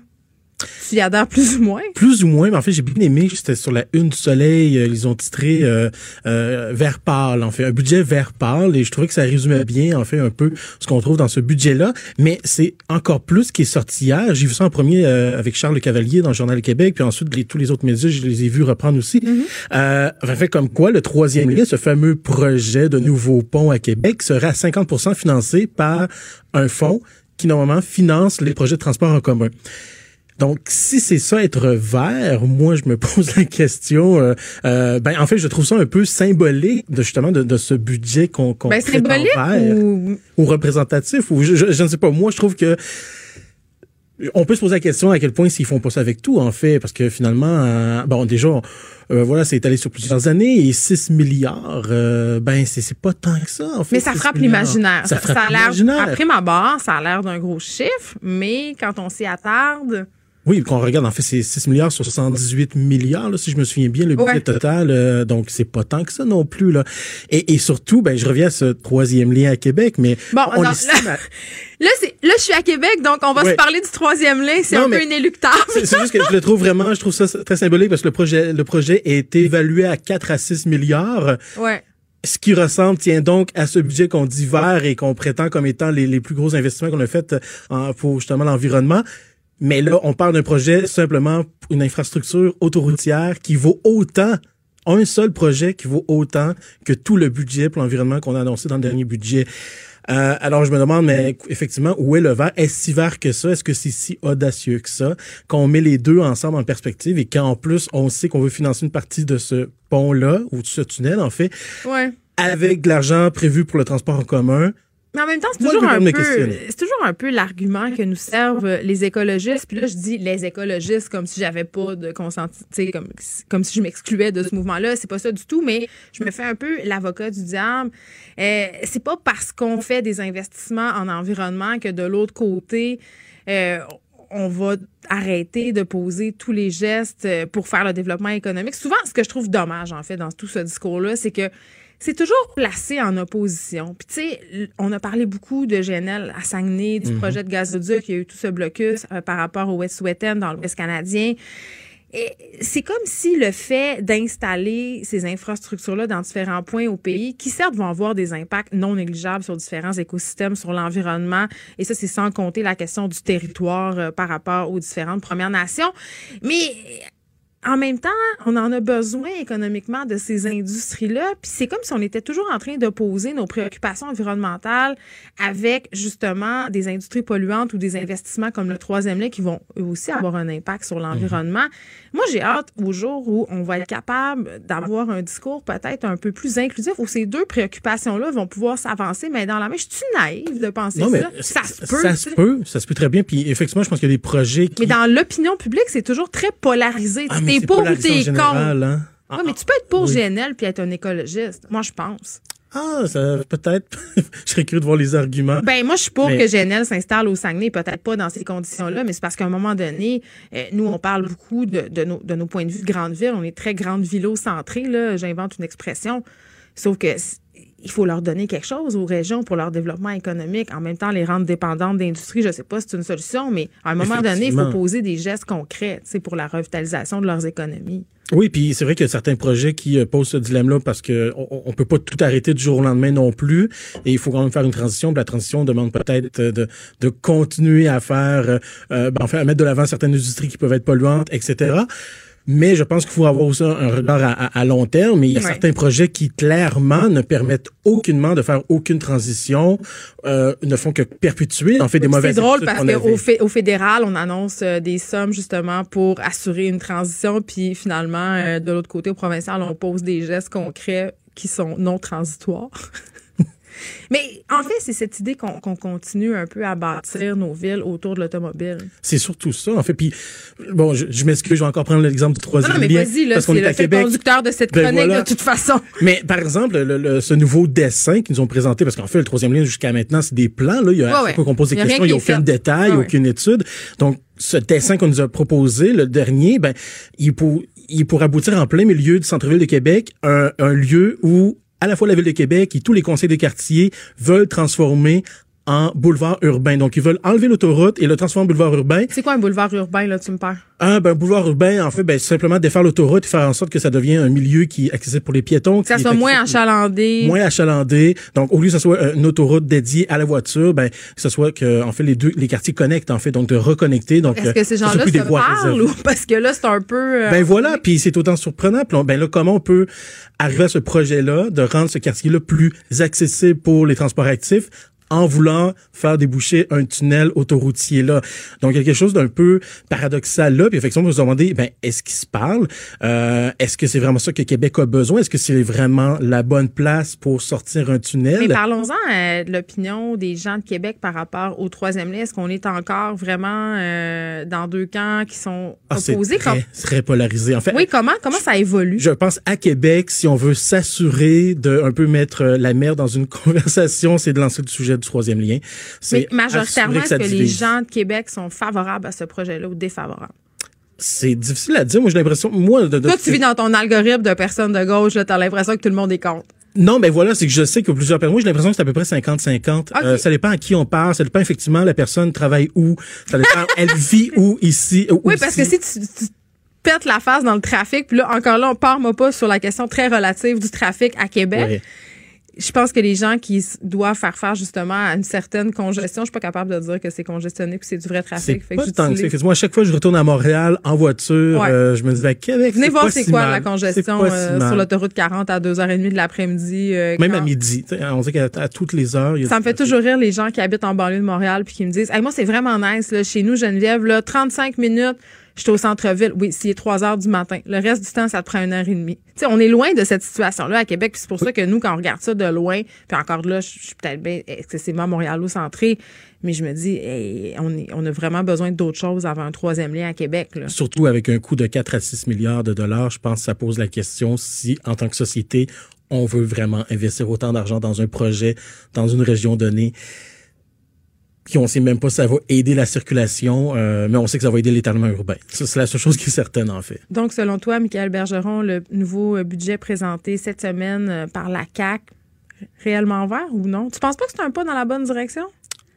Speaker 1: tu y adhères plus ou moins?
Speaker 10: Plus ou moins, mais en fait, j'ai bien aimé. C'était sur la Une du Soleil. Euh, ils ont titré euh, euh, Vert pâle, en fait. Un budget vert pâle. Et je trouvais que ça résumait bien, en fait, un peu ce qu'on trouve dans ce budget-là. Mais c'est encore plus qui est sorti hier. J'ai vu ça en premier euh, avec Charles Le Cavalier dans le Journal du Québec. Puis ensuite, les, tous les autres médias, je les ai vus reprendre aussi. Mm en fait, comme quoi, le troisième lien, ce fameux projet de nouveau pont à Québec, serait à 50 financé par un fonds qui, normalement, finance les projets de transport en commun. Donc, si c'est ça être vert, moi je me pose la question. Euh, euh, ben en fait, je trouve ça un peu symbolique de justement de, de ce budget qu'on qu'on
Speaker 1: ben, symbolique
Speaker 10: vert,
Speaker 1: ou...
Speaker 10: ou représentatif ou je, je, je, ne sais pas. Moi, je trouve que on peut se poser la question à quel point s'ils font pas ça avec tout en fait, parce que finalement, euh, bon déjà. Euh, voilà, c'est étalé sur plusieurs années et 6 milliards, euh, ben c'est pas tant que ça en fait.
Speaker 1: Mais ça frappe l'imaginaire.
Speaker 10: Ça,
Speaker 1: ça,
Speaker 10: frappe
Speaker 1: a l'air,
Speaker 10: l'imaginaire.
Speaker 1: après ma barre, ça a l'air d'un gros chiffre, mais quand on s'y attarde,
Speaker 10: oui, quand on regarde, en fait, c'est 6 milliards sur 78 milliards, là, si je me souviens bien, le budget
Speaker 1: Ouais.
Speaker 10: total. euh, donc, c'est pas tant que ça non plus. Là. Et, et surtout, ben, je reviens à ce troisième lien à Québec, mais
Speaker 1: Bon,
Speaker 10: on
Speaker 1: non,
Speaker 10: estime à-
Speaker 1: Là, c'est, là, je suis à Québec, donc on va
Speaker 10: Ouais.
Speaker 1: se parler du troisième lien. C'est un peu inéluctable.
Speaker 10: C'est juste que je le trouve vraiment, je trouve ça très symbolique parce que le projet, le projet été évalué à 4 à 6 milliards.
Speaker 1: Ouais.
Speaker 10: Ce qui ressemble, tient donc à ce budget qu'on dit vert et qu'on prétend comme étant les, les plus gros investissements qu'on a fait euh, en- pour justement l'environnement. Mais là, on parle d'un projet simplement une infrastructure autoroutière qui vaut autant, un seul projet qui vaut autant que tout le budget pour l'environnement qu'on a annoncé dans le dernier budget. Euh, alors, je me demande, mais effectivement, où est le vert? Est-ce si vert que ça? Est-ce que c'est si audacieux que ça? Qu'on met les deux ensemble en perspective et qu'en plus, on sait qu'on veut financer une partie de ce pont-là, ou de ce tunnel, en fait,
Speaker 1: Ouais.
Speaker 10: avec de l'argent prévu pour le transport en commun.
Speaker 1: Mais en même temps, c'est toujours un peu, c'est toujours un peu l'argument que nous servent euh, les écologistes. Puis là, je dis les écologistes comme si j'avais pas de consenti, comme, comme si je m'excluais de ce mouvement-là. C'est pas ça du tout, mais je me fais un peu l'avocat du diable. Euh, c'est pas parce qu'on fait des investissements en environnement que de l'autre côté, euh, on va arrêter de poser tous les gestes pour faire le développement économique. Souvent, ce que je trouve dommage, en fait, dans tout ce discours-là, c'est que c'est toujours placé en opposition. Puis, tu sais, on a parlé beaucoup de GNL à Saguenay, du projet de gazoduc, il y a eu tout ce blocus euh, par rapport au West-Wetton dans l'Ouest canadien. Et c'est comme si le fait d'installer ces infrastructures-là dans différents points au pays, qui certes vont avoir des impacts non négligeables sur différents écosystèmes, sur l'environnement, et ça, c'est sans compter la question du territoire euh, par rapport aux différentes Premières Nations. Mais en même temps, on en a besoin économiquement de ces industries-là. Puis c'est comme si on était toujours en train d'opposer nos préoccupations environnementales avec justement des industries polluantes ou des investissements comme le troisième lien qui vont eux aussi avoir un impact sur l'environnement. Moi, j'ai hâte au jour où on va être capable d'avoir un discours peut-être un peu plus inclusif où ces deux préoccupations-là vont pouvoir s'avancer, mais dans la main. Je suis naïve de penser
Speaker 10: Non, mais
Speaker 1: ça. Ça se peut.
Speaker 10: Ça se peut, ça se peut très bien. Puis effectivement, je pense qu'il y a des projets qui...
Speaker 1: Mais dans l'opinion publique, c'est toujours très polarisé.
Speaker 10: Ah,
Speaker 1: t'es pour ou t'es contre?
Speaker 10: hein? Ah,
Speaker 1: Oui, mais tu peux être pour
Speaker 10: oui.
Speaker 1: GNL puis être un écologiste. Moi, je pense.
Speaker 10: Ah, ça, peut-être. je serais curieux de voir les arguments.
Speaker 1: Ben, moi, je suis pour
Speaker 10: Mais-
Speaker 1: que GNL s'installe au Saguenay, peut-être pas dans ces conditions-là, mais c'est parce qu'à un moment donné, euh, nous, on parle beaucoup de, de nos, de nos points de vue de grande ville. On est très grande villo-centré, là. J'invente une expression. Sauf que il faut leur donner quelque chose aux régions pour leur développement économique. En même temps, les rendre dépendantes d'industrie, je sais pas si c'est une solution, mais à un moment donné, il faut poser des gestes concrets, pour la revitalisation de leurs économies.
Speaker 10: Oui, puis c'est vrai qu'il y a certains projets qui euh, posent ce dilemme-là parce que on, on peut pas tout arrêter du jour au lendemain non plus. Et il faut quand même faire une transition. La transition demande peut-être euh, de, de continuer à faire, euh, ben, enfin, à mettre de l'avant certaines industries qui peuvent être polluantes, etc. Mais je pense qu'il faut avoir aussi un regard à, à- à long terme. Et il y a
Speaker 1: Ouais.
Speaker 10: certains projets qui clairement ne permettent aucunement de faire aucune transition, euh, ne font que perpétuer en fait des mauvaises
Speaker 1: C'est drôle parce qu'au au fédéral, on annonce euh, des sommes justement pour assurer une transition, puis finalement, euh, de l'autre côté, au provincial, on pose des gestes concrets qui sont non transitoires. Mais en fait, c'est cette idée qu'on continue un peu à bâtir nos villes autour de l'automobile.
Speaker 10: C'est surtout ça, en fait. Puis, bon, je, je m'excuse, je vais encore prendre l'exemple du
Speaker 1: Non,
Speaker 10: troisième
Speaker 1: non, mais
Speaker 10: lien.
Speaker 1: vas-y, là,
Speaker 10: parce qu'on est
Speaker 1: le
Speaker 10: à
Speaker 1: fait
Speaker 10: Québec.
Speaker 1: conducteur de cette
Speaker 10: Ben
Speaker 1: chronique,
Speaker 10: voilà.
Speaker 1: de toute façon.
Speaker 10: Mais par exemple, le, le- ce nouveau dessin qu'ils nous ont présenté, parce qu'en fait, le troisième lien jusqu'à maintenant, c'est des plans. Là, il y a
Speaker 1: Ouais, ouais.
Speaker 10: qu'on pose des
Speaker 1: Il
Speaker 10: questions, il n'y a aucun
Speaker 1: fait.
Speaker 10: détail,
Speaker 1: ouais.
Speaker 10: aucune étude. Donc, ce dessin qu'on nous a proposé, le dernier, ben, il pour, il pour aboutir en plein milieu du centre-ville de Québec, un, un lieu où à la fois la ville de Québec et tous les conseils de quartier veulent transformer en boulevard urbain. Donc, ils veulent enlever l'autoroute et le transformer en boulevard urbain.
Speaker 1: C'est quoi un boulevard urbain, là, tu me perds?
Speaker 10: Ah, ben, un boulevard urbain, en fait, ben, simplement défaire l'autoroute et faire en sorte que ça devienne un milieu qui est accessible pour les piétons.
Speaker 1: Que ça soit moins achalandé.
Speaker 10: Moins achalandé. Donc, au lieu que ce soit une autoroute dédiée à la voiture, ben, que ce soit que, en fait, les deux, les quartiers connectent, en fait, donc de reconnecter. Donc,
Speaker 1: Est-ce que ces gens-là se parlent ou parce que là, c'est un peu...
Speaker 10: Euh, ben voilà, puis c'est autant surprenant. Puis ben là, comment on peut arriver à ce projet-là de rendre ce quartier-là plus accessible pour les transports actifs en voulant faire déboucher un tunnel autoroutier là. Donc, il y a quelque chose d'un peu paradoxal là. Puis effectivement, on se demander, ben, est-ce qu'il se parle? Euh, est-ce que c'est vraiment ça que Québec a besoin? Est-ce que c'est vraiment la bonne place pour sortir un tunnel?
Speaker 1: Mais parlons-en euh, de l'opinion des gens de Québec par rapport au troisième lien. Est-ce qu'on est encore vraiment euh, dans deux camps qui sont ah, opposés?
Speaker 10: C'est très, polarisé. En fait,
Speaker 1: oui, comment, comment ça évolue?
Speaker 10: Je pense à Québec, si on veut s'assurer de un peu mettre la mer dans une conversation, c'est de lancer le sujet du troisième lien.
Speaker 1: Mais majoritairement, est-ce que, les gens de Québec sont favorables à ce projet-là ou défavorables?
Speaker 10: C'est difficile à dire. Moi, j'ai l'impression. Moi,
Speaker 1: de, Toi, tu vis dans ton algorithme de personnes de gauche, tu as l'impression que tout le monde est contre.
Speaker 10: Non, mais voilà, c'est que je sais que plusieurs personnes. Moi, j'ai l'impression que c'est à peu près 50-50. Euh, ça dépend à qui on parle. Ça dépend effectivement la personne travaille où. Ça dépend elle vit où ici.
Speaker 1: oui, parce que si tu, pètes la face dans le trafic, puis là encore là, on part moi pas sur la question très relative du trafic à Québec je pense que les gens qui doivent faire faire justement à une certaine congestion, je suis pas capable de dire que c'est congestionné que c'est du vrai trafic.
Speaker 10: Fait pas tant que Moi, à chaque fois que je retourne à Montréal en voiture, euh, je me dis, à ben, Québec,
Speaker 1: Venez voir c'est quoi la congestion euh, sur l'autoroute 40 à 2h30 de l'après-midi. Euh,
Speaker 10: Même à midi. On dit qu'à toutes les heures.
Speaker 1: ça me fait toujours rire les gens qui habitent en banlieue de Montréal puis qui me disent, moi, c'est vraiment nice, là, chez nous, Geneviève, là, 35 minutes je suis au centre-ville. Oui, s'il est 3 heures du matin. Le reste du temps, ça te prend une heure et demie. Tu on est loin de cette situation-là à Québec. c'est pour ça que nous, quand on regarde ça de loin, puis encore là, je suis peut-être bien excessivement montréalo-centré, mais je me dis, on, on a vraiment besoin d'autres choses avant un troisième lien à Québec.
Speaker 10: Surtout avec un coût de 4 à 6 milliards de dollars, je pense que ça pose la question si, en tant que société, on veut vraiment investir autant d'argent dans un projet, dans une région donnée. Puis on sait même pas si ça va aider la circulation, euh, mais on sait que ça va aider l'étalement urbain. c'est la seule chose qui est certaine, en fait.
Speaker 1: Donc, selon toi, Michael Bergeron, le nouveau euh, budget présenté cette semaine euh, par la CAC, réellement vert ou non? Tu penses pas que c'est un pas dans la bonne direction?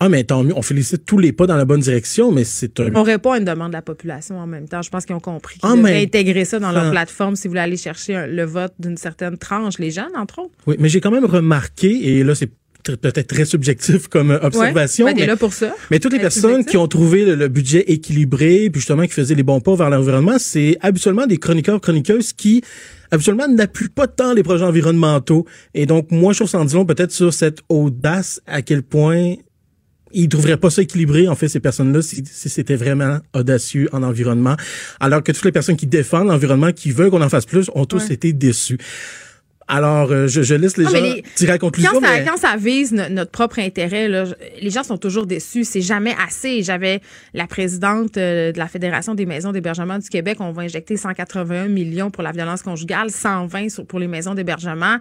Speaker 10: Ah, mais tant mieux. On félicite tous les pas dans la bonne direction, mais c'est un.
Speaker 1: On répond à une demande de la population en même temps. Je pense qu'ils ont compris qu'ils ah, intégrer ça dans leur plateforme si vous voulez aller chercher le vote d'une certaine tranche, les jeunes, entre autres.
Speaker 10: Oui, mais j'ai quand même remarqué, et là, c'est peut-être très subjectif comme euh, observation.
Speaker 1: Ouais, ben, mais, là pour ça.
Speaker 10: Mais toutes les personnes qui ont trouvé le, budget équilibré, puis justement qui faisaient les bons pas vers l'environnement, c'est habituellement des chroniqueurs, chroniqueuses qui habituellement n'appuient pas tant les projets environnementaux. Et donc, moi, je trouve ça en disant peut-être sur cette audace, à quel point ils trouveraient pas ça équilibré, en fait, ces personnes-là, si, si c'était vraiment audacieux en environnement. Alors que toutes les personnes qui défendent l'environnement, qui veulent qu'on en fasse plus, ont tous été déçus. Alors, euh, je, je, laisse les gens tirer à conclusion.
Speaker 1: Quand, ça, quand ça vise notre propre intérêt, là, les gens sont toujours déçus. C'est jamais assez. J'avais la présidente euh, de la Fédération des maisons d'hébergement du Québec. On va injecter 181 millions pour la violence conjugale, 120 pour les maisons d'hébergement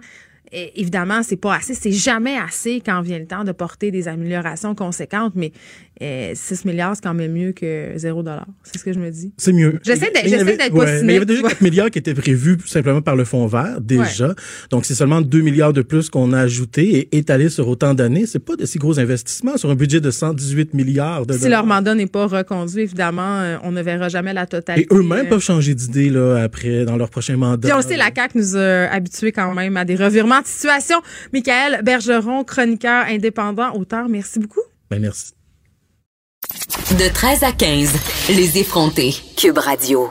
Speaker 1: évidemment, c'est pas assez. C'est jamais assez quand vient le temps de porter des améliorations conséquentes, mais 6 euh, milliards, c'est quand même mieux que 0 dollar. C'est ce que je me dis.
Speaker 10: C'est mieux.
Speaker 1: J'essaie d'être ouais,
Speaker 10: Mais il y avait déjà 4 milliards qui étaient prévus simplement par le fonds vert, déjà. Donc, c'est seulement 2 milliards de plus qu'on a ajouté et étalé sur autant d'années. C'est pas de si gros investissements sur un budget de 118 milliards de
Speaker 1: Si leur mandat n'est pas reconduit, évidemment, euh, on ne verra jamais la totalité.
Speaker 10: Et eux-mêmes peuvent changer d'idée, là, après, dans leur prochain mandat.
Speaker 1: Puis on sait, la CAQ nous a habitués quand même à des revirements de situation. Michael Bergeron, chroniqueur indépendant, auteur, merci beaucoup.
Speaker 10: Ben, merci.
Speaker 2: De 13 à 15, les effrontés. Cube Radio.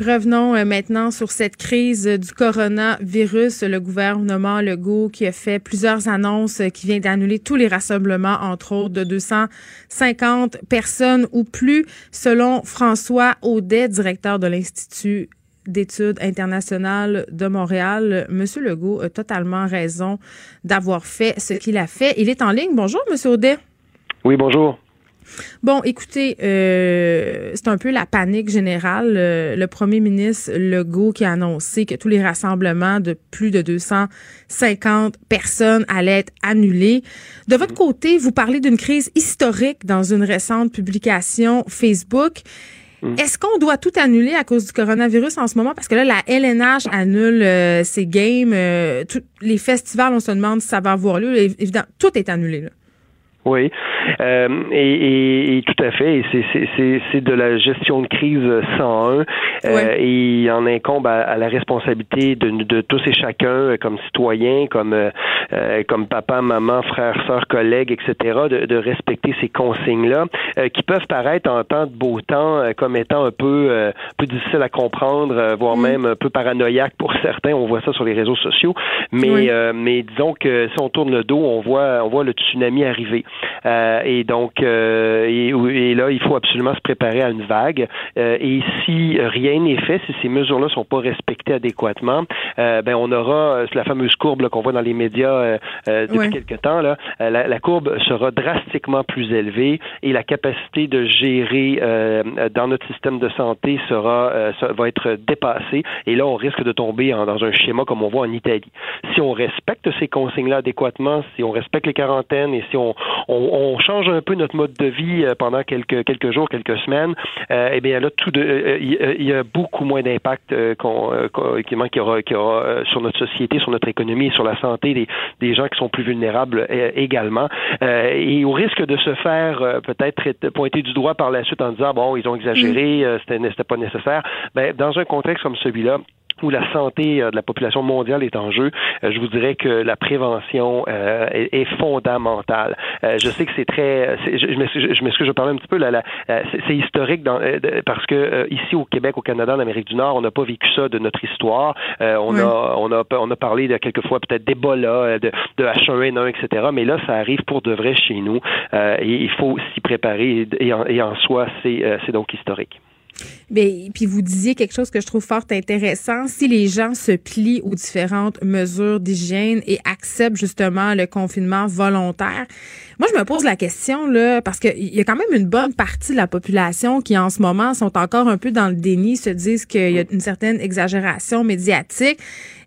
Speaker 1: Revenons euh, maintenant sur cette crise du coronavirus. Le gouvernement Legault qui a fait plusieurs annonces, euh, qui vient d'annuler tous les rassemblements, entre autres de 250 personnes ou plus, selon François Audet, directeur de l'Institut d'études internationales de Montréal. Monsieur Legault a totalement raison d'avoir fait ce qu'il a fait. Il est en ligne. Bonjour, Monsieur Audet.
Speaker 11: Oui, bonjour.
Speaker 1: Bon, écoutez, euh, c'est un peu la panique générale. Euh, le premier ministre Legault qui a annoncé que tous les rassemblements de plus de 250 personnes allaient être annulés. De votre côté, vous parlez d'une crise historique dans une récente publication Facebook. Mm. Est-ce qu'on doit tout annuler à cause du coronavirus en ce moment? Parce que là, la LNH annule euh, ses games. Euh, les festivals, on se demande si ça va avoir lieu. Évidemment, tout est annulé. Là.
Speaker 11: Oui, euh, et, et, tout à fait. Et c'est de la gestion de crise 101 euh, et il en incombe à, la responsabilité de, de, tous et chacun, euh, comme citoyens, comme euh, euh, comme papa, maman, frère, sœur, collègues, etc., de, de respecter ces consignes-là, qui peuvent paraître en temps de beau temps comme étant un peu un peu difficile à comprendre, voire mm. même un peu paranoïaque pour certains. On voit ça sur les réseaux sociaux, mais mais disons que si on tourne le dos, on voit on voit le tsunami arriver. Euh, et donc, euh, et, là, il faut absolument se préparer à une vague. Euh, et si rien n'est fait, si ces mesures-là sont pas respectées adéquatement, ben on aura la fameuse courbe qu'on voit dans les médias depuis quelques temps. Là, la, courbe sera drastiquement plus élevée et la capacité de gérer dans notre système de santé sera va être dépassée. Et là, on risque de tomber dans un schéma comme on voit en Italie. Si on respecte ces consignes-là adéquatement, si on respecte les quarantaines et si on, on, change un peu notre mode de vie euh, pendant quelques quelques jours, quelques semaines, euh, eh bien là, tout euh, il y, a beaucoup moins d'impact qu'on aura, sur notre société, sur notre économie, sur la santé des, des gens qui sont plus vulnérables également. et au risque de se faire peut-être pointer du doigt par la suite en disant bon, ils ont exagéré, mm. c'était c'était pas nécessaire. Ben, dans un contexte comme celui-là, où la santé euh, de la population mondiale est en jeu, euh, je vous dirais que la prévention euh, est, fondamentale. je sais que c'est très, je m'excuse, je, je parlais un petit peu, là, c'est historique dans, parce que ici au Québec, au Canada, en Amérique du Nord, on n'a pas vécu ça de notre histoire. on a, on a, on a parlé de quelquefois peut-être d'Ebola, de, de H1N1, etc. Mais là, ça arrive pour de vrai chez nous et il faut s'y préparer et en, et en soi, c'est, c'est donc historique.
Speaker 1: Bien, puis vous disiez quelque chose que je trouve fort intéressant. Si les gens se plient aux différentes mesures d'hygiène et acceptent justement le confinement volontaire, moi je me pose la question là parce qu'il y a quand même une bonne partie de la population qui en ce moment sont encore un peu dans le déni, se disent qu'il y a une certaine exagération médiatique.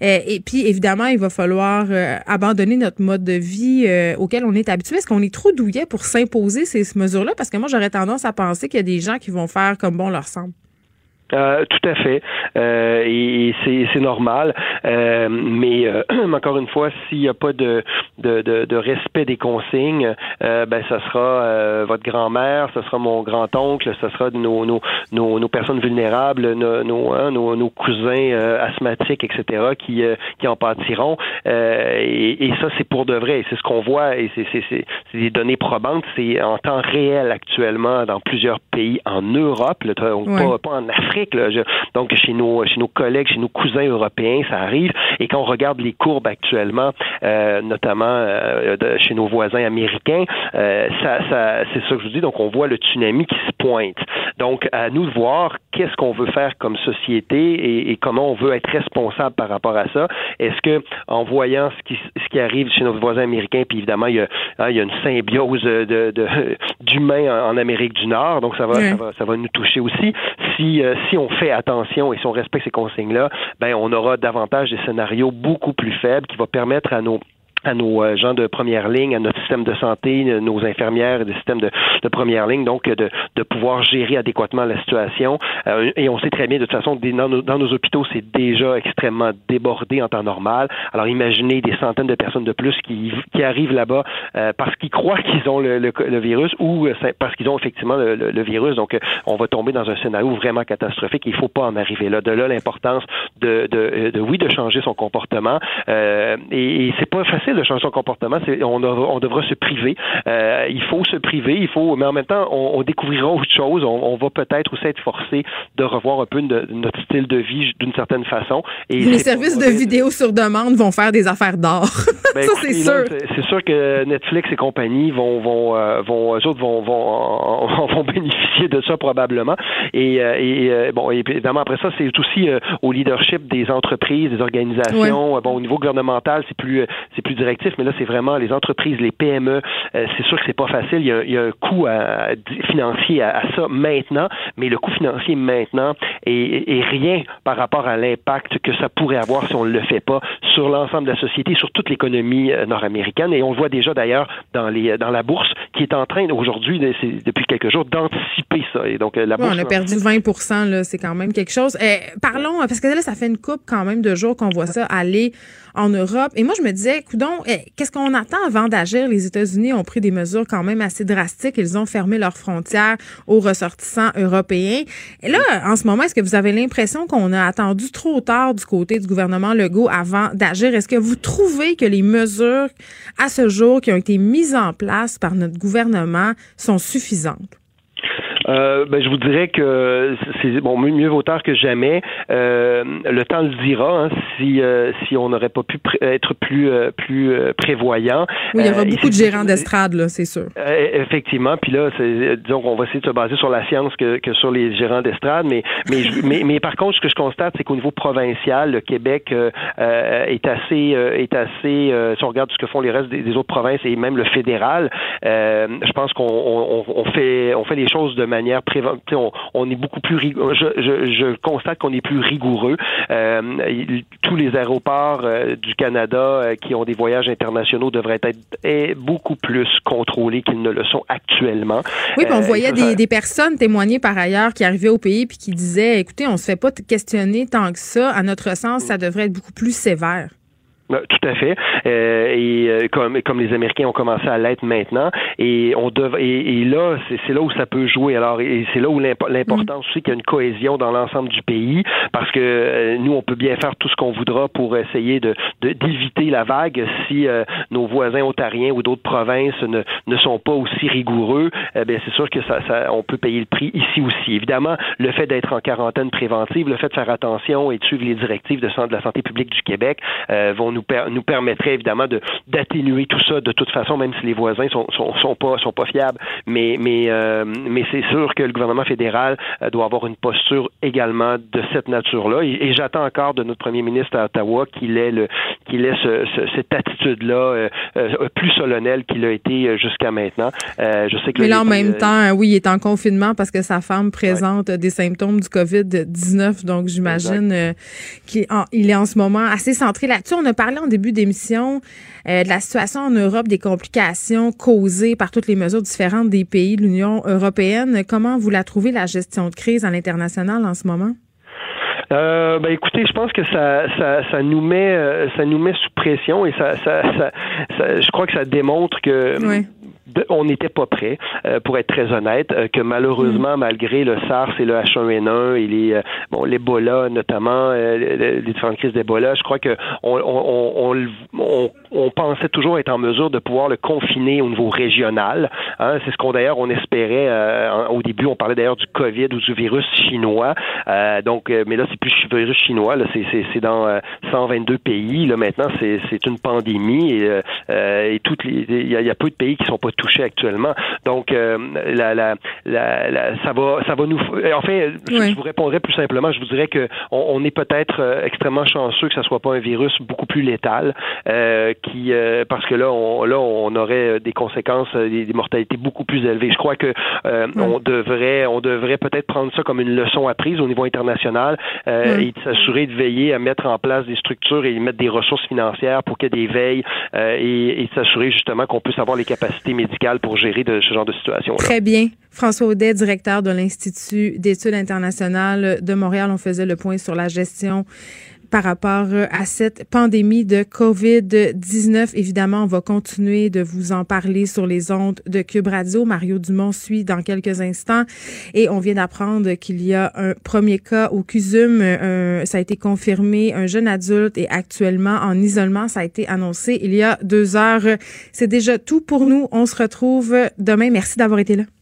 Speaker 1: Euh, et puis évidemment, il va falloir euh, abandonner notre mode de vie euh, auquel on est habitué. Est-ce qu'on est trop douillet pour s'imposer ces mesures-là Parce que moi j'aurais tendance à penser qu'il y a des gens qui vont faire comme bon leur semble.
Speaker 11: Euh, tout à fait. Euh, et, c'est normal. Euh, mais encore une fois, s'il n'y a pas de, de, de, de, respect des consignes, ben ça sera votre grand-mère, ce sera mon grand-oncle, ce sera nos, nos, nos, nos, personnes vulnérables, nos, nos, hein, nos, cousins asthmatiques, etc., qui, qui en pâtiront. Et, et, ça, c'est pour de vrai. C'est ce qu'on voit et c'est des données probantes. C'est en temps réel actuellement dans plusieurs pays en Europe, donc pas, pas en Afrique donc, chez nos, chez nos collègues, chez nos cousins européens, ça arrive. Et quand on regarde les courbes actuellement, euh, notamment euh, chez nos voisins américains, euh, ça, ça, c'est ça que je vous dis. Donc, on voit le tsunami qui se pointe. Donc, à nous de voir qu'est-ce qu'on veut faire comme société et, comment on veut être responsable par rapport à ça. Est-ce que, en voyant ce qui, ce qui arrive chez nos voisins américains, puis évidemment, il y a, hein, il y a une symbiose de, d'humains en, Amérique du Nord, donc ça va, ça va, ça va nous toucher aussi. Si, si on fait attention et si on respecte ces consignes-là, ben on aura davantage des scénarios beaucoup plus faibles qui vont permettre à nos à nos euh, gens de première ligne, à notre système de santé, nos infirmières et des systèmes de, de première ligne, donc de, de, pouvoir gérer adéquatement la situation. Euh, et on sait très bien, de toute façon, dans nos, dans nos hôpitaux, c'est déjà extrêmement débordé en temps normal. Alors imaginez des centaines de personnes de plus qui, qui arrivent là-bas euh, parce qu'ils croient qu'ils ont le, le, virus ou parce qu'ils ont effectivement le, le, virus. Donc, on va tomber dans un scénario vraiment catastrophique. Il faut pas en arriver là. De là l'importance de, de, de, oui, de changer son comportement. et, et c'est pas facile de changer son comportement, on, on devra se priver. Euh, il faut se priver, il faut, mais en même temps, on, découvrira autre chose. On, va peut-être aussi être forcé de revoir un peu notre style de vie d'une certaine façon.
Speaker 1: Et les services de vidéo sur demande vont faire des affaires d'or. Ben, ça, c'est sûr.
Speaker 11: C'est sûr que Netflix et compagnie vont, vont, euh, vont, eux autres vont, vont, vont bénéficier de ça probablement. Et, euh, et bon, évidemment, après ça, c'est aussi au leadership des entreprises, des organisations. Bon, au niveau gouvernemental, c'est plus, c'est plus direct mais là, c'est vraiment les entreprises, les PME. Euh, c'est sûr que c'est pas facile. Il y a, un coût financier à, ça maintenant, mais le coût financier maintenant est, rien par rapport à l'impact que ça pourrait avoir si on ne le fait pas sur l'ensemble de la société, sur toute l'économie nord-américaine. Et on le voit déjà d'ailleurs dans, les, dans la bourse qui est en train aujourd'hui, depuis quelques jours, d'anticiper ça. Et donc, la bourse,
Speaker 1: on a perdu 20% c'est quand même quelque chose. Eh, parlons, parce que là, ça fait une coupe quand même de jours qu'on voit ça aller en Europe. Et moi, je me disais, coudon, eh, qu'est-ce qu'on attend avant d'agir? Les États-Unis ont pris des mesures quand même assez drastiques. Ils ont fermé leurs frontières aux ressortissants européens. Et là, en ce moment, est-ce que vous avez l'impression qu'on a attendu trop tard du côté du gouvernement Legault avant d'agir? Est-ce que vous trouvez que les mesures à ce jour qui ont été mises en place par notre gouvernement sont suffisantes?
Speaker 11: Euh, ben, je vous dirais que c'est bon mieux vaut tard que jamais. Euh, le temps le dira hein, si euh, si on n'aurait pas pu être plus euh, plus euh, prévoyant.
Speaker 1: Oui, il y aura beaucoup de gérants d'estrade là, c'est sûr.
Speaker 11: effectivement, puis là, disons qu'on va essayer de se baser sur la science que, que sur les gérants d'estrade, mais mais, mais mais par contre, ce que je constate, c'est qu'au niveau provincial, le Québec est assez est assez si on regarde ce que font les restes des, autres provinces et même le fédéral, je pense qu'on on, on, fait on fait les choses de manière préventive. On, est beaucoup plus rigoureux. Je, je, je constate qu'on est plus rigoureux. Euh, tous les aéroports euh, du Canada euh, qui ont des voyages internationaux devraient être beaucoup plus contrôlés qu'ils ne le sont actuellement.
Speaker 1: Oui, on voyait des, des, personnes témoigner par ailleurs qui arrivaient au pays puis qui disaient, écoutez, on se fait pas questionner tant que ça. À notre sens, ça devrait être beaucoup plus sévère.
Speaker 11: Tout à fait. Euh, et euh, comme comme les Américains ont commencé à l'être maintenant, et on et, là c'est là où ça peut jouer. Alors et c'est là où l'importance aussi qu'il y a une cohésion dans l'ensemble du pays, parce que euh, nous on peut bien faire tout ce qu'on voudra pour essayer de d'éviter la vague si nos voisins ontariens ou d'autres provinces ne ne sont pas aussi rigoureux. Bien c'est sûr que ça, ça on peut payer le prix ici aussi. Évidemment, le fait d'être en quarantaine préventive, le fait de faire attention et de suivre les directives de, de la santé publique du Québec vont nous, nous permettrait évidemment de d'atténuer tout ça de toute façon, même si les voisins sont, sont, sont pas sont pas fiables. Mais mais euh, mais c'est sûr que le gouvernement fédéral euh, doit avoir une posture également de cette nature-là. Et, j'attends encore de notre premier ministre à Ottawa qu'il ait le qu'il ait ce, cette attitude-là euh, plus solennelle qu'il a été jusqu'à maintenant. je sais que
Speaker 1: mais là, en même temps, oui, il est en confinement parce que sa femme présente des symptômes du COVID-19. Donc, j'imagine qu'il est en ce moment assez centré là-dessus. On a parlé en début d'émission euh, de la situation en Europe, des complications causées par toutes les mesures différentes des pays de l'Union européenne. Comment vous la trouvez, la gestion de crise à l'international en ce moment?
Speaker 11: Euh, ben écoutez, je pense que ça, ça, ça nous met, euh, ça nous met sous pression et ça, ça, ça, je crois que ça démontre que on n'était pas prêt, euh, pour être très honnête, euh, que malheureusement, malgré le SARS et le H1N1 et les, euh, bon, l'Ebola notamment, les, différentes crises d'Ebola, je crois que on, on, on, on, pensait toujours être en mesure de pouvoir le confiner au niveau régional. Hein. C'est ce qu'on d'ailleurs on espérait au début. On parlait d'ailleurs du COVID ou du virus chinois. donc, mais là c'est plus virus chinois. Là, c'est, c'est, c'est dans 122 pays. Là maintenant, c'est, c'est une pandémie et, et toutes il y, a peu de pays qui sont pas actuellement. Donc, euh, la, la, la, ça va, ça va nous. Enfin, je, vous répondrai plus simplement. Je vous dirais que on, on est peut-être euh, extrêmement chanceux que ça soit pas un virus beaucoup plus létal, euh, qui, euh, parce que là, on, là, on aurait des conséquences, des, mortalités beaucoup plus élevées. Je crois que on devrait, on devrait peut-être prendre ça comme une leçon apprise au niveau international et de s'assurer de veiller à mettre en place des structures et mettre des ressources financières pour qu'il y ait des veilles et, et de s'assurer justement qu'on puisse avoir les capacités pour gérer ce genre de situation.
Speaker 1: Très bien. François Audet, directeur de l'Institut d'études internationales de Montréal. On faisait le point sur la gestion par rapport euh, à cette pandémie de COVID-19. Évidemment, on va continuer de vous en parler sur les ondes de Cube Radio. Mario Dumont suit dans quelques instants et on vient d'apprendre qu'il y a un premier cas au CUSUM. ça a été confirmé. Un jeune adulte est actuellement en isolement. Ça a été annoncé il y a deux heures. C'est déjà tout pour nous. On se retrouve demain. Merci d'avoir été là.